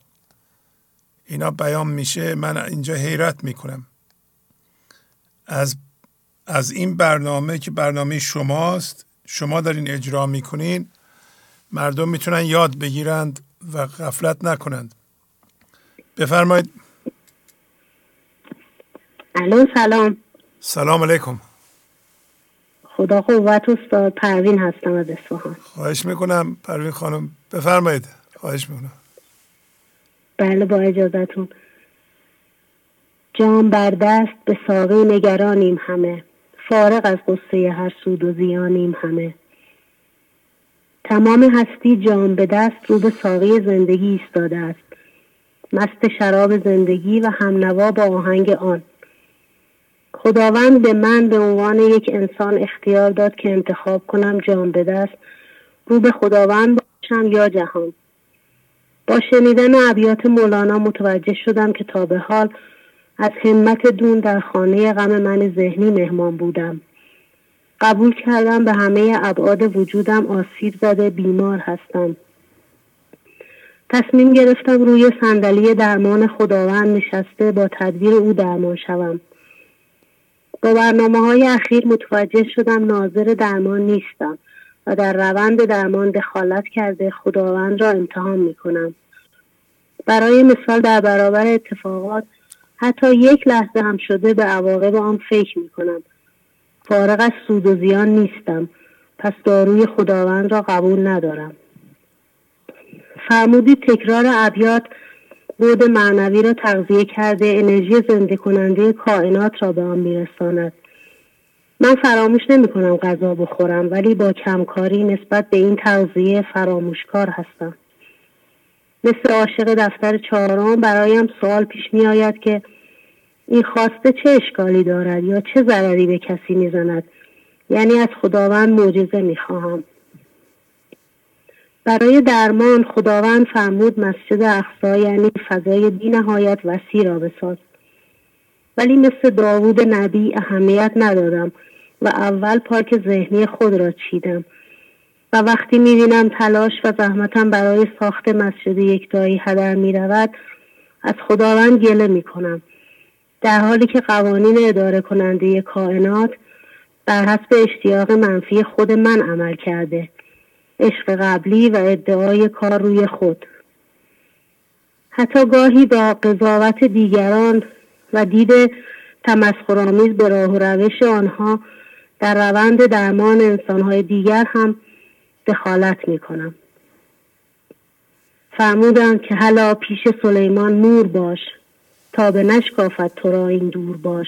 [SPEAKER 3] اینا بیان میشه من اینجا حیرت می‌کنم. از از این برنامه که برنامه شماست شما دارین اجرا می‌کنین مردم می‌تونن یاد بگیرند و غفلت نکنند. بفرمایید.
[SPEAKER 30] الو سلام.
[SPEAKER 3] سلام علیکم.
[SPEAKER 30] خدا قوت استاد پروین هستم از اصفهان
[SPEAKER 3] خواهش می‌کنم. پروین خانم بفرمایید. خواهش می‌کنم.
[SPEAKER 30] بله با اجازتون جام بر دست به ساقی نگرانیم همه. فارغ از قصه هر سود و زیانیم همه. تمام هستی جام به دست رو به ساقی زندگی ایستاده است. مست شراب زندگی و همنوا با آهنگ آن. خداوند به من به عنوان یک انسان اختیار داد که انتخاب کنم جام به دست رو به خداوند باشم یا جهان. با شنیدن ابیات مولانا متوجه شدم که تا به حال از همت دون در خانه غم من ذهنی مهمان بودم. قبول کردم به همه ابعاد وجودم آسیب زده بیمار هستم. تصمیم گرفتم روی صندلی درمان خداوند نشسته با تدبیر او درمان شوم. با برنامه های اخیر متوجه شدم ناظر درمان نیستم و در روند درمان دخالت کرده خداوند را امتحان می کنم. برای مثال در برابر اتفاقات حتی یک لحظه هم شده به عواقب آن فکر می کنم. فارغ از سود و زیان نیستم پس داروی خداوند را قبول ندارم. فرمودید تکرار ابیات بود معنوی را تغذیه کرده انرژی زنده کننده کائنات را به آن میرساند. من فراموش نمی کنم غذا بخورم ولی با کمکاری نسبت به این تغذیه فراموشکار هستم. مثل عاشق دفتر چهارم برایم سوال پیش می آید که این خواسته چه اشکالی دارد یا چه ضرری به کسی می‌زند؟ یعنی از خداوند معجزه می خواهم برای درمان خداوند فرمود مسجد اقصا یعنی فضای بی نهایت وسیع را بساز. ولی مثل داوود نبی اهمیت ندادم و اول پارک ذهنی خود را چیدم. و وقتی می‌بینم تلاش و زحمتم برای ساخت مسجد یکتایی هدر می‌رود از خداوند گله می‌کنم. در حالی که قوانین اداره کننده کائنات بر حسب اشتیاق منفی خود من عمل کرده. عشق قبلی و ادعای کار روی خود حتی گاهی با قضاوت دیگران و دید تمسخرآمیز به راه و روش آنها در روند درمان انسانهای دیگر هم دخالت می کنم. فرمودند که حالا پیش سلیمان نور باش تا به نشکافت تو را این دور باش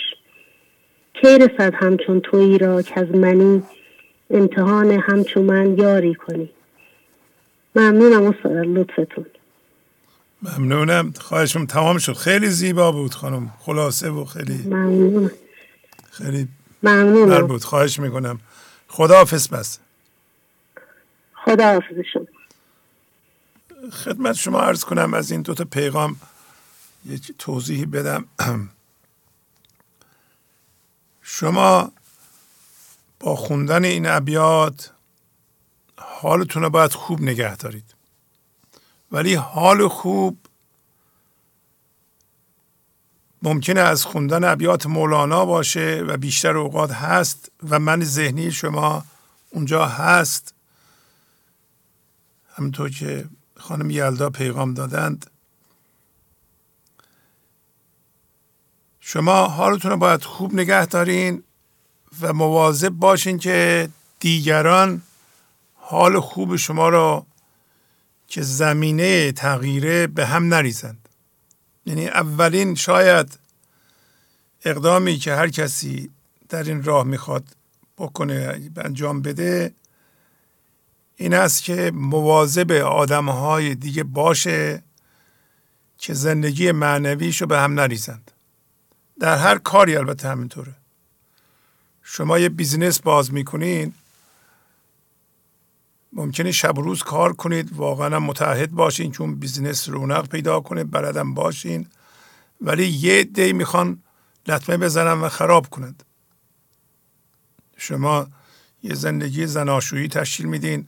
[SPEAKER 30] کی رسد همچون تویی را که از منی امتحان همچون من یاری کنی. ممنونم استاد لطفتون.
[SPEAKER 3] ممنونم. خواهشم تمام شد. خیلی زیبا بود خانم. خلاصه و خیلی
[SPEAKER 30] ممنونم
[SPEAKER 3] خیلی
[SPEAKER 30] ممنونم.
[SPEAKER 3] بود. خواهش می‌کنم. خدا حافظ بس.
[SPEAKER 30] خدا حافظ شما.
[SPEAKER 3] خدمت شما عرض کنم. از این دوتا پیغام یک توضیحی بدم. شما با خوندن این ابیات حالتون رو باید خوب نگه دارید. ولی حال خوب ممکنه از خوندن ابیات مولانا باشه و بیشتر اوقات هست و من ذهنی شما اونجا هست. همونطور که خانم یلدا پیغام دادند. شما حالتون رو باید خوب نگه دارین. و مواظب باشین که دیگران حال خوب شما را که زمینه تغییره به هم نریزند. یعنی اولین شاید اقدامی که هر کسی در این راه می‌خواد بکنه انجام بده این است که مواظب آدم های دیگه باشه که زندگی معنویش رو به هم نریزند. در هر کاری البته همینطوره. شما یه business باز می‌کنین ممکنه شب روز کار کنید واقعا متحد باشین اون business رونق پیدا کنه بلدم باشین. ولی یه عده‌ای می‌خوان لطمه بزنن و خراب کنند. شما یه زندگی زناشویی تشکیل میدین.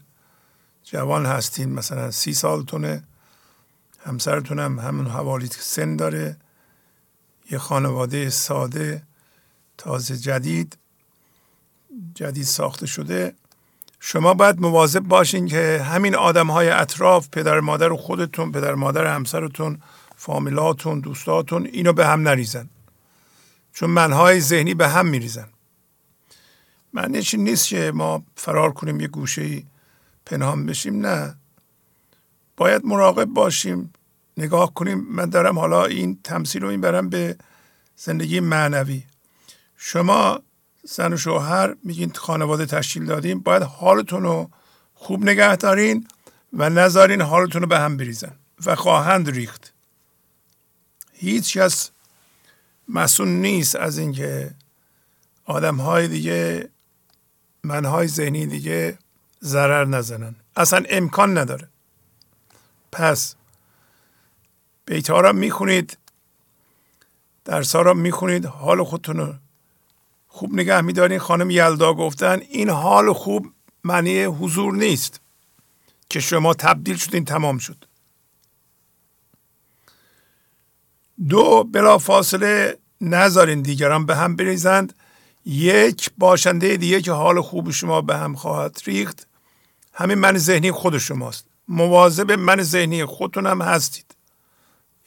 [SPEAKER 3] جوان هستین مثلا سی سالتونه همسرتون هم همون حوالی سن داره. یه خانواده ساده تازه جدید. جدید ساخته شده. شما باید مواظب باشین که همین آدم های اطراف پدر مادر خودتون پدر مادر همسرتون فامیلاتون دوستاتون اینو به هم نریزن. چون منهای ذهنی به هم میریزن. معنیش نیست که ما فرار کنیم یه گوشه پنهان بشیم؟ نه. باید مراقب باشیم نگاه کنیم. من دارم حالا این تمثیل رو این برم به زندگی معنوی. شما زن و شوهر میگین خانواده تشکیل دادیم باید حالتون رو خوب نگه دارین و نذارین حالتون رو به هم بریزن و خواهند ریخت. هیچ کس مسئول نیست از اینکه آدم های دیگه منهای ذهنی دیگه ضرر نزنن. اصلا امکان نداره. پس بیتها را می‌خونید درس را می‌خونید حال خودتون رو خوب نگه میدارین خانم یلدا گفتن این حال خوب معنی حضور نیست که شما تبدیل شدین تمام شد. دو بلا فاصله نذارین دیگران به هم بریزند. یک باشنده دیگه که حال خوب شما به هم خواهد ریخت. همین من ذهنی خود شماست. مواظب من ذهنی خودتون هم هستید.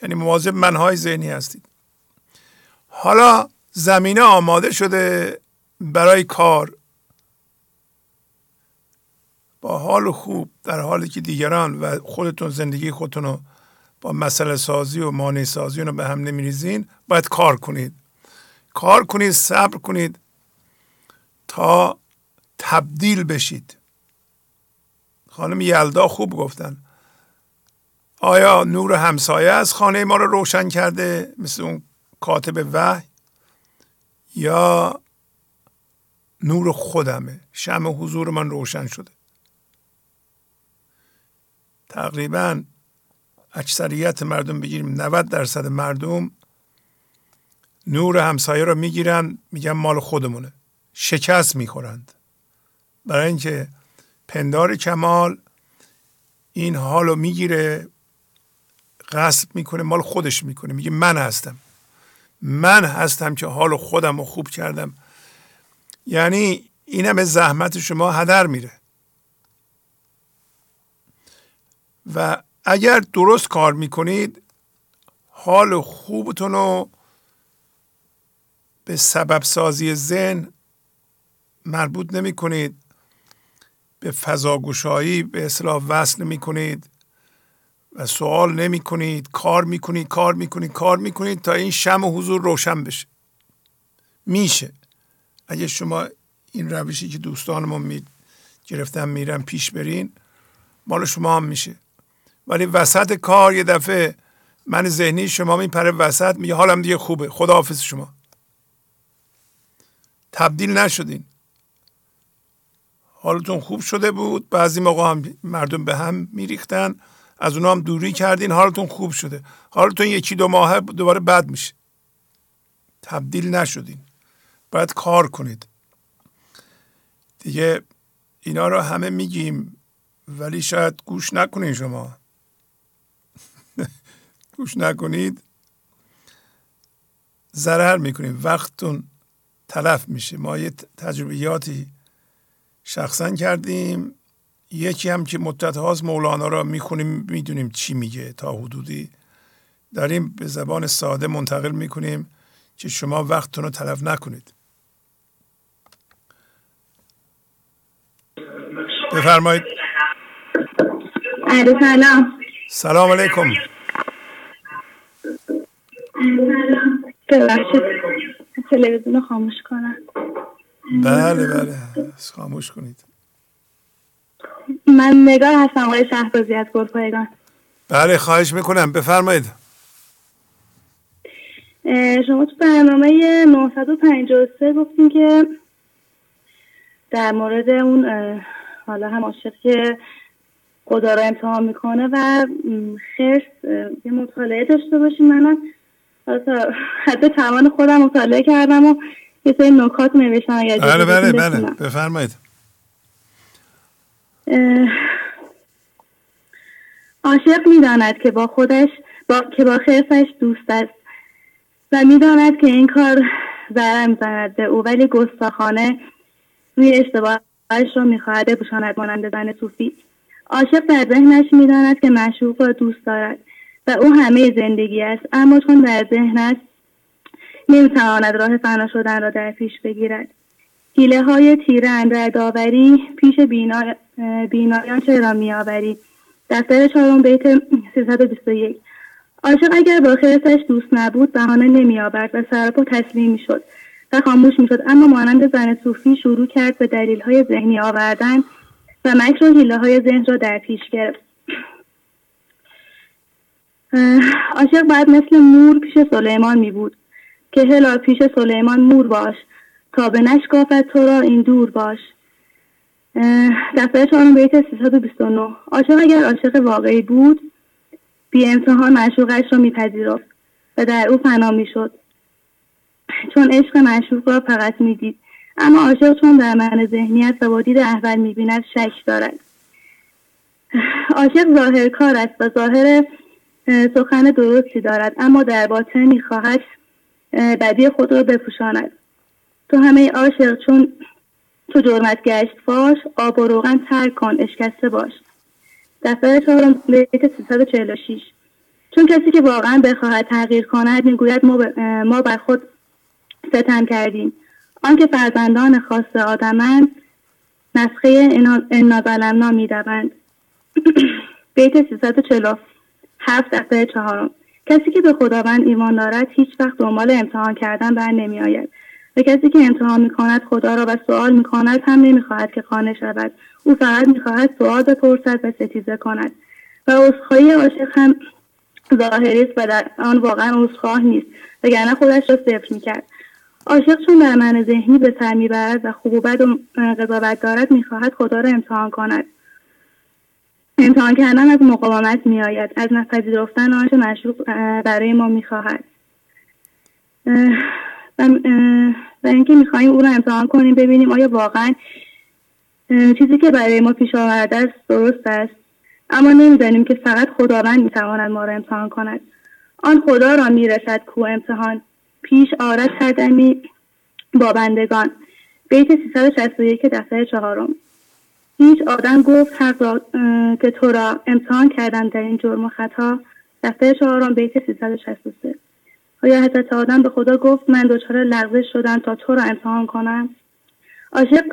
[SPEAKER 3] یعنی مواظب منهای ذهنی هستید. حالا زمینه آماده شده برای کار. با حال خوب در حالی که دیگران و خودتون زندگی خودتون رو با مسئله سازی و مانع سازی رو به هم نمیریزین باید کار کنید. کار کنید صبر کنید تا تبدیل بشید. خانم یلدا خوب گفتن. آیا نور همسایه از خانه ما رو روشن کرده؟ مثل اون کاتب وحی؟ یا نور خودمه. شم حضور من روشن شده. تقریبا اکثریت مردم بگیریم. 90 درصد مردم نور همسایه رو می‌گیرن میگن مال خودمونه. شکست می‌خورند. برای اینکه پندار کمال این حال رو می‌گیره غصب می‌کنه مال خودش می‌کنه. میگه من هستم. من هستم که حال خودم رو خوب کردم. یعنی این همه زحمت شما هدر میره. و اگر درست کار می‌کنید حال خوبتون رو به سبب سازی ذهن مربوط نمی کنید به فضاگوشایی به اصلاح وصل نمی کنید و سوال نمی کنید کار می کنید کار می کنید کار می کنید تا این شم و حضور روشن بشه. میشه. اگه شما این روشی که دوستانمون می گرفتن میرن پیش برین مال شما هم میشه. ولی وسط کار یه دفعه من ذهنی شما میپره وسط میگه حالم دیگه خوبه. خداحافظ شما. تبدیل نشدین. حالتون خوب شده بود. بعضی موقع هم مردم به هم میریختن. از اونا هم دوری کردین حالتون خوب شده. حالتون یکی دو ماه دوباره بد میشه. تبدیل نشدین. باید کار کنید. دیگه اینا رو همه میگیم ولی شاید گوش نکنین شما. گوش نکنید. ضرر می‌کنید وقتتون تلف میشه. ما یه تجربیاتی شخصا کردیم. یکی هم که مدت هاست مولانا را می‌خونیم می‌دونیم چی میگه تا حدودی. داریم به زبان ساده منتقل می‌کنیم که شما وقتتون رو تلف نکنید. بفرمایید.
[SPEAKER 31] سلام.
[SPEAKER 3] سلام علیکم.
[SPEAKER 31] ببخشید. تلویزیون خاموش کنم.
[SPEAKER 3] بله بله. خاموش کنید.
[SPEAKER 31] من نگاه هستم آقای شهبازی از گلپایگان.
[SPEAKER 3] بله خواهش می‌کنم. بفرمایید.
[SPEAKER 31] شما تو برنامه 953 گفتین که در مورد اون حالا هم عاشق که خدا را امتحان می‌کنه و خرس یه مطالعه داشته باشیم. منم حتی توان خودم مطالعه کردم و یه سری نکات نوشتم. اگر
[SPEAKER 3] بله بله بله. بفرمایید.
[SPEAKER 31] عاشق می‌داند که با خودش با که با خرسش دوست است. و می‌داند که این کار ضرر می‌زند به او ولی گستاخانه روی اشتباهش را می‌خواهد بپوشاند مانند زن صوفی. عاشق در ذهنش می‌داند که مشروق را دوست دارد و او همه زندگی است. اما چون در ذهن است نمی‌تواند راه فنا شدن را در پیش بگیرد. حیله های تیره در داوری پیش بینا... بینایان چرا میآوری؟ دفتر چهارم بیت 321 عاشق اگر با خیرتش دوست نبود بهانه نمیآورد و سرپا تسلیم می‌شد و خاموش می‌شد. اما مانند زن صوفی شروع کرد به دلیل های ذهنی آوردن و مکر و حیله های ذهن را در پیش گرفت. عاشق باید مثل مور پیش سلیمان می بود که هلا پیش سلیمان مور باش. تا به نشکافت تو را این دور باش. دفتر چهارم بیت 329 عاشق اگر عاشق واقعی بود بی امتحان معشوقش را میپذیرفت و در او فنا می‌شد. چون عشق معشوق را فقط می‌دید. اما عاشق چون در معنی ذهنیت و با دید احول می‌بیند شک دارد. عاشق ظاهر کار است و ظاهر سخن درستی دارد. اما در باطن می‌خواهد بدی خود را بپوشاند. تو همه عاشق چون تو جرمت گشت فاش آب و روغن ترک کن اشکسته باش. دفتر چهارم بیت 346 چون کسی که واقعا بخواهد تغییر کند می‌گوید ما, ما بر خود ستم کردیم. آنکه فرزندان خاص آدمند نسخه انا ظلمنا می‌دوند. بیت 347 دفتر چهارم. کسی که به خداوند ایمان دارد هیچ وقت دنبال امتحان کردن بر نمی آید و کسی که امتحان می کند خدا را و سوال می کند هم نمی خواهد که خانه شود. او فقط می خواهد سوال بپرسد و ستیزه کند. و عذرخواهی عاشق هم ظاهری است و در آن واقعا عذرخواه نیست وگرنه خودش را صفر می‌کرد. عاشق چون در من ذهنی به سر می‌برد و خوب و بد و قضاوت دارد می‌خواهد خدا را امتحان کند. امتحان کردن از مقاومت میآید. از نپذیرفتن آنچه مشروع برای ما می‌خواهد. و اینکه می‌خواهیم او را امتحان کنیم ببینیم آیا واقعا چیزی که برای ما پیش آورده است درست است. اما نمی‌دانیم که فقط خداوند می‌تواند ما را امتحان کند. آن خدا را می‌رسد کو امتحان پیش آرد کردمی با بندگان. بیت 361 دفتر چهارم. هیچ آدم گفت حق را که تو را امتحان کردن در این جرم و خطا. دفتر چهارم بیت 363 آیا حضرت آدم به خدا گفت من دچار لغزش شدم تا تو را امتحان کنم؟ عاشق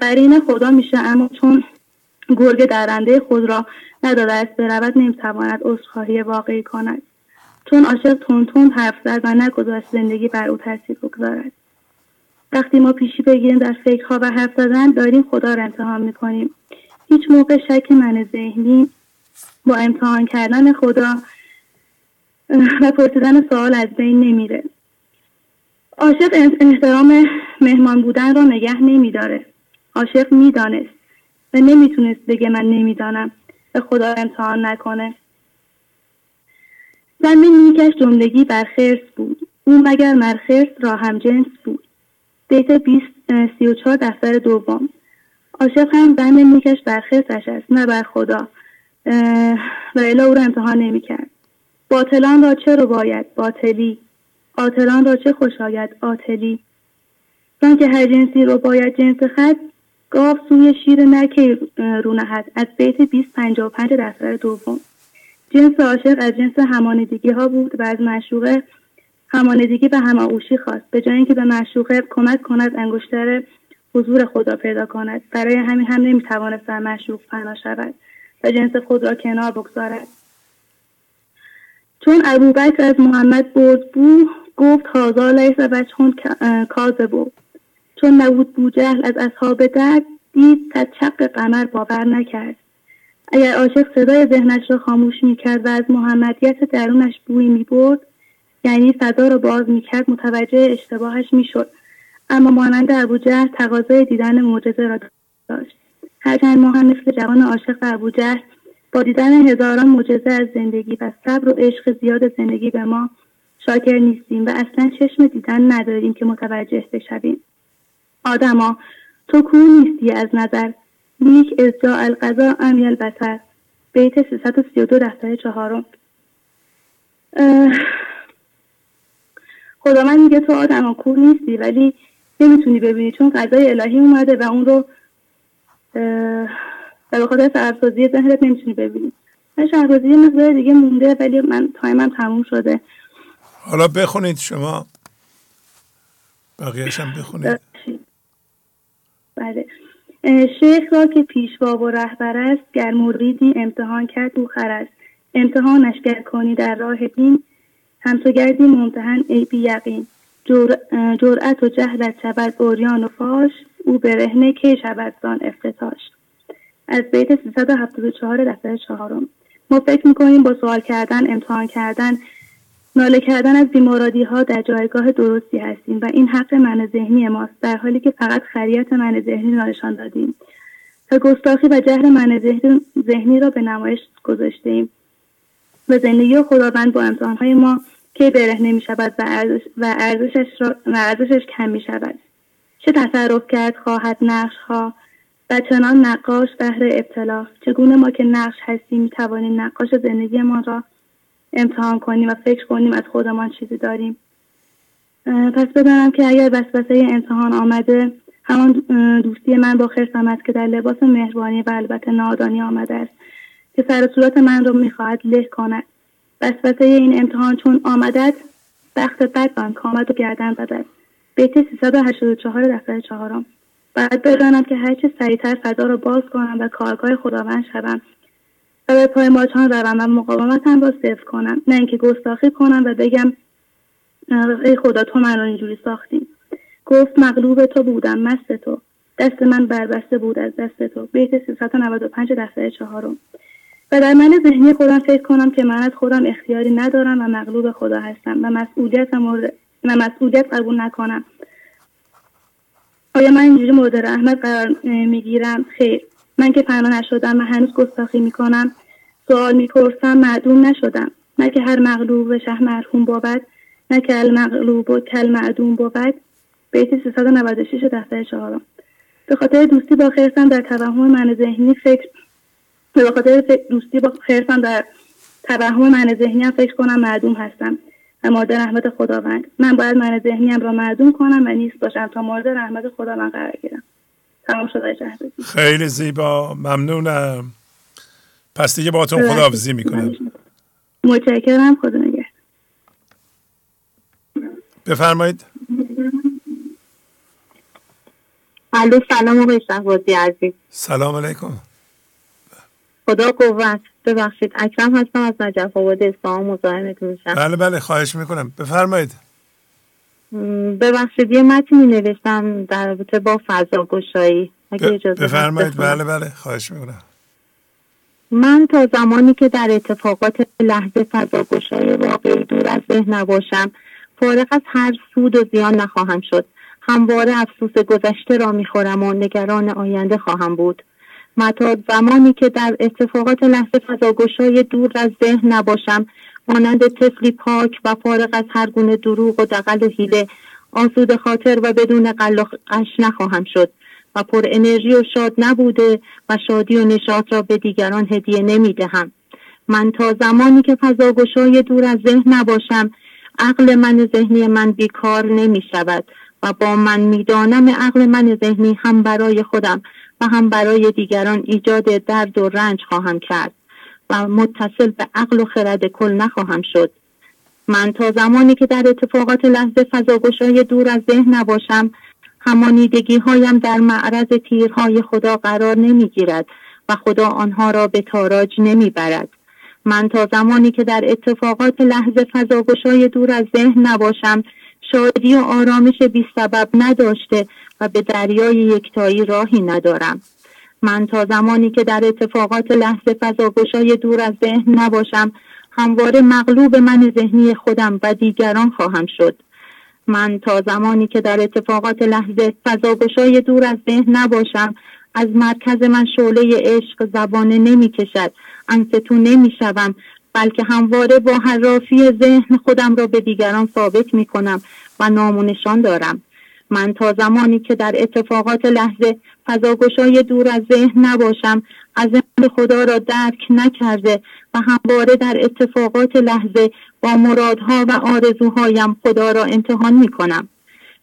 [SPEAKER 31] قرین خدا میشه اما چون گرگ درنده خود را نداده است برود نمی‌تواند عذرخواهی واقعی کند. چون عاشق تون حرف زد و نگذاشت زندگی بر او تاثیر بگذارد. وقتی ما پیشی بگیریم در فکرها و حرف زدن داریم خدا را امتحان می‌کنیم. هیچ موقع شک من ذهنی با امتحان کردن خدا و پرسیدن سوال از بین نمیره. عاشق احترام مهمان بودن را نگه نمیداره. عاشق می‌دانست و نمی‌تونست بگه من نمی‌دانم به خدا امتحان نکنه. زمین میکش جملگی بر خرس بود. او مگر مرخرس را هم جنس بود. بیت 20 سی و چهار دفتر دوم. عاشق هم زن میکش بر خرسش است نه بر خدا. و الا او را امتحان نمی‌کرد. باطلان را چه رو باید باطلی؟ آتلان را چه خوش آید آتلی چون که هر جنسی رو باید جنس خد گاف سوی شیر نکی رو نهد. از بیت 255 دفتر دوم. جنس عاشق از جنس همانیدگی ها بود و از معشوقه همانیدگی به هماغوشی خواست. به جای اینکه به معشوقه کمک کند انگشتر حضور خدا پیدا کند. برای همین هم نمی‌توانست در معشوق فنا شود و جنس خود را کنار بگذارد. چون ابوبکر از محمد برد بو گفت هازا لیس بچهون بود چون نبود بوجهل از اصحاب درد دید تا چق قمر باور نکرد. اگر عاشق صدای ذهنش را خاموش می‌کرد و از محمدیت درونش بوی می‌برد یعنی فضا را باز می‌کرد متوجه اشتباهش می‌شد. اما مانند ابوجهل تقاضای دیدن معجزه را داشت. هرچند ما هم مثل جوان عاشق ابوجهل با دیدن هزاران معجزه از زندگی و صبر و عشق زیاد زندگی به ما شاکر نیستیم و اصلا چشم دیدن نداریم که متوجه بشویم. آدما تو کو نیستی از نظر. لیک از جا القضا امیل بسر بیت 332 دفتر چهارم. خدا من میگه تو آدم کور نیستی ولی نمی‌تونی ببینی چون قضای الهی اومده و اون رو و به خاطر سرسازی ذهنت نمی‌تونی ببینی. من شهربازی یه مقدار دیگه مونده ولی من تایمم تموم شده.
[SPEAKER 3] حالا بخونید شما. بقیهش هم بخونید.
[SPEAKER 31] بله. شیخ را که پیشوا و رهبر است گر مریدی امتحان کرد او است. امتحانش گر کنی در راه دین هم تو گردی ممتحن ای بی یقین. جرأت و جهلت شود اوریان و فاش او برهنه که شود زان افتتاش. از بیت 374 دفتر چهارم. ما فکر می‌کنیم با سوال کردن امتحان کردن ناله کردن از بیمارادی ها در جایگاه درستی هستیم و این حق من ذهنی ماست در حالی که فقط خریت من ذهنی را نشان دادیم. و گستاخی و جهل من ذهنی را به نمایش گذاشته ایم و زندگی خداوند با امتحانهای ما که برهنه می شود و, ارزش و, ارزشش و کم می شود چه تصرف کرد خواهد نقش ها و چنان نقاش بهر ابتلا. چگونه ما که نقش هستیم می توانیم نقاش زندگیمان را امتحان کنیم و فکر کنیم از خودمان چیزی داریم. پس بدانم که اگر وسوسه امتحان آمده همان دوستی من با خرسم است که در لباس مهربانی و البته نادانی آمده است. که سر صورت من را می‌خواهد له کند. وسوسه این امتحان چون آمدد بخت بد آن کامد و گردن زدد بیت 384 دفتر چهارم. باید بدانم که هرچه سریعتر فضا را باز کنم و کارگاه خداوند شوم و به پای ماچان روم و مقاومتم را صفر کنم. نه اینکه گستاخی کنم و بگم ای خدا تو من را اینجوری ساختیم گفت مغلوب تو بودم مست تو. دست من بربسته بود از دست تو. بیت 395 دفتر چهارم. و در من ذهنی خودم فکر کنم که من از خودم اختیاری ندارم و مغلوب خدا هستم و مسئولیت و مسئولیت قبول نکنم. آیا من اینجوری مورد رحمت قرار می‌گیرم؟ خیر. من که پناه نشدم و هنوز گستاخی می‌کنم. سوال می‌پرسم معدوم نشدم. نه که هر مغلوب و شه مرحوم بود نه که المغلوب و کل معدوم بود. بیت 396 دفتر چهارم. به خاطر دوستی با خرسم در توهم من ذهنی فکر به خاطر دوستی با خرسم در توهم من ذهنی فکر کنم معدوم هستم. و مورد رحمت خداوند. من باید من ذهنیم را معدوم کنم و نیست باشم تا مورد رحمت خداوند قرار گیرم. تمام شده
[SPEAKER 3] خیلی زیبا. ممنونم. پس دیگه باتون خداحافظی می‌کنم.
[SPEAKER 31] متشکرم. خدا نگهد
[SPEAKER 3] بفرمایید.
[SPEAKER 22] الو سلام آقای شهبازی عزیز.
[SPEAKER 3] سلام علیکم.
[SPEAKER 22] خدا قوت. ببخشید اکرم هستم از نجف آباد اصفهان مزاحمتون میشم.
[SPEAKER 3] بله بله خواهش می‌کنم. بفرمایید.
[SPEAKER 22] ببخشید یه متنی نوشتم در رابطه با فضا گشایی
[SPEAKER 3] بفرمایید. بله بله خواهش می‌کنم.
[SPEAKER 22] من تا زمانی که در اتفاقات لحظه فضا گشای واقعی دور از ذهن نباشم فارغ از هر سود و زیان نخواهم شد. همواره افسوس گذشته را می‌خورم و نگران آینده خواهم بود. متا زمانی که در اتفاقات لحظه فضاگشای دور از ذهن نباشم مانند طفلی پاک و فارغ از هر گونه دروغ و دقل و حیله آسود خاطر و بدون قل و قش نخواهم شد و پر انرژی و شاد نبوده و شادی و نشاط را به دیگران هدیه نمی دهم. من تا زمانی که فضاگشای دور از ذهن نباشم عقل من ذهنی من بیکار نمی شود و با من می‌دانم عقل من ذهنی هم برای خودم و هم برای دیگران ایجاد درد و رنج خواهم کرد و متصل به عقل و خرد کل نخواهم شد من تا زمانی که در اتفاقات لحظه فضاگشای دور از ذهن نباشم همانیدگی هایم در معرض تیرهای خدا قرار نمی گیرد و خدا آنها را به تاراج نمی برد. من تا زمانی که در اتفاقات لحظه فضاگشای دور از ذهن نباشم شادی و آرامش بی سبب نداشته و به دریای یکتایی راهی ندارم. من تا زمانی که در اتفاقات لحظه فضاگشای دور از ذهن نباشم همواره مغلوب من ذهنی خودم و دیگران خواهم شد. من تا زمانی که در اتفاقات لحظه فضاگشای دور از ذهن نباشم از مرکز من شعله عشق زبانه نمی کشد انستو نمی شوم بلکه همواره با حرافی ذهن خودم را به دیگران ثابت می کنم و نامونشان دارم. من تا زمانی که در اتفاقات لحظه فضاگشای دور از ذهن نباشم از خدا را درک نکرده و همواره در اتفاقات لحظه با مرادها و آرزوهایم خدا را امتحان می کنم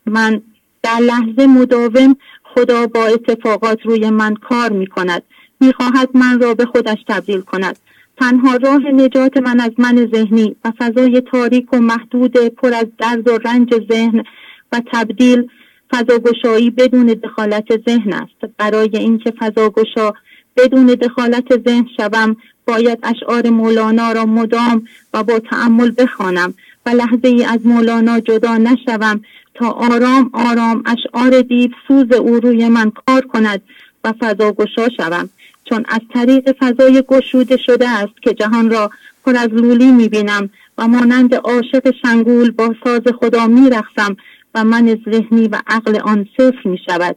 [SPEAKER 22] من در لحظه مداوم خدا با اتفاقات روی من کار می کند می خواهد من را به خودش تبدیل کند. تنها راه نجات من از من ذهنی و فضای تاریک و محدود پر از درد و رنج ذهن و تبدیل فضاگشایی بدون دخالت ذهن است. برای اینکه فضاگشا بدون دخالت ذهن شوم باید اشعار مولانا را مدام و با تعمل بخوانم و لحظه ای از مولانا جدا نشوم تا آرام آرام اشعار دیو سوز او روی من کار کند و فضا گشا شوم. چون از طریق فضای گشوده شده است که جهان را پر از لولی می‌بینم و مانند عاشق شنگول با ساز خدا میرخسم و من ذهنی و عقل آن صفر می شود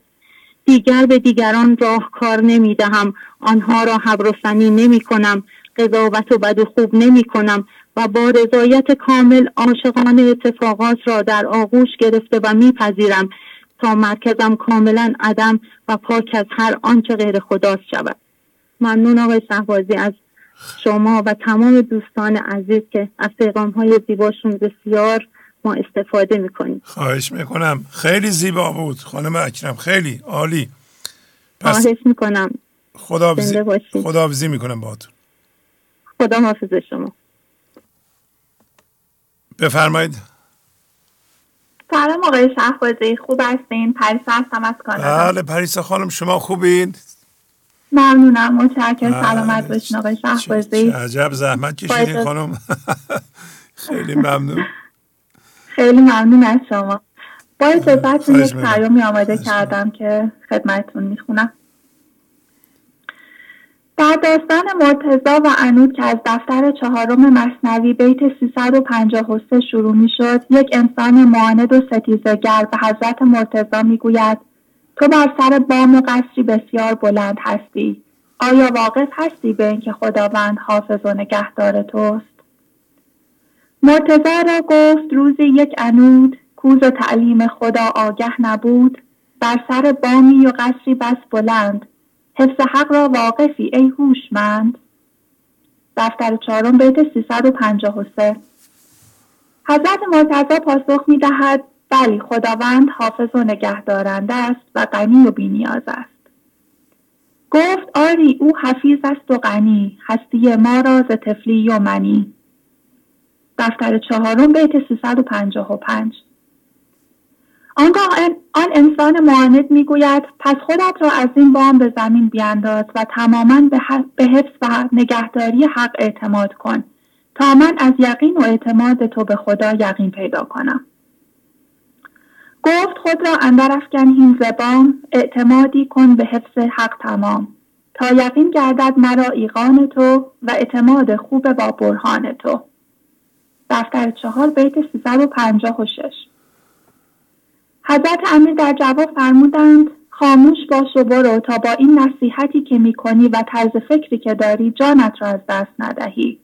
[SPEAKER 22] دیگر به دیگران راه کار نمی دهم آنها را حبرسنی نمی کنم قضاوت و بد و خوب نمی کنم و با رضایت کامل عاشقانه اتفاقات را در آغوش گرفته و میپذیرم تا مرکزم کاملا عدم و پاک از هر آنچه غیر خداست شود. ممنون آقای شهبازی از شما و تمام دوستان عزیز که از پیغام های زیباشون بسیار ما استفاده می‌کنیم.
[SPEAKER 3] خواهش می‌کنم. خیلی زیبا بود. خانم اکرم خیلی عالی.
[SPEAKER 22] پس خواهش می‌کنم.
[SPEAKER 3] خداحافظی می‌کنم باهاتون.
[SPEAKER 22] خدا حافظ شما.
[SPEAKER 3] بفرمایید.
[SPEAKER 28] سلام آقای شهبازی. خوب هستین؟ پریسا هستم از کانادا.
[SPEAKER 3] بله پریسا خانم شما خوبین؟
[SPEAKER 28] ممنونم. متشکرم. بله. سلامت باشین آقای شهبازی.
[SPEAKER 3] عجب زحمت کشیدین خانم. خیلی ممنون.
[SPEAKER 28] خیلی ممنون از شما. با اجازتون یک پیامی آماده کردم که خدمتتون می‌خونم. در داستان مرتزا و انود که از دفتر چهارم مصنوی بیت 353 شروع می شد یک انسان معاند و ستیزگر به حضرت مرتزا می گوید تو بر سر بام و قصری بسیار بلند هستی. آیا واقف هستی به اینکه خداوند حافظ و نگهدار توست؟ مرتزا را گفت روزی یک انود کوز و تعلیم خدا آگه نبود. بر سر بامی و قصری بس بلند. حفظ حق را واقفی ای هوشمند. دفتر چهارم بیت 353 حضرت مرتضا پاسخ می دهد بلی خداوند حافظ و نگهدارنده است و غنی و بینیاز است. گفت آری او حفیظ است و غنی هستی ما را ز تفلی و منی. دفتر چهارم بیت 355 آنگاه آن انسان معاند می‌گوید پس خودت را از این بام به زمین بیانداز و تماما به حفظ و نگهداری حق اعتماد کن تا من از یقین و اعتماد تو به خدا یقین پیدا کنم. گفت خود را اندر افکن هین زبان اعتمادی کن به حفظ حق تمام. تا یقین گردد مرا ایقان تو و اعتماد خوب با برهان تو. دفتر چهار بیت 356 حضرت امیر در جواب فرمودند خاموش باش و برو تا با این نصیحتی که می‌کنی و طرز فکری که داری جانت را از دست ندهی.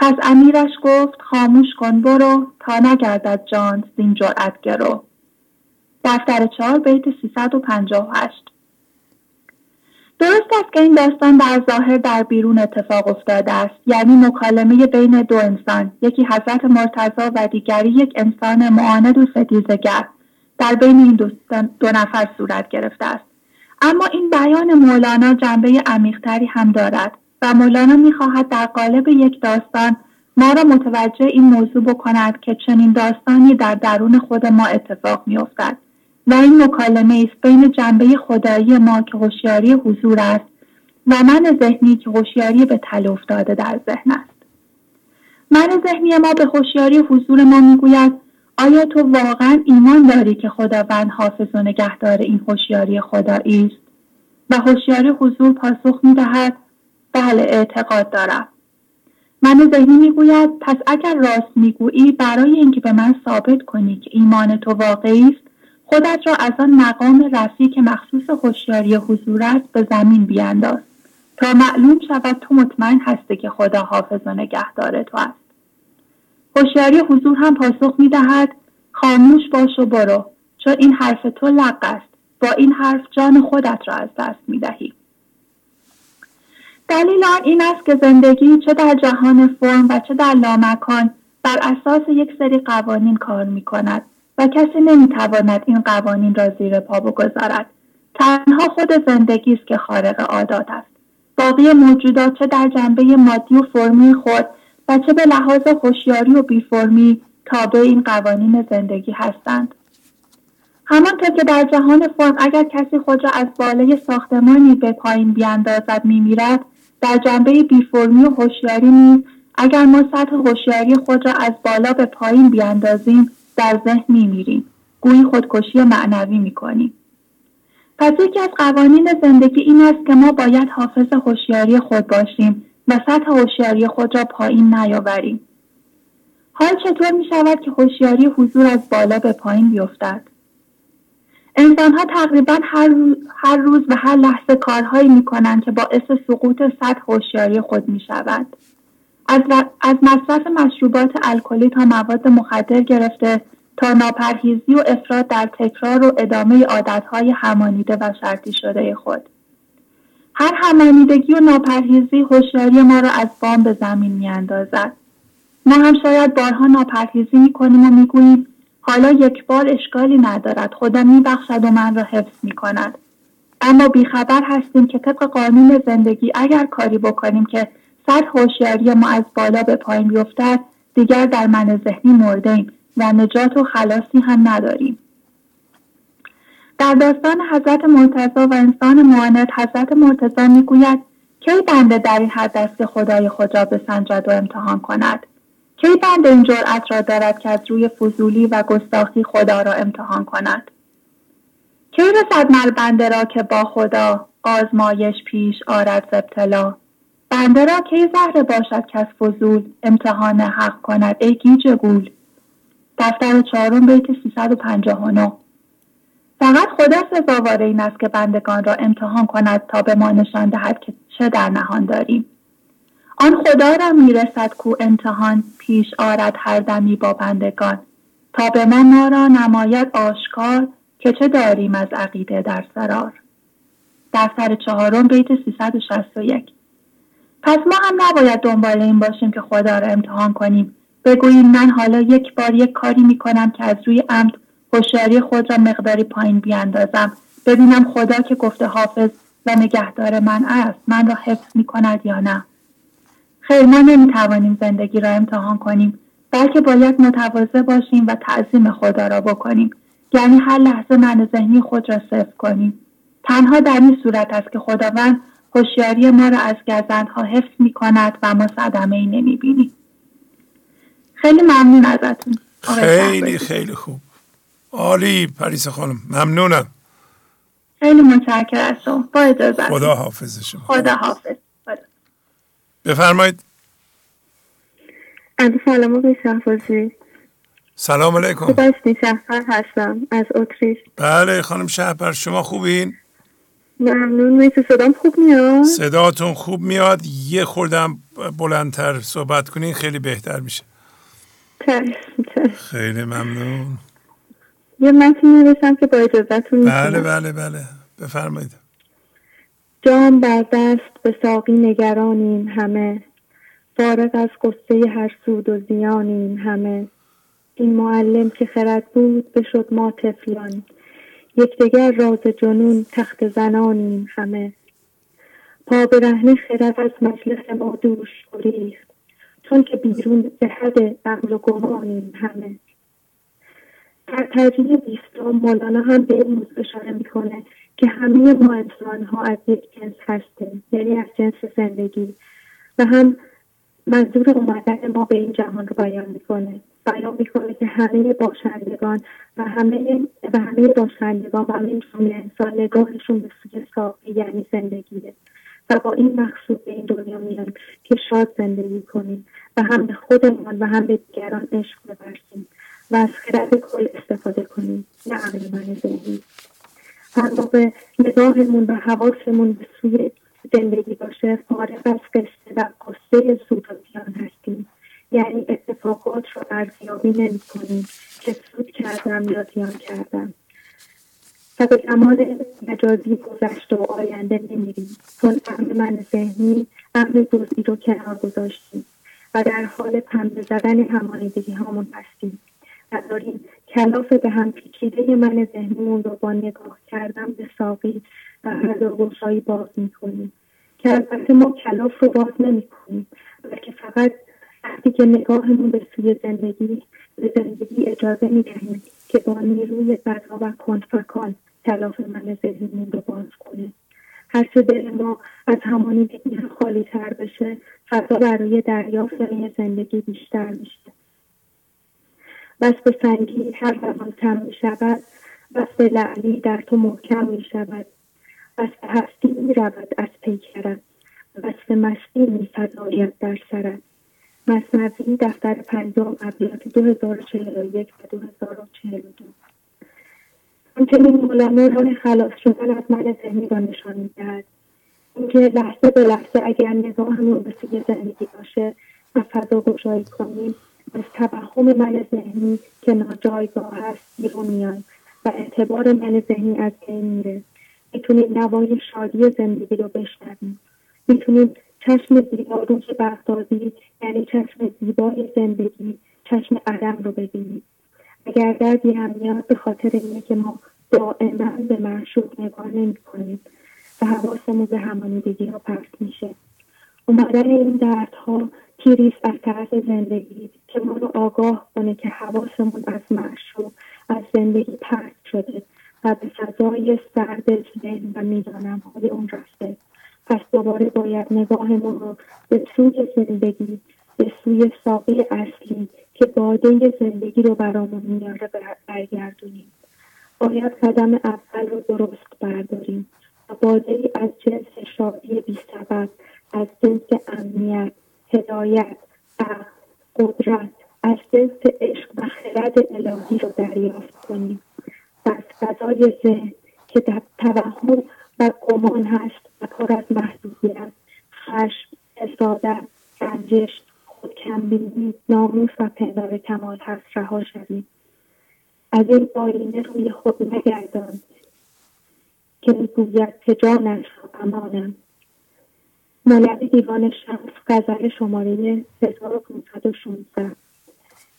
[SPEAKER 28] پس امیرش گفت خاموش کن برو تا نگردد جان زین جرأت گرو. دفتر چهار بیت 358 درست است که این داستان در ظاهر در بیرون اتفاق افتاده است یعنی مکالمه بین دو انسان یکی حضرت مرتضا و دیگری یک انسان معاند و ستیزگر در بین این دو نفر صورت گرفته است. اما این بیان مولانا جنبه عمیقتری هم دارد. و مولانا می‌خواهد در قالب یک داستان ما را متوجه این موضوع بکند که چنین داستانی در درون خود ما اتفاق میافتد. و این مکالمه است بین جنبه خدایی ما که هوشیاری حضور است و من ذهنی که هوشیاری به تل افتاده در ذهن است. من ذهنی ما به هوشیاری حضور ما می‌گوید آیا تو واقعا ایمان داری که خداوند حافظ و نگهدار این هوشیاری خدایی است؟ و هوشیاری حضور پاسخ می‌دهد بله اعتقاد دارم. من ذهنی می‌گوید پس اگر راست می‌گویی برای اینکه به من ثابت کنی که ایمان تو واقعی است خودت را از آن مقام رفی که مخصوص هوشیاری حضور است به زمین بیانداز. تا معلوم شود تو مطمئن هستی که خدا حافظ و نگهدار تو است. هوشیاری حضور هم پاسخ می دهد خاموش باش و برو چون این حرف تو لق است. با این حرف جان خودت را از دست می دهی. دلیل آن این است که زندگی چه در جهان فرم و چه در لامکان بر اساس یک سری قوانین کار می کند و کسی نمی‌تواند این قوانین را زیر پا بگذارد. تنها خود زندگی است که خارق عادات است. باقی موجودات چه در جنبه مادی و فرمی خود و چه به لحاظ هوشیاری و بیفرمی تابع این قوانین زندگی هستند. همانطور که در جهان فرم اگر کسی خود را از بالای ساختمانی به پایین بیاندازد میمیرد در جنبه بیفرمی و هوشیاری نیز اگر ما سطح هوشیاری خود را از بالا به پایین بیاندازیم در ذهن میمیریم. گویی خودکشی معنوی می‌کنیم. پس یکی از قوانین زندگی این است که ما باید حافظ هوشیاری خود باشیم و سطح هوشیاری خود را پایین نیاوریم. حال چطور می شود که هوشیاری حضور از بالا به پایین بیفتد؟ انسان ها تقریبا هر روز, هر روز و هر لحظه کارهایی می کنند که باعث سقوط سطح هوشیاری خود می شود. از, از مصرف مشروبات الکلی تا مواد مخدر گرفته تا ناپرهیزی و افراد در تکرار و ادامه عادتهای همانیده و شرطی شده خود. هر همانیدگی و ناپرهیزی هوشیاری ما را از بام به زمین میاندازد ما هم شاید بارها ناپرهیزی می‌کنیم و می‌گوییم حالا یک بار اشکالی ندارد. خدا میبخشد و من را حفظ می‌کند. اما بیخبر هستیم که طبق قانون زندگی اگر کاری بکنیم که سطح هوشیاری ما از بالا به پایین بیفتد دیگر در من ذهنی مرده ایم و نجات و خلاصی هم نداریم. در داستان حضرت مرتضا و انسان معاند حضرت مرتضا می‌گوید کی بنده در این حد است خدای خود را بسنجد و امتحان کند؟ کی بنده این جرأت را دارد که از روی فضولی و گستاخی خدا را امتحان کند؟ کی رسد مر بنده را که با خدا آزمایش پیش آرد ز ابتلا؟ بنده را کی زهره باشد که از فضول امتحان حق کند ای گیج گول؟ دفتر چهارم بیت 359 فقط خدا سزاوار این است که بندگان را امتحان کند تا به ما نشان دهد که چه در نهان داریم. آن خدا را می‌رسد کو امتحان پیش آرد هر دمی با بندگان. تا به ما ما را نماید آشکار که چه داریم از عقیده در سرار دفتر چهارم بیت 361 پس ما هم نباید دنبال این باشیم که خدا را امتحان کنیم. بگوییم من حالا یک بار یک کاری می‌کنم که از روی عمد هوشیاری خود را مقداری پایین بیاندازم. ببینم خدا که گفته حافظ و نگهدار من است. من را حفظ می کند یا نه؟ خیر ما نمی توانیم زندگی را امتحان کنیم بلکه باید متواضع باشیم و تعظیم خدا را بکنیم. یعنی هر لحظه من ذهنی خود را صفر کنیم. تنها در این صورت است که خداوند هوشیاری ما را از گزندها حفظ می کند و ما صدمه ای نمی بینیم. خیلی ممنون ازتون.
[SPEAKER 3] خیلی خیلی خوب. عالی پریس خانم. ممنونم.
[SPEAKER 28] خیلی متشکرم از شما. با اجازه
[SPEAKER 3] خدا حافظ شما.
[SPEAKER 28] خدا حافظ.
[SPEAKER 3] بفرمایید.
[SPEAKER 32] سلام آقای شهبازی.
[SPEAKER 3] سلام علیکم.
[SPEAKER 32] خوب شهبر هستم از اتریش.
[SPEAKER 3] بله خانم شهبر شما خوبین؟
[SPEAKER 32] ممنون میشه صدام خوب میاد؟
[SPEAKER 3] صداتون خوب میاد. یه خوردم بلندتر صحبت کنین خیلی بهتر میشه. خیلی ممنون.
[SPEAKER 32] یه متن نوشتم که با اجازتون
[SPEAKER 3] بله بله بله. بفرمایید.
[SPEAKER 32] جام بر دست به ساقی نگرانیم همه. فارغ از قصه هر سود و زیانیم همه. این معلم که خرد بود بشد ما تفلان یکدیگر راز جنون تخت زنانیم همه. پا برهنه خرد از مجلس ما دوش گریخت. چون که بیرون به حد عقل و گمانیم همه. در ترجیح بیستم مولانا هم به این اشاره می‌کنه. که همه ما انسان ها از یک جنس هستیم یعنی از جنس زندگی. و هم منظور اومدن ما به این جهان رو بیان می‌کنه. بیان می‌کنه که همه باشندگان و همه و همه باشندگان و همه جمله انسان نگاهشون به سوی ساقی یعنی زندگیه. و با این مقصود به این دنیا میایم که شاد زندگی کنیم و هم به خودمان و هم به دیگران عشق ببرسیم و از خرد کل استفاده کنیم. نه عقل من ذهنی موقع نگاهمون و حواسمون به سوی زندگی باشه فارغ از قصه و قصه سود هستیم. یعنی اتفاقات رو ارزیابی نمی کنیم که سود کردم یا زیان کردم. و به زمان مجازی گذشته و آینده نمیریم. چون امر من ذهنی امر جزئی رو کنار گذاشتیم. و در حال پنبه زدن همانیدگی هامون هستیم. و داریم کلاف به هم پیچیده من ذهنمون رو با نگاه کردن به ساقی و عذاب باز می‌کنیم. که البته ما کلاف رو باز نمی‌کنیم بلکه فقط وقتی که نگاهمون به سوی زندگی به زندگی اجازه می‌دهیم که با نیروی فضا و کنفکان کلاف من ذهنمون رو باز کنه هرچه دل ما از همانی بگیر خالی تر بشه فضا برای دریافت زندگی بیشتر میشه. به سنگی هر زمان کم می شود به لعلی در تو محکم می شود به هستی می رود از پیکرت به مستی می فضاید در سرت. مصنوی دفتر پنجم ابیات 2041 و 2042 همچنین مولانا راه خلاص شدن از من ذهنی را نشان می‌دهد. اینکه لحظه به لحظه اگر نگاهمون به سوی زندگی باشه و فضا گشایی کنیم. از توهم من ذهنی که ناجایگاه هست بیرون میان و اعتبار من ذهنی از بین میره. می‌تونیم نوای شادی زندگی رو بشنویم. می‌تونیم چشم زیبا روز بغدادی یعنی چشم زیبای زندگی چشم عدم رو ببینیم. اگر دردی هم میاد به خاطر اینه که ما دائما به معشوق نگاه نمی کنیم و حواسمون به همانیدگی ها پرت میشه. اومدن این دردها تیریست از طرف زندگی که ما رو آگاه کنه که حواسمون از معشوق از زندگی پرت شده و به فضای سرد ذهن و می‌دانم های اون رفته. پس دوباره باید نگاهمون رو به سوی زندگی به سوی ساقی اصلی که باده زندگی رو برامون میاره برگردونیم. باید قدم اول رو درست برداریم و باده از جنس شادی بی سبب از جنس امنیت هدایت عقل قدرت از جنس عشق و خرد الهی رو دریافت کنیم. و از فضای ذهن که در توهم و گمان هست و پر از محدودیت خشم حسادت رنجش خودکمبینی ناموس و پندار کمال هست رها شویم. از این آینه روی خود نگردان که می‌گوید که جانش امانم. مولوی دیوان شمس غزل شماره 1516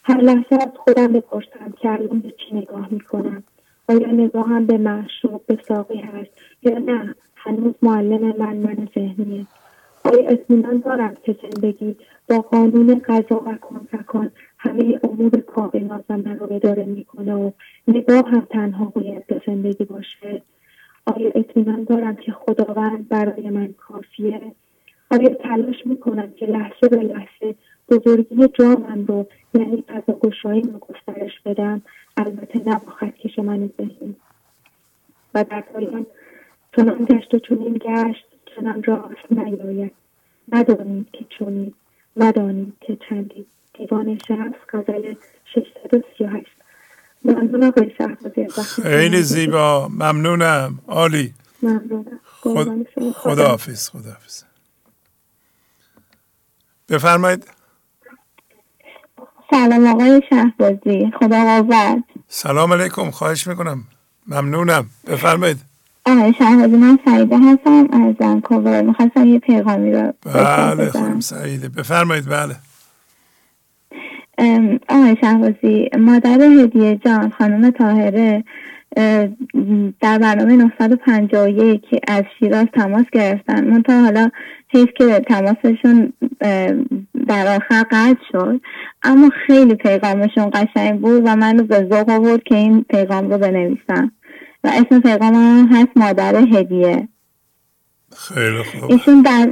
[SPEAKER 32] هر لحظه از خودم بپرسم که الان به چی نگاه می‌کنم؟ آیا نگاهم به معشوق به ساقی هست یا نه؟ هنوز معلم من من ذهنیه. آیا اطمینان دارم که زندگی با قانون قضا و کنفکان همه امور کائنات و من رو اداره می‌کنه و نگاه هم تنها باید به زندگی باشه؟ آیا اطمینان دارم که خداوند برای من کافیه؟ آیا تلاش می‌کنم که لحظه به لحظه بزرگی جامم رو یعنی فضا گشایی رو گسترش بدم؟ البته نه با خطکش من ذهنی و در پایان چنان گشت و چنین گشت چنان راست نیاید. ندانید که چونید ندانید که چندید دیوان شمس غزل 638 ممنون آقای
[SPEAKER 3] خیلی زیبا. ممنونم. عالی.
[SPEAKER 32] ممنونم.
[SPEAKER 3] خد... خداحافظ خداحافظ. بفرمایید.
[SPEAKER 32] سلام آقای شهبازی. خدا قوت
[SPEAKER 3] سلام علیکم. خواهش می‌کنم. ممنونم. بفرمایید.
[SPEAKER 32] آقای شهبازی من سعیده هستم از زنکوور می‌خواستم یه پیغامی رو
[SPEAKER 3] بله خانم سعیده. بفرمایید. بله.
[SPEAKER 32] آقای شهبازی مادر هدیه جان خانم تاهره در برنامه 951 از شیراز تماس گرفتن. من تا حالا هیچ که تماسشون در آخر قطع شد. اما خیلی پیغامشون قشنگ بود و من رو به ذوق آورد که این پیغام رو بنویسم. و اسم پیغام هم هست مادر هدیه.
[SPEAKER 3] خیلی خوب.
[SPEAKER 32] ایشون در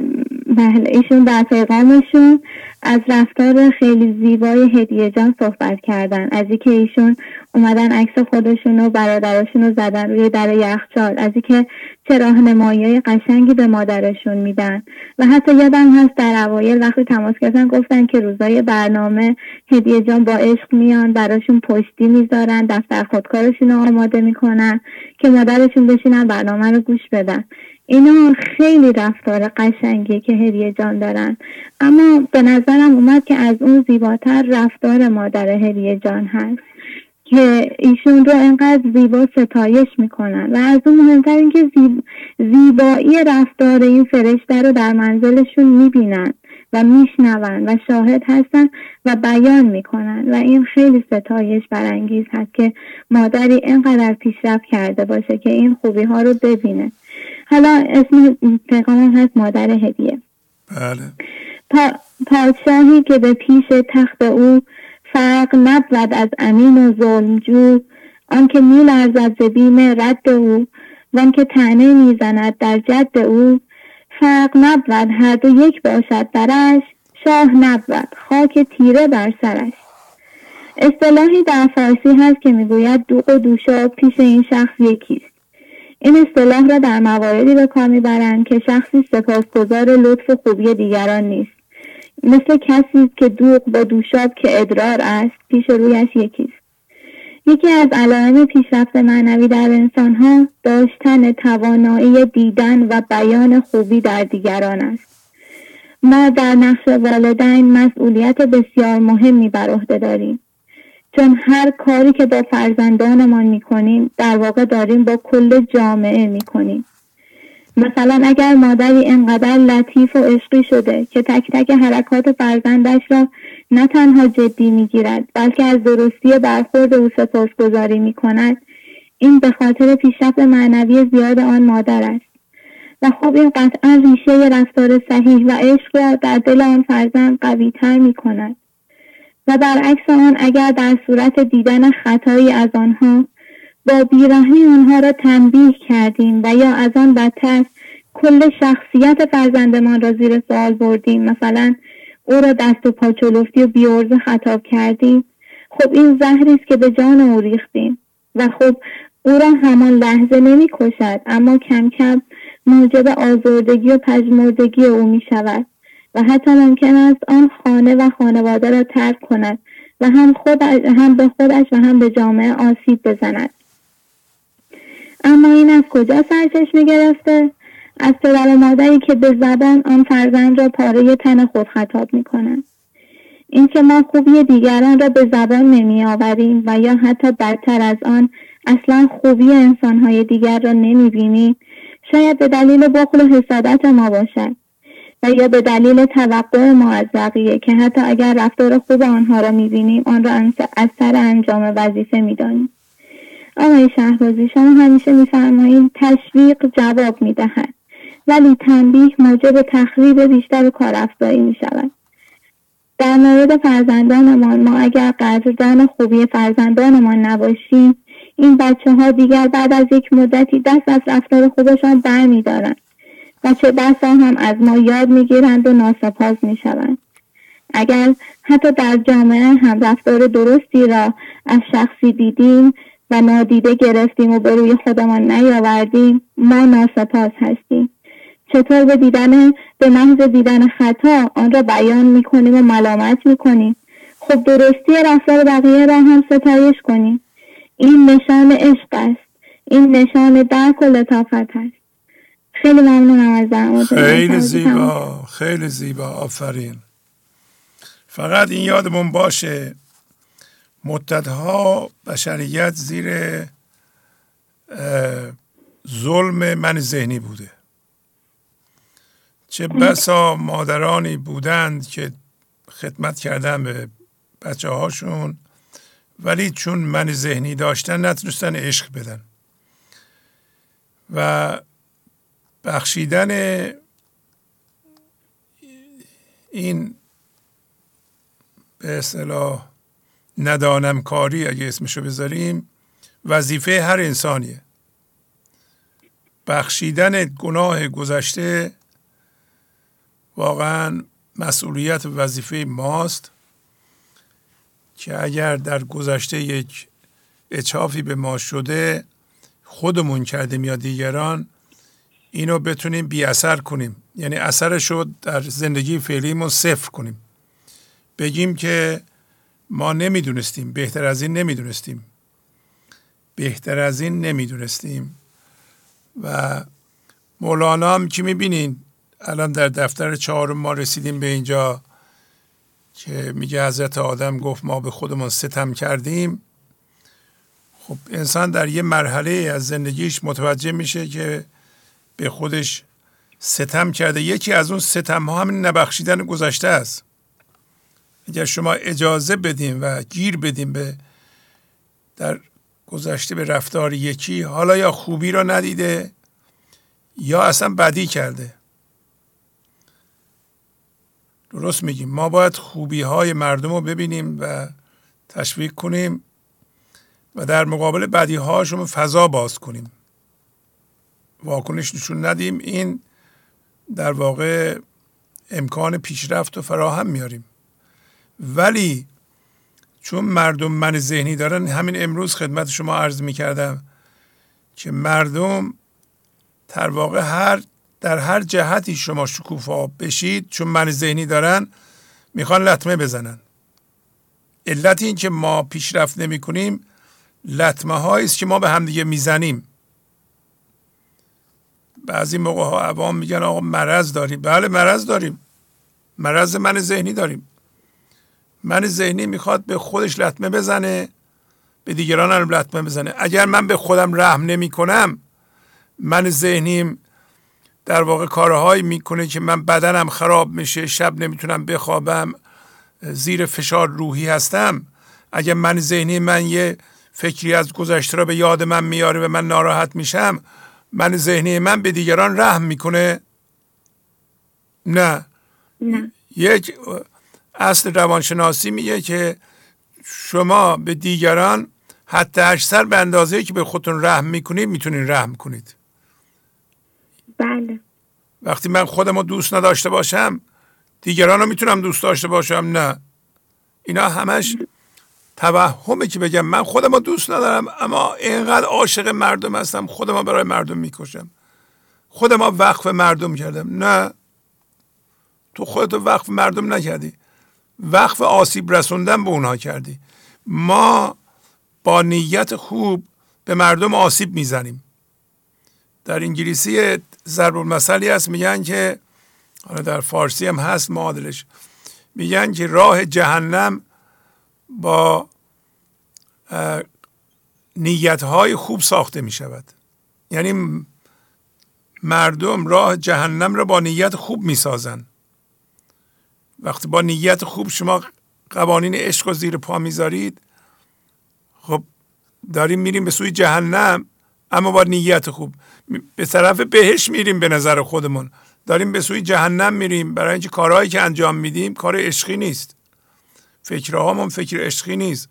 [SPEAKER 32] بله ایشون در پیغامشون از رفتار خیلی زیبای هدیه جان صحبت کردن. از اینکه ایشون اومدن عکس خودشون و برادرشون رو زدن روی در یخچال. از اینکه چه راهنمایی قشنگی به مادرشون میدن. و حتی یادم هست در اوایل وقتی تماس گرفتن گفتن که روزای برنامه هدیه جان با عشق میان براشون پشتی می‌ذارن دفتر خودکارشون رو آماده می‌کنن که مادرشون بشینن برنامه رو گوش بدن. اینا خیلی رفتار قشنگی که هدیه جان دارن. اما به نظرم اومد که از اون زیباتر رفتار مادر هدیه جان هست. که ایشون رو انقدر زیبا ستایش می‌کنن و از اون مهمتر اینکه زیب... زیبایی رفتار این فرشته رو در منزلشون می‌بینن و میشنون و شاهد هستن و بیان می‌کنن و این خیلی ستایش برانگیز هست که مادری اینقدر پیشرفت کرده باشه که این خوبی ها رو ببینه. حالا اسم پیغام هست مادر هدیه.
[SPEAKER 3] بله.
[SPEAKER 32] پا، پادشاهی که به پیش تخت او فرق نبود از امین و ظلمجو آنکه میلرزد ز بیم رد او
[SPEAKER 22] وان که تنه می‌زند در جد او. فرق نبود هر دو یک باشد درش شاه نبود خاک تیره بر سرش. اصطلاحی در فارسی هست که می‌گوید دوق و دوشاب پیش این شخص یکیست. این اصطلاح را در مواردی به کار می‌برند که شخصی سپاسگزار لطف و خوبی دیگران نیست. مثل کسی که دوغ با دوشاب که ادرار است پیش رویش یکیست یکی از علائم پیشرفت معنوی در انسانها داشتن توانایی دیدن و بیان خوبی در دیگران است. ما در نقش والدین مسئولیت بسیار مهمی بر عهده داریم. چون هر کاری که با فرزندانمان می‌کنیم در واقع داریم با کل جامعه می‌کنیم. مثلا اگر مادری انقدر لطیف و عشقی شده که تک تک حرکات فرزندش را نه تنها جدی می‌گیرد بلکه از درستی برخورد او سپاسگزاری می‌کند این به خاطر پیشرفت معنوی زیاد آن مادر است. و خب این قطعا ریشه رفتار صحیح و عشق را در دل آن فرزند قویتر می کند و برعکس آن اگر در صورت دیدن خطایی از آنها با بیراهی آنها را تنبیه کردیم و یا از آن بدتر کل شخصیت فرزندمان را زیر سوال بردیم. مثلا او را دست و پا چلفتی و بیورزه خطاب کردیم. خب این زهری است که به جان او ریختیم و خب او را همان لحظه نمی کشد اما کم کم موجب آزردگی و پژمردگی او می شود و حتی ممکن است آن خانه و خانواده را ترک کند و هم, خود هم به خودش و هم به جامعه آسیب بزند. اما این از کجا سرچشمه گرفته؟ از پدر و مادری که به زبان آن فرزند را پاره تن خود خطاب می کنند اینکه ما خوبی دیگران را به زبان نمی آوریم و یا حتی بدتر از آن اصلا خوبی انسانهای دیگر را نمی بینیم شاید به دلیل بخل و حسادت ما باشد و یا به دلیل توقع ما از بقیه که حتی اگر رفتار خوب آنها را می‌بینیم آن را از سر انجام وظیفه می‌دانیم. آقای شهبازی شما همیشه میفرمایید تشویق جواب می‌دهد ولی تنبیه موجب تخریب بیشتر کارافزایی می‌شود در مورد فرزندانمان ما اگر قدردان خوبی فرزندانمان نباشیم این بچه ها دیگر بعد از یک مدتی دست از رفتار خودشان بر می دارند و چه بسا هم از ما یاد می گیرند و ناسپاس می شوند. اگر حتی در جامعه هم رفتار درستی را از شخصی دیدیم و نادیده گرفتیم و به روی خودمان نیاوردیم. ما ناسپاس هستیم. چطور به دیدن به محض دیدن خطا آن را بیان می کنیم و ملامت می کنیم خب درستی رفتار بقیه را هم ستایش کنیم. این نشان عشق است. این نشان درک و لطافت است. خیلی ممنونم از
[SPEAKER 3] خیلی زیبا. خیلی زیبا. آفرین. فقط این یادمون باشه مدتها بشریت زیر ظلم من ذهنی بوده. چه بسا مادرانی بودند که خدمت کردن به بچه هاشون ولی چون من ذهنی داشتن نتونستن عشق بدن. و بخشیدن این به اصطلاح ندانم کاری اگه اسمشو بذاریم وظیفه هر انسانیه. بخشیدن گناه گذشته واقعا مسئولیت وظیفه ماست که اگر در گذشته یک اچافی به ما شده خودمون کردیم یا دیگران اینو بتونیم بی اثر کنیم. یعنی اثرش رو در زندگی فعلیمون صفر کنیم. بگیم که ما نمی‌دونستیم بهتر از این نمی‌دونستیم. بهتر از این نمی‌دونستیم. و مولانا هم که می‌بینین؟ الان در دفتر چهارم ما رسیدیم به اینجا که میگه حضرت آدم گفت ما به خودمون ستم کردیم. خب انسان در یه مرحله از زندگیش متوجه میشه که به خودش ستم کرده. یکی از اون ستم ها همین نبخشیدن گذشته است. اگر شما اجازه بدیم و گیر بدیم به در گذشته به رفتار یکی حالا یا خوبی را ندیده یا اصلا بدی کرده. درست میگیم. ما باید خوبی های مردم رو ببینیم و تشویق کنیم و در مقابل بدی هاشون فضا باز کنیم. واکنش نشون ندیم. این در واقع امکان پیشرفت و فراهم میاریم. ولی چون مردم من ذهنی دارن همین امروز خدمت شما عرض می کردم که مردم در واقع هر در هر جهتی شما شکوفا بشید چون من ذهنی دارن می‌خوان لطمه بزنن. علت این که ما پیشرفت نمی کنیم لطمه هایی است که ما به همدیگه می‌زنیم. بعضی موقع ها عوام میگن آقا مرض داریم. بله مرض داریم. مرض من ذهنی داریم. من ذهنی می‌خواد به خودش لطمه بزنه به دیگران هم لطمه بزنه. اگر من به خودم رحم نمی کنم من ذهنیم در واقع کارهایی می‌کنه که من بدنم خراب میشه شب نمی‌تونم بخوابم زیر فشار روحی هستم. اگر من ذهنی من یه فکری از گذشته را به یاد من میاره و من ناراحت میشم من ذهنی من به دیگران رحم می‌کنه؟ نه.
[SPEAKER 22] نه.
[SPEAKER 3] یک اصل روانشناسی میگه که شما به دیگران حتی اکثر به اندازه که به خودتون رحم می‌کنید می‌تونید رحم کنید.
[SPEAKER 22] بله.
[SPEAKER 3] وقتی من خودم رو دوست نداشته باشم دیگران رو می‌تونم دوست داشته باشم؟ نه. اینا همش توهمه که بگم من خودم رو دوست ندارم اما اینقدر عاشق مردم هستم خودم رو برای مردم می‌کشم. خودم رو وقف مردم کردم. نه. تو خودت وقف مردم نکردی. وقف آسیب رسوندن به اونها کردی. ما با نیت خوب به مردم آسیب می‌زنیم. در انگلیسی ضرب المثلی هست میگن که حالا در فارسی هم هست معادلش. میگن که راه جهنم با نیت های خوب ساخته می شود یعنی مردم راه جهنم را با نیت خوب می سازن وقتی با نیت خوب شما قوانین عشق و زیر پا می‌ذارید خب داریم میریم به سوی جهنم اما با نیت خوب. به طرف بهش میریم به نظر خودمون. داریم به سوی جهنم میریم. برای اینکه کارهایی که انجام میدیم کار عشقی نیست. فکرهامون فکر عشقی نیست.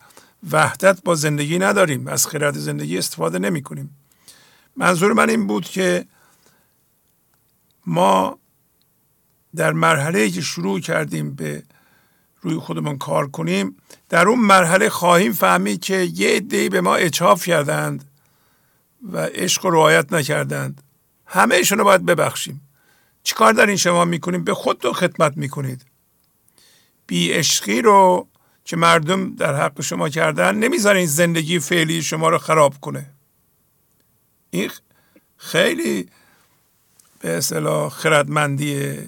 [SPEAKER 3] وحدت با زندگی نداریم. از خیرات زندگی استفاده نمی کنیم منظور من این بود که ما در مرحله که شروع کردیم به روی خودمون کار کنیم در اون مرحله خواهیم فهمید که یه عدهای به ما اچاف کردند و عشق و رعایت نکردند. همه رو باید ببخشیم. چیکار در این شما می‌کنیم به خودتون خدمت می‌کنید. بی عشقی رو که مردم در حق شما کردن نمی‌ذارین زندگی فعلی شما رو خراب کنه. این خیلی به اصطلاح خردمندی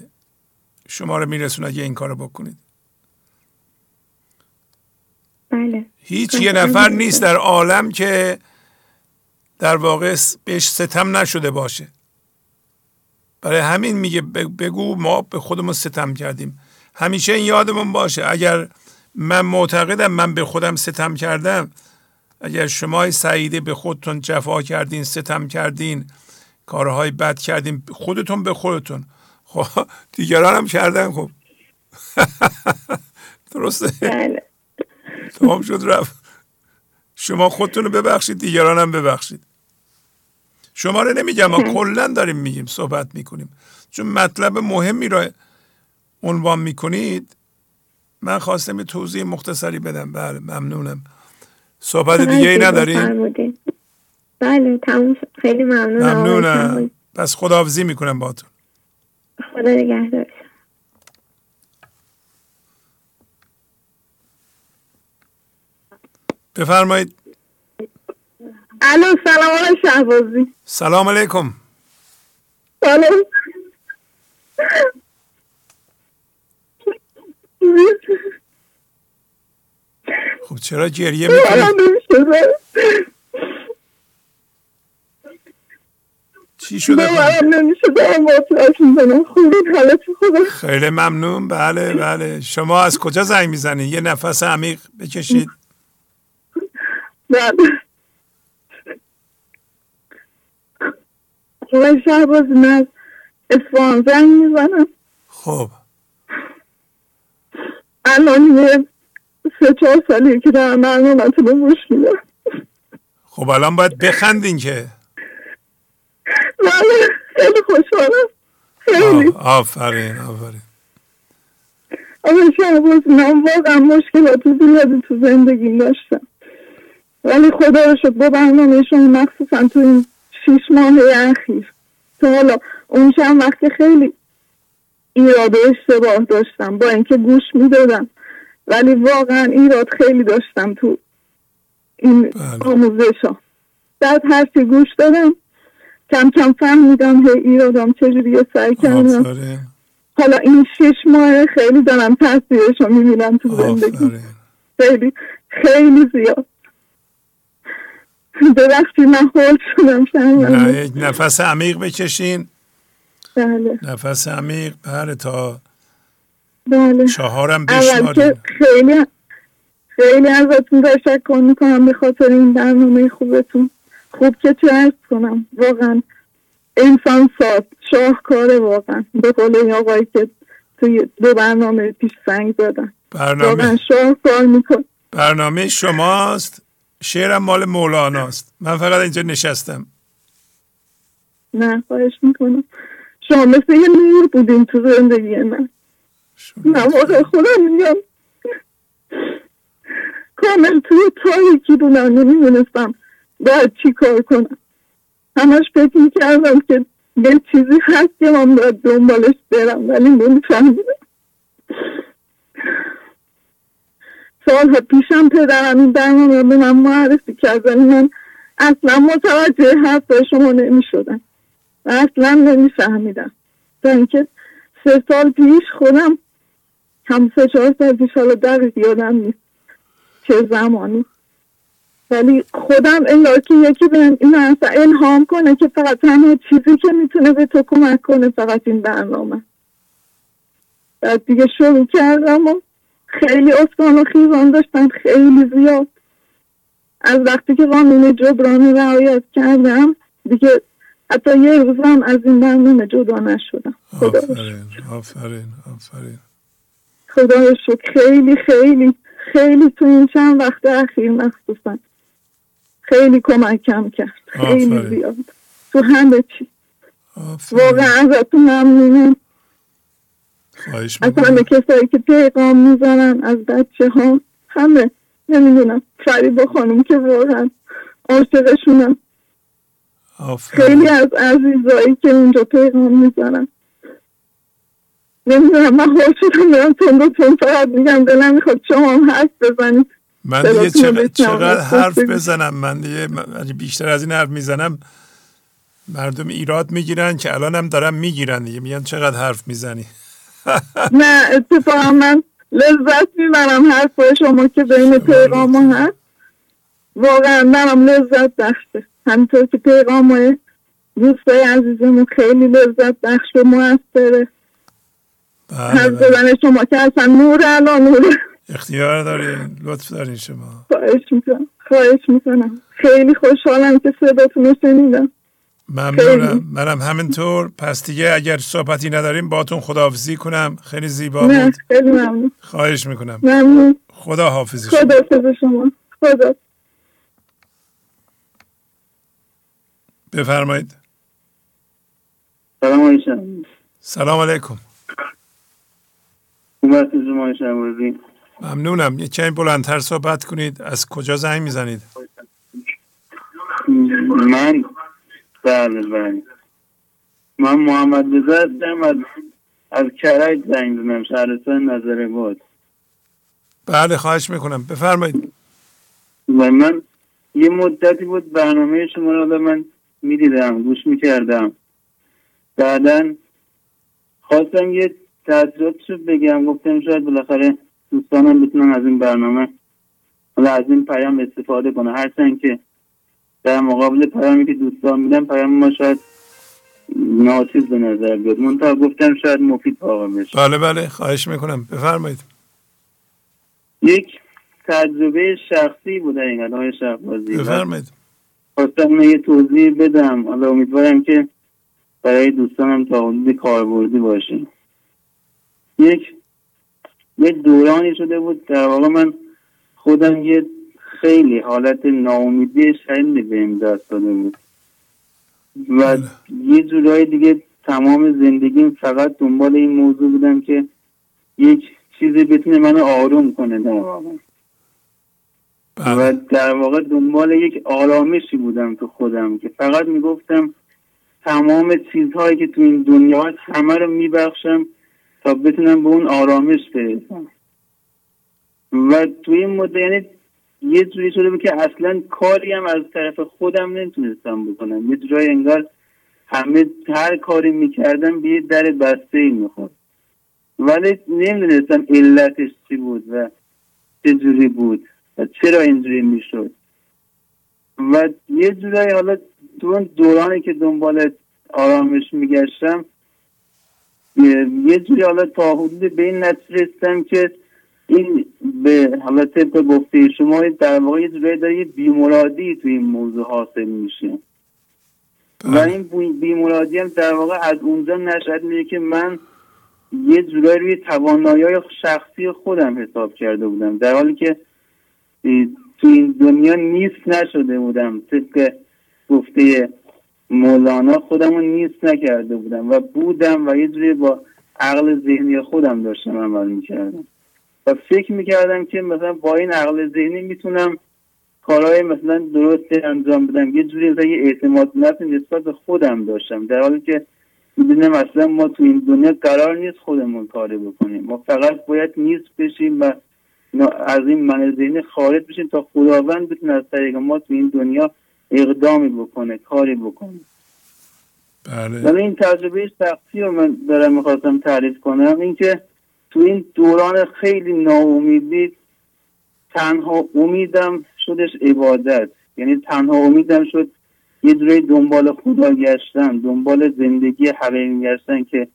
[SPEAKER 3] شما رو میرسونه اگه این کارو بکنید.
[SPEAKER 22] بله.
[SPEAKER 3] هیچ یه نفر نیست در عالم که در واقع بهش ستم نشده باشه. برای همین میگه بگو ما به خودمون ستم کردیم. همیشه این یادمون باشه اگر من معتقدم من به خودم ستم کردم اگر شما سعیده به خودتون جفا کردین ستم کردین کارهای بد کردین خودتون به خودتون. خب دیگران هم کردن خب. درسته؟
[SPEAKER 22] بله.
[SPEAKER 3] تمام شد رفت. شما خودتون رو ببخشید دیگران هم ببخشید. شما رو نمیگم ما کلا داریم میگیم صحبت می‌کنیم. چون مطلب مهمی رو عنوان می‌کنید من خواستم یه توضیح مختصری بدم. بله ممنونم. صحبت دیگه ای نداریم؟
[SPEAKER 22] بله تموم خیلی ممنونم.
[SPEAKER 3] ممنونم پس خداحافظی می‌کنم باتون
[SPEAKER 22] خدا نگهدار.
[SPEAKER 3] بفرمایید.
[SPEAKER 22] الو سلام علیکم شهبازی.
[SPEAKER 3] سلام علیکم.
[SPEAKER 22] سلام.
[SPEAKER 3] خب چرا گریه می‌کنی؟ چی شده؟ خیلی ممنون. بله بله. شما از کجا زنگ می‌زنید یه نفس عمیق بکشید.
[SPEAKER 22] بله. من شهباز من اسفان زنگ می‌زنم.
[SPEAKER 3] خب.
[SPEAKER 22] الان یه سه چهار سالیه که در برنامه رو گوش میدم.
[SPEAKER 3] خب الان باید بخندین که.
[SPEAKER 22] بله
[SPEAKER 33] خیلی خوشحالم. خیلی.
[SPEAKER 3] آفرین آفرین.
[SPEAKER 33] آقای شهباز من واقعا مشکلات زیادی تو زندگی داشتم. ولی خدا رو شد با برنامه شما مخصوصا تو این شیش ماه اخیر. تا حالا اون چند وقت خیلی ایراد و اشتباه داشتم با اینکه گوش می‌دادم ولی واقعا ایراد خیلی داشتم تو این بله. آموزش ها بعد هرچی گوش دادم کم کم فهمیدم هی ایرادم چجوری سعی کردم. حالا این شش ماه خیلی دارم تاثیرش رو می‌بینم تو زندگی. خیلی خیلی زیاد. ببخشید من هول شدم
[SPEAKER 3] نه نفس عمیق بکشین. بله. نفس عمیق بله تا
[SPEAKER 33] بله.
[SPEAKER 3] چهارم بشماریم
[SPEAKER 33] خیلی خیلی ازتون تشکر می‌کنم به خاطر این برنامه خوبتون. خوب که تو ارز کنم. واقعا انسان ساد شاهکاره واقعا. به قول این آقایی که توی دو برنامه پیش سنگ دادن
[SPEAKER 3] برنامه.
[SPEAKER 33] شاهکار میکن.
[SPEAKER 3] برنامه شماست. شعرم مال مولاناست. من فقط اینجا نشستم.
[SPEAKER 33] نه خواهش می‌کنم. شما مثل یه نور بودین تو زندگی من. نه واقع خودم میگم. کامل توی تاریکی بودم نمی‌دونستم باید چی کار کنم؟ همش فکر می‌کردم که یه چیزی هست که من باید دنبالش برم ولی نمیفهمیدم. سالها پیشم پدرم این برنامه به من معرفی کرد ولی من اصلا متوجه حرف شما نمی شدم و اصلا نمی فهمیدم تا اینکه سه سال پیش خودم هم سه چهار سال پیش حالا دقیق یادم نیست چه زمانی ولی خودم انگار که یکی به این اصلا الهام کنه که فقط تنها چیزی که می‌تونه به تو کمک کنه فقط این برنامه. بعد دیگه شروع کردم و خیلی اصفان و خیزان داشتن خیلی زیاد. از وقتی که قانون جبران رعایت کردم دیگه حتی یه روزم از این برنامه جدا نشدم.
[SPEAKER 3] آفرین آفرین آفرین.
[SPEAKER 33] خدا شکر. خیلی خیلی خیلی تو این چند وقت اخیر مخصوصا. خیلی کمکم کرد. خیلی زیاد. تو همه چی. واقعا ازتون ممنونم. از همه کسایی که پیغام می‌زنن از بچه ها همه. نمی‌دونم. با خانم که واقعا عاشقشونم خیلی از عزیزایی که اونجا پیغام می‌زنن. نمی‌دونم. من خوش شدم میرم تند تون فقط میگم. دلم می‌خواد شما هم حرف بزنید.
[SPEAKER 3] من دیگه چقدر, چقدر حرف بزنم؟ من دیگه بیشتر از این حرف می‌زنم. مردم ایراد می‌گیرن که الان هم دارم می‌گیرن دیگه. میگن چقدر حرف می‌زنی؟
[SPEAKER 33] نه اتفاقا من لذت می‌برم حرف شما که بین پیغام هست واقعا منم لذت بخشه. همینطور که پیغام های دوستای عزیزمون خیلی لذت بخش و موثره بله بله. شما که اصلا نور الان نور
[SPEAKER 3] اختیار دارین؟ لطف دارین شما.
[SPEAKER 33] خواهش می‌کنم. خواهش می‌کنم. خیلی خوشحالم که صداتون رو شنیدم.
[SPEAKER 3] ممنونم. منم همینطور. پس دیگه اگر صحبتی نداریم باتون خداحافظی کنم. خیلی زیبا
[SPEAKER 33] بود. خیلی ممنون.
[SPEAKER 3] خواهش می‌کنم.
[SPEAKER 33] ممنون.
[SPEAKER 3] خدا حافظی شما.
[SPEAKER 33] خدا حافظ شما. خدا
[SPEAKER 3] بفرمایید.
[SPEAKER 26] سلام علیکم.
[SPEAKER 3] سلام علیکم. ممنونم. یه کمی بلندتر صحبت کنید. از کجا زنگ می‌زنید؟
[SPEAKER 26] من؟ بله بله. من محمد رضا هستم. از از کرج زنگ زنم شهرستان نظر بود
[SPEAKER 3] بله خواهش می‌کنم. بفرمایید.
[SPEAKER 26] و من یه مدتی بود برنامه شما رو من می‌دیدم گوش می‌کردم. بعدا خواستم یه رو بگم. گفتم شاید بالاخره دوستانم بتونن از این برنامه و از این پیام استفاده کنه هرچند که در مقابل پیامی که دوستان میدن پیام ما شاید ناچیز به نظر بیاد. من تا گفتم شاید مفید واقع بشه.
[SPEAKER 3] بله بله. خواهش می‌کنم. بفرمایید.
[SPEAKER 26] یک تجربه شخصی بوده این های شخصی
[SPEAKER 3] بفرمایید.
[SPEAKER 26] خواستم یه توضیح بدم. حالا امیدوارم که برای دوستانم تا حدود کاربردی باشه. یک یه دورانی شده بود در واقع من خودم یه خیلی حالت ناامیدی خیلی بهم دست داده بود. و یه جورایی دیگه تمام زندگیم فقط دنبال این موضوع بودم که یک چیزی بتونه منو آروم کنه در واقع.
[SPEAKER 3] بله.
[SPEAKER 26] و در واقع دنبال یک آرامشی بودم تو خودم که فقط می‌گفتم تمام چیزهایی که تو این دنیا هست همه رو میبخشم. تا بتونم به اون آرامش برسم. و توی این مدت یعنی یه جوری شده بود که اصلا کاری هم از طرف خودم نمی‌تونستم بکنم. یه جورایی انگار همه هر کاری می‌کردم به یه در بسته ای می‌خورد. ولی نمی‌دونستم علتش چی بود و چه جوری بود و چرا اینجوری می‌شد. و یه جورایی حالا تو دورانی که دنبال آرامش میگشتم یه جوری حالا تا حدود به این رسیدم که این به حالا طبق گفته شما در واقع یه جورایی داره یه بیمرادی تو این موضوع حاصل میشه. و این بیمرادی هم در واقع از اونجا نشد میگه که من یه جورایی روی توانایی شخصی خودم حساب کرده بودم. در حالی که تو این دنیا نیست نشده بودم. طبق گفته مولانا خودم رو نیست نکرده بودم و بودم و یه جوری با عقل ذهنی خودم داشتم عمل می‌کردم. و فکر می‌کردم که مثلا با این عقل ذهنی می‌تونم کارهای مثلا درست انجام بدم. یه جوری مثلا یه اعتماد نفس نسبت به خودم داشتم. در حالی که می‌دونم اصلا ما تو این دنیا قرار نیست خودمون کاری بکنیم. ما فقط باید نیست بشیم و از این من ذهنی خارج بشیم تا خداوند بتونه از طریق ما تو این دنیا اقدامی بکنه کاری بکنه.
[SPEAKER 3] بله.
[SPEAKER 26] این تجربه شخصی رو من دارم می‌خواستم تعریف کنم. اینکه تو این دوران خیلی ناامیدی تنها امیدم شدش عبادت. یعنی تنها امیدم شد یه جوری دنبال خدا گشتن دنبال زندگی حقیقی گشتن که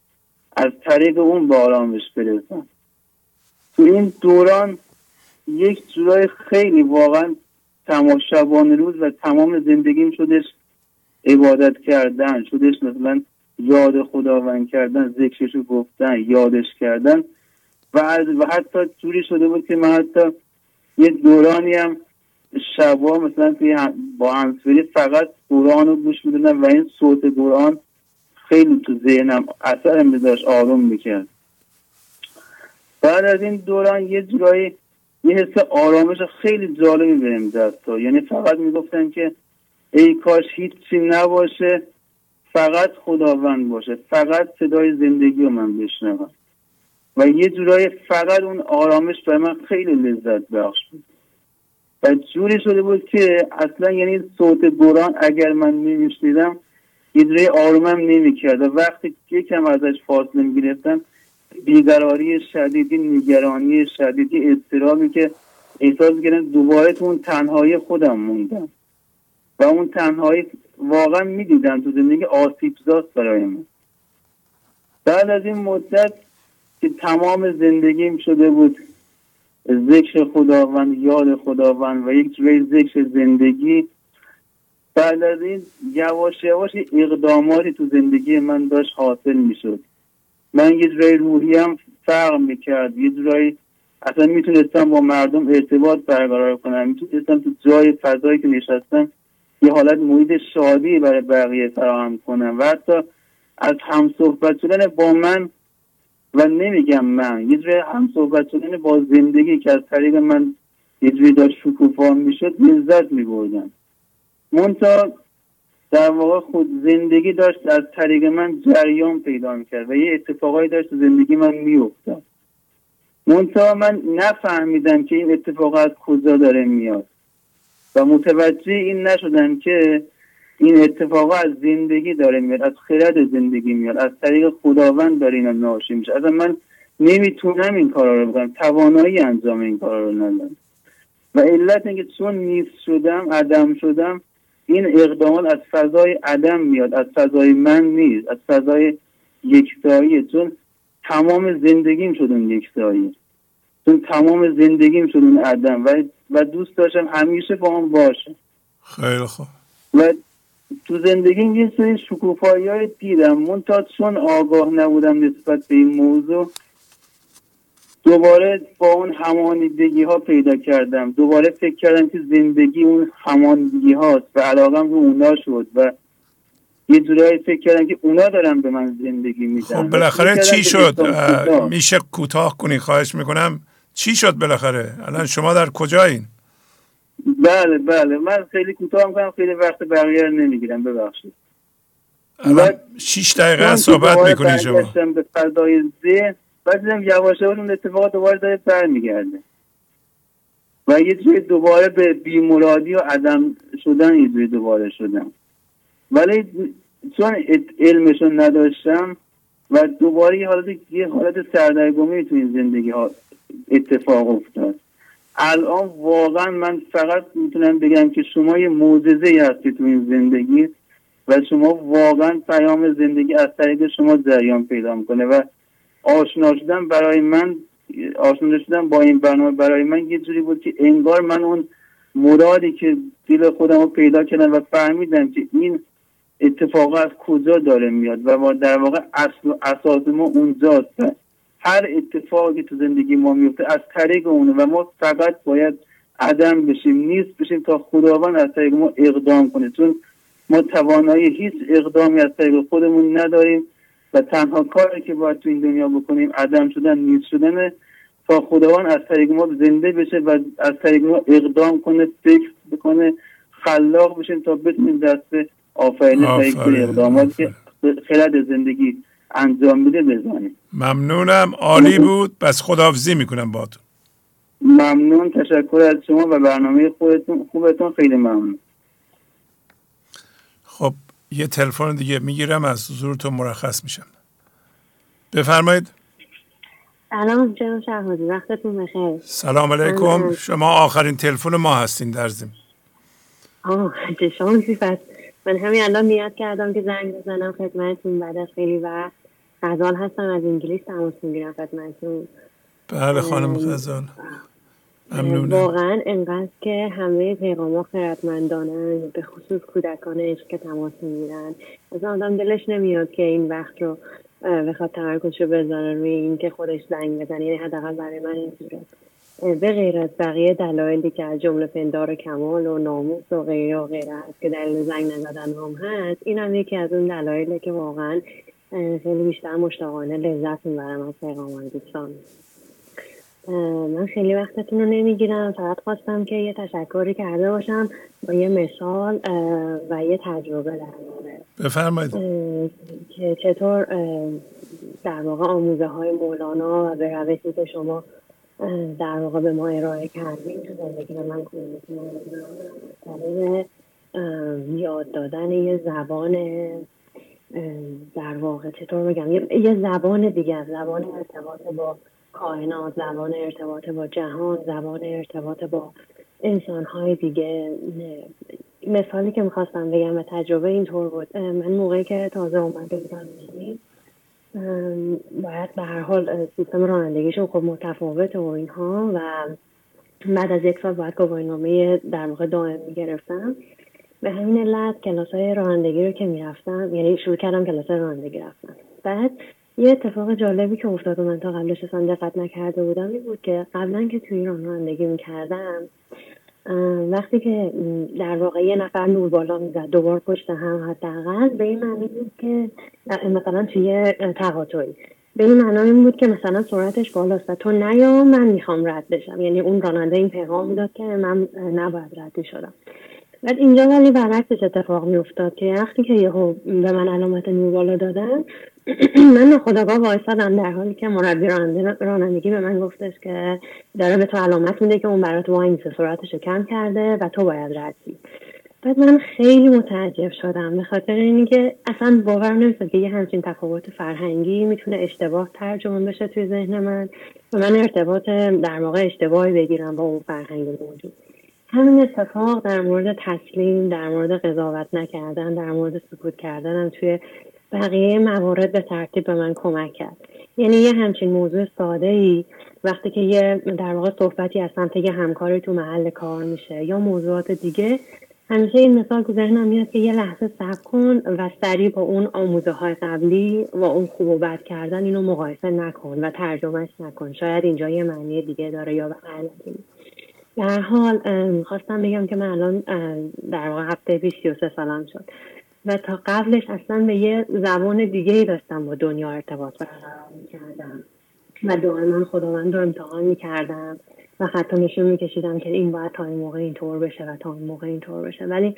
[SPEAKER 26] از طریق اون به آرامش برسن. تو این دوران یک جورای خیلی واقعا تمام شبانه روز و تمام زندگیم شدش عبادت کردن شدش مثلا یاد خداوند کردن ذکرشو گفتن یادش کردن و, و حتی جوری شده بود که من حتی یه دورانی هم شبا مثلا توی با همسفری فقط قرآن رو گوش می‌دونم و این صوت قرآن خیلی تو ذهنم اثر داشت آروم می‌کرد. بعد از این دوران یه جورایی یه حس آرامش خیلی جالبی بهم دست یعنی فقط می‌گفتن که ای کاش هیچی نباشه فقط خداوند باشه فقط صدای زندگی رو من بشنوم. و یه جورایی فقط اون آرامش برای من خیلی لذت بخش بود. و جوری شده بود که اصلا یعنی صوت گران اگر من نمیشنیدم یه جوری آرومم نمی‌کرد. و وقتی یکم ازش فاصله می‌گرفتم بیقراری شدیدی نگرانی شدیدی اضطرابی که احساس کردم دوباره تو اون تنهایی خودم موندم. و اون تنهایی واقعا می‌دیدم تو زندگی آسیبزاست برای من. بعد از این مدت که تمام زندگیم شده بود ذکر خداوند یاد خداوند و یک جوی ذکر زندگی بعد از این یواش یواش اقداماتی تو زندگی من داشت حاصل می‌شد. من یه جورایی روحی هم فرق می‌کرد. یه جورایی اصلا می‌تونستم با مردم ارتباط برقرار کنم. می‌تونستم تو جای فضایی که نشستم یه حالت محیط شادی برای بقیه فراهم کنم. و حتی از هم صحبت شدن با من و نمیگم من یه جوری هم صحبت شدن با زندگی که از طریق من یه جوری داشت شکوفا می‌شد لذت میبردم. منتها در واقع خود زندگی داشت از طریق من جریان پیدا می‌کرد و یه اتفاقایی داشت زندگی من میافتاد. منتها من نفهمیدم که این اتفاق از کجا داره میاد و متوجه این نشدم که این اتفاق از زندگی داره میاد از خرد زندگی میاد از طریق خداوند داره اینا ناشی میشه. از من نمی‌تونم این کارا رو بکنم توانایی انجام این کارا رو ندارم. و علت اینکه چون نیست شدم عدم شدم این اقدامات از فضای عدم میاد از فضای من نیست از فضای یکتایی چون تمام زندگیم شد اون یکتایی چون تمام زندگیم شد اون عدم. و, و دوست داشتم همیشه با هم باشم
[SPEAKER 3] خیلی خوب.
[SPEAKER 26] و تو زندگی یه سری شکوفایی های دیدم. من تا چون آگاه نبودم نسبت به این موضوع دوباره با اون همانیدگی ها پیدا کردم. دوباره فکر کردم که زندگی اون همانیدگی هاست و علاقم رو اونا شد و یه جورایی فکر کردم که اونا دارن به من زندگی میدن.
[SPEAKER 3] خب بالاخره چی شد؟ میشه کوتاه کنی؟ خواهش می‌کنم. چی شد بالاخره؟ الان شما در کجایین؟
[SPEAKER 26] بله بله. من خیلی کوتاه می‌کنم. خیلی وقت بقیه رو نمی‌گیرم. ببخشید.
[SPEAKER 3] الان شیش دقیقه صحبت می‌کنی شما.
[SPEAKER 26] به فردای ذهن بعد دیدم یواش اون اتفاق دوباره داره برمیگرده. و یه جوری دوباره به بیمرادی و عدم شدن یه جوری دوباره شدم. ولی چون علمشون نداشتم و دوباره یه حالت یه حالت سردرگمی تو این زندگی ها اتفاق افتاد. الان واقعا من فقط می‌تونم بگم که شما یه معجزه هستی تو این زندگی و شما واقعا پیام زندگی از طریق شما جریان پیدا می‌کنه و آشنا شدن برای من آشنا شدن با این برنامه برای من یه جوری بود که انگار من اون مرادی که دل خودم رو پیدا کردم و فهمیدم که این اتفاق از کجا داره میاد و در واقع اصل و اساس ما اونجاست هر اتفاقی تو زندگی ما میفته از طریق اونه و ما فقط باید عدم بشیم نیست بشیم تا خداوند از طریق ما اقدام کنه. چون ما توانایی هیچ اقدامی از طریق خودمون نداریم. و تنها کاری که باید تو این دنیا بکنیم عدم شدن نیست شدن تا خداوند از طریق ما زنده بشه و از طریق ما اقدام کنه فکر بکنه خلاق بشیم تا بتونیم دست آفرین طریق اقداماتی که خلال زندگی انجام میده بزنیم.
[SPEAKER 3] ممنونم. عالی بود. بس خداحافظی می‌کنم با تو
[SPEAKER 26] ممنون. تشکر از شما و برنامه خودتون خوبتون. خیلی ممنون.
[SPEAKER 3] خب یه تلفن دیگه می‌گیرم از زورتون مرخص میشم. بفرمایید.
[SPEAKER 30] سلام جناب شهبازی وقتتون بخیر.
[SPEAKER 3] سلام علیکم. شما آخرین تلفن ما هستین در زم
[SPEAKER 30] آه چه شانسی. پس من همین الان نیت کردم که زنگ بزنم خدمتتون. بعد از خیلی وقت غزال هستم از انگلیس تماس می‌گیرم خدمتتون.
[SPEAKER 3] بله خانم غزال. ممنونم.
[SPEAKER 30] واقعا انقدر که همه پیغام ها خیرتمندانن به خصوص کودکان عشق که تماس می‌گیرن از آدم دلش نمیاد که این وقت رو بخواد تمرکزش رو بذاره روی این که خودش زنگ بزنه یعنی حداقل برای من اینجوره به غیر از بقیه دلایلی که از جمله پندار کمال و ناموس و غیره و غیره هست که دلیل زنگ نزدن هم هست این هم یکی از اون دلایله که واقعا خیلی بیشتر مشتاقانه لذت می‌برم از پیغامان دوستان. من خیلی وقتتون رو نمی‌گیرم. فقط خواستم که یه تشکری کرده باشم با یه مثال و یه تجربه در مورد
[SPEAKER 3] بفرمایید.
[SPEAKER 30] که چطور در واقع آموزه های مولانا و به روشی که شما در واقع به ما ارائه کردیم تو زندگی من کنید یاد دادن یه زبان در واقع چطور بگم یه زبان دیگه زبان ارتباط با کائنات زبان ارتباط با جهان زبان ارتباط با انسانهای دیگه. مثالی که می‌خواستم بگم و تجربه اینطور بود. من موقعی که تازه اومده بودم باید به هر حال سیستم رانندگیشون خب متفاوت و اینها و بعد از یک سال باید گواهینامه در واقع دائم گرفتم به همین علت کلاس های رانندگی رو که می‌رفتم یعنی شروع کردم کلاس رانندگی رفتم بعد یه اتفاق جالبی که افتاد و من تا قبلش اصلا دقت نکرده بودم این بود که قبلا که توی ایران رانندگی می‌کردم وقتی که در واقع یه نفر نور بالا می‌زد دوبار پشت هم حداقل به این معنی بود که مثلا توی تقاطعی. به این معنا این بود که مثلا سرعتش بالاست و تو نیا من می‌خوام رد بشم. یعنی اون راننده این پیغام می‌داد که من نباید رد شدم. بعد اینجا ولی برعکسش اتفاق میافتاد که وقتی که یهو به من علامت نور بالا دادن من ناخداگاه وایسادم در حالی که مربی رانندگی به من گفتش که داره به تو علامت میده که اون برات میسه سرعتش رو کم کرده و تو باید ردی بعد من خیلی متعجب شدم. به خاطر اینکه اصلا باور نمی‌شد که یه همچین تفاوت فرهنگی می‌تونه اشتباه ترجمه بشه توی ذهن من. و من ارتباط در واقع اشتباهی بگیرم با اون فرهنگ موجود. همین اتفاق در مورد تسلیم در مورد قضاوت نکردن در مورد سکوت کردنم توی بقیه موارد به ترتیب به من کمک کرد. یعنی یه همچین موضوع ساده ای وقتی که یه در واقع صحبتی از سمت یه همکاری تو محل کار میشه یا موضوعات دیگه همیشه این مثال تو ذهنم میاد که یه لحظه صبر کن و سریع با اون آموزه های قبلی و اون خوب و بد کردن اینو مقایسه نکن و ترجمهش نکن. شاید اینجا یه معنی دیگه داره یا به در حال خواستم بگم که من الان در واقع هفته پیش 33 سالم شد. و تا قبلش اصلا به یه زبان دیگه ای داشتم با دنیا ارتباط برقرار می‌کردم. و دائما خداوند رو امتحان می‌کردم و حتی نشون میکشیدم که این باید تا این موقع اینطور بشه و تا این موقع اینطور بشه. ولی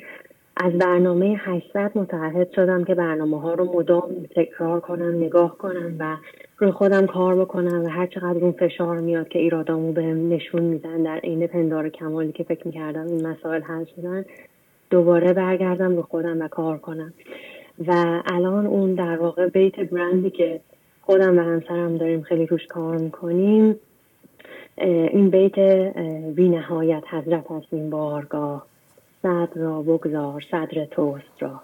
[SPEAKER 30] از برنامه 800 متعهد شدم که برنامه ها رو مدام تکرار کنم نگاه کنم و روی خودم کار بکنم و هر چقدر اون فشار میاد که ایرادامو به نشون میدن در عین پندار کمالی که فکر می‌کردم این مسائل حل شدن دوباره برگردم رو خودم و کار کنم. و الان اون در واقع بیت برندی که خودم و همسرم داریم خیلی روش کار می‌کنیم این بیت بی نهایت حضرت هست این بارگاه. صدر را بگذار صدر توست را.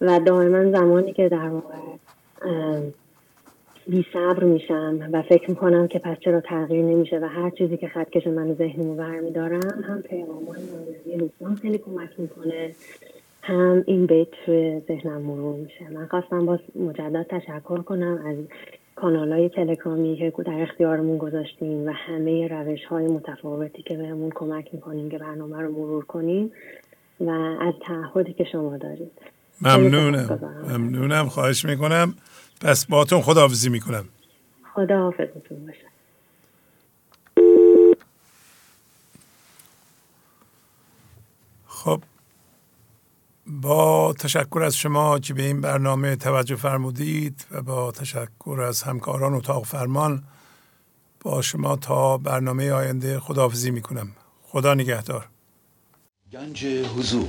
[SPEAKER 30] و دائما زمانی که در واقع بی صبر میشم و فکر می‌کنم که پس چرا تغییر نمیشه و هر چیزی که خطکش من ذهنمو برمیدارم هم پیغام های دوستان خیلی کمک می‌کنه هم این بیت توی ذهنم مرور میشه. من خواستم باز مجدد تشکر کنم از کانال های تلگرامی که در اختیارمون گذاشتیم و همه روش های متفاوتی که بهمون کمک می‌کنیم که برنامه رو مرور کنیم و از تعهدی که شما دارید.
[SPEAKER 3] ممنونم. ممنونم. خواهش می‌کنم. پس باتون خداحافظی می‌کنم.
[SPEAKER 30] خدا حافظتون باشه.
[SPEAKER 3] خب با تشکر از شما که به این برنامه توجه فرمودید و با تشکر از همکاران اتاق فرمان با شما تا برنامه آینده خداحافظی می‌کنم. خدا نگهدار.
[SPEAKER 16] گنج حضور.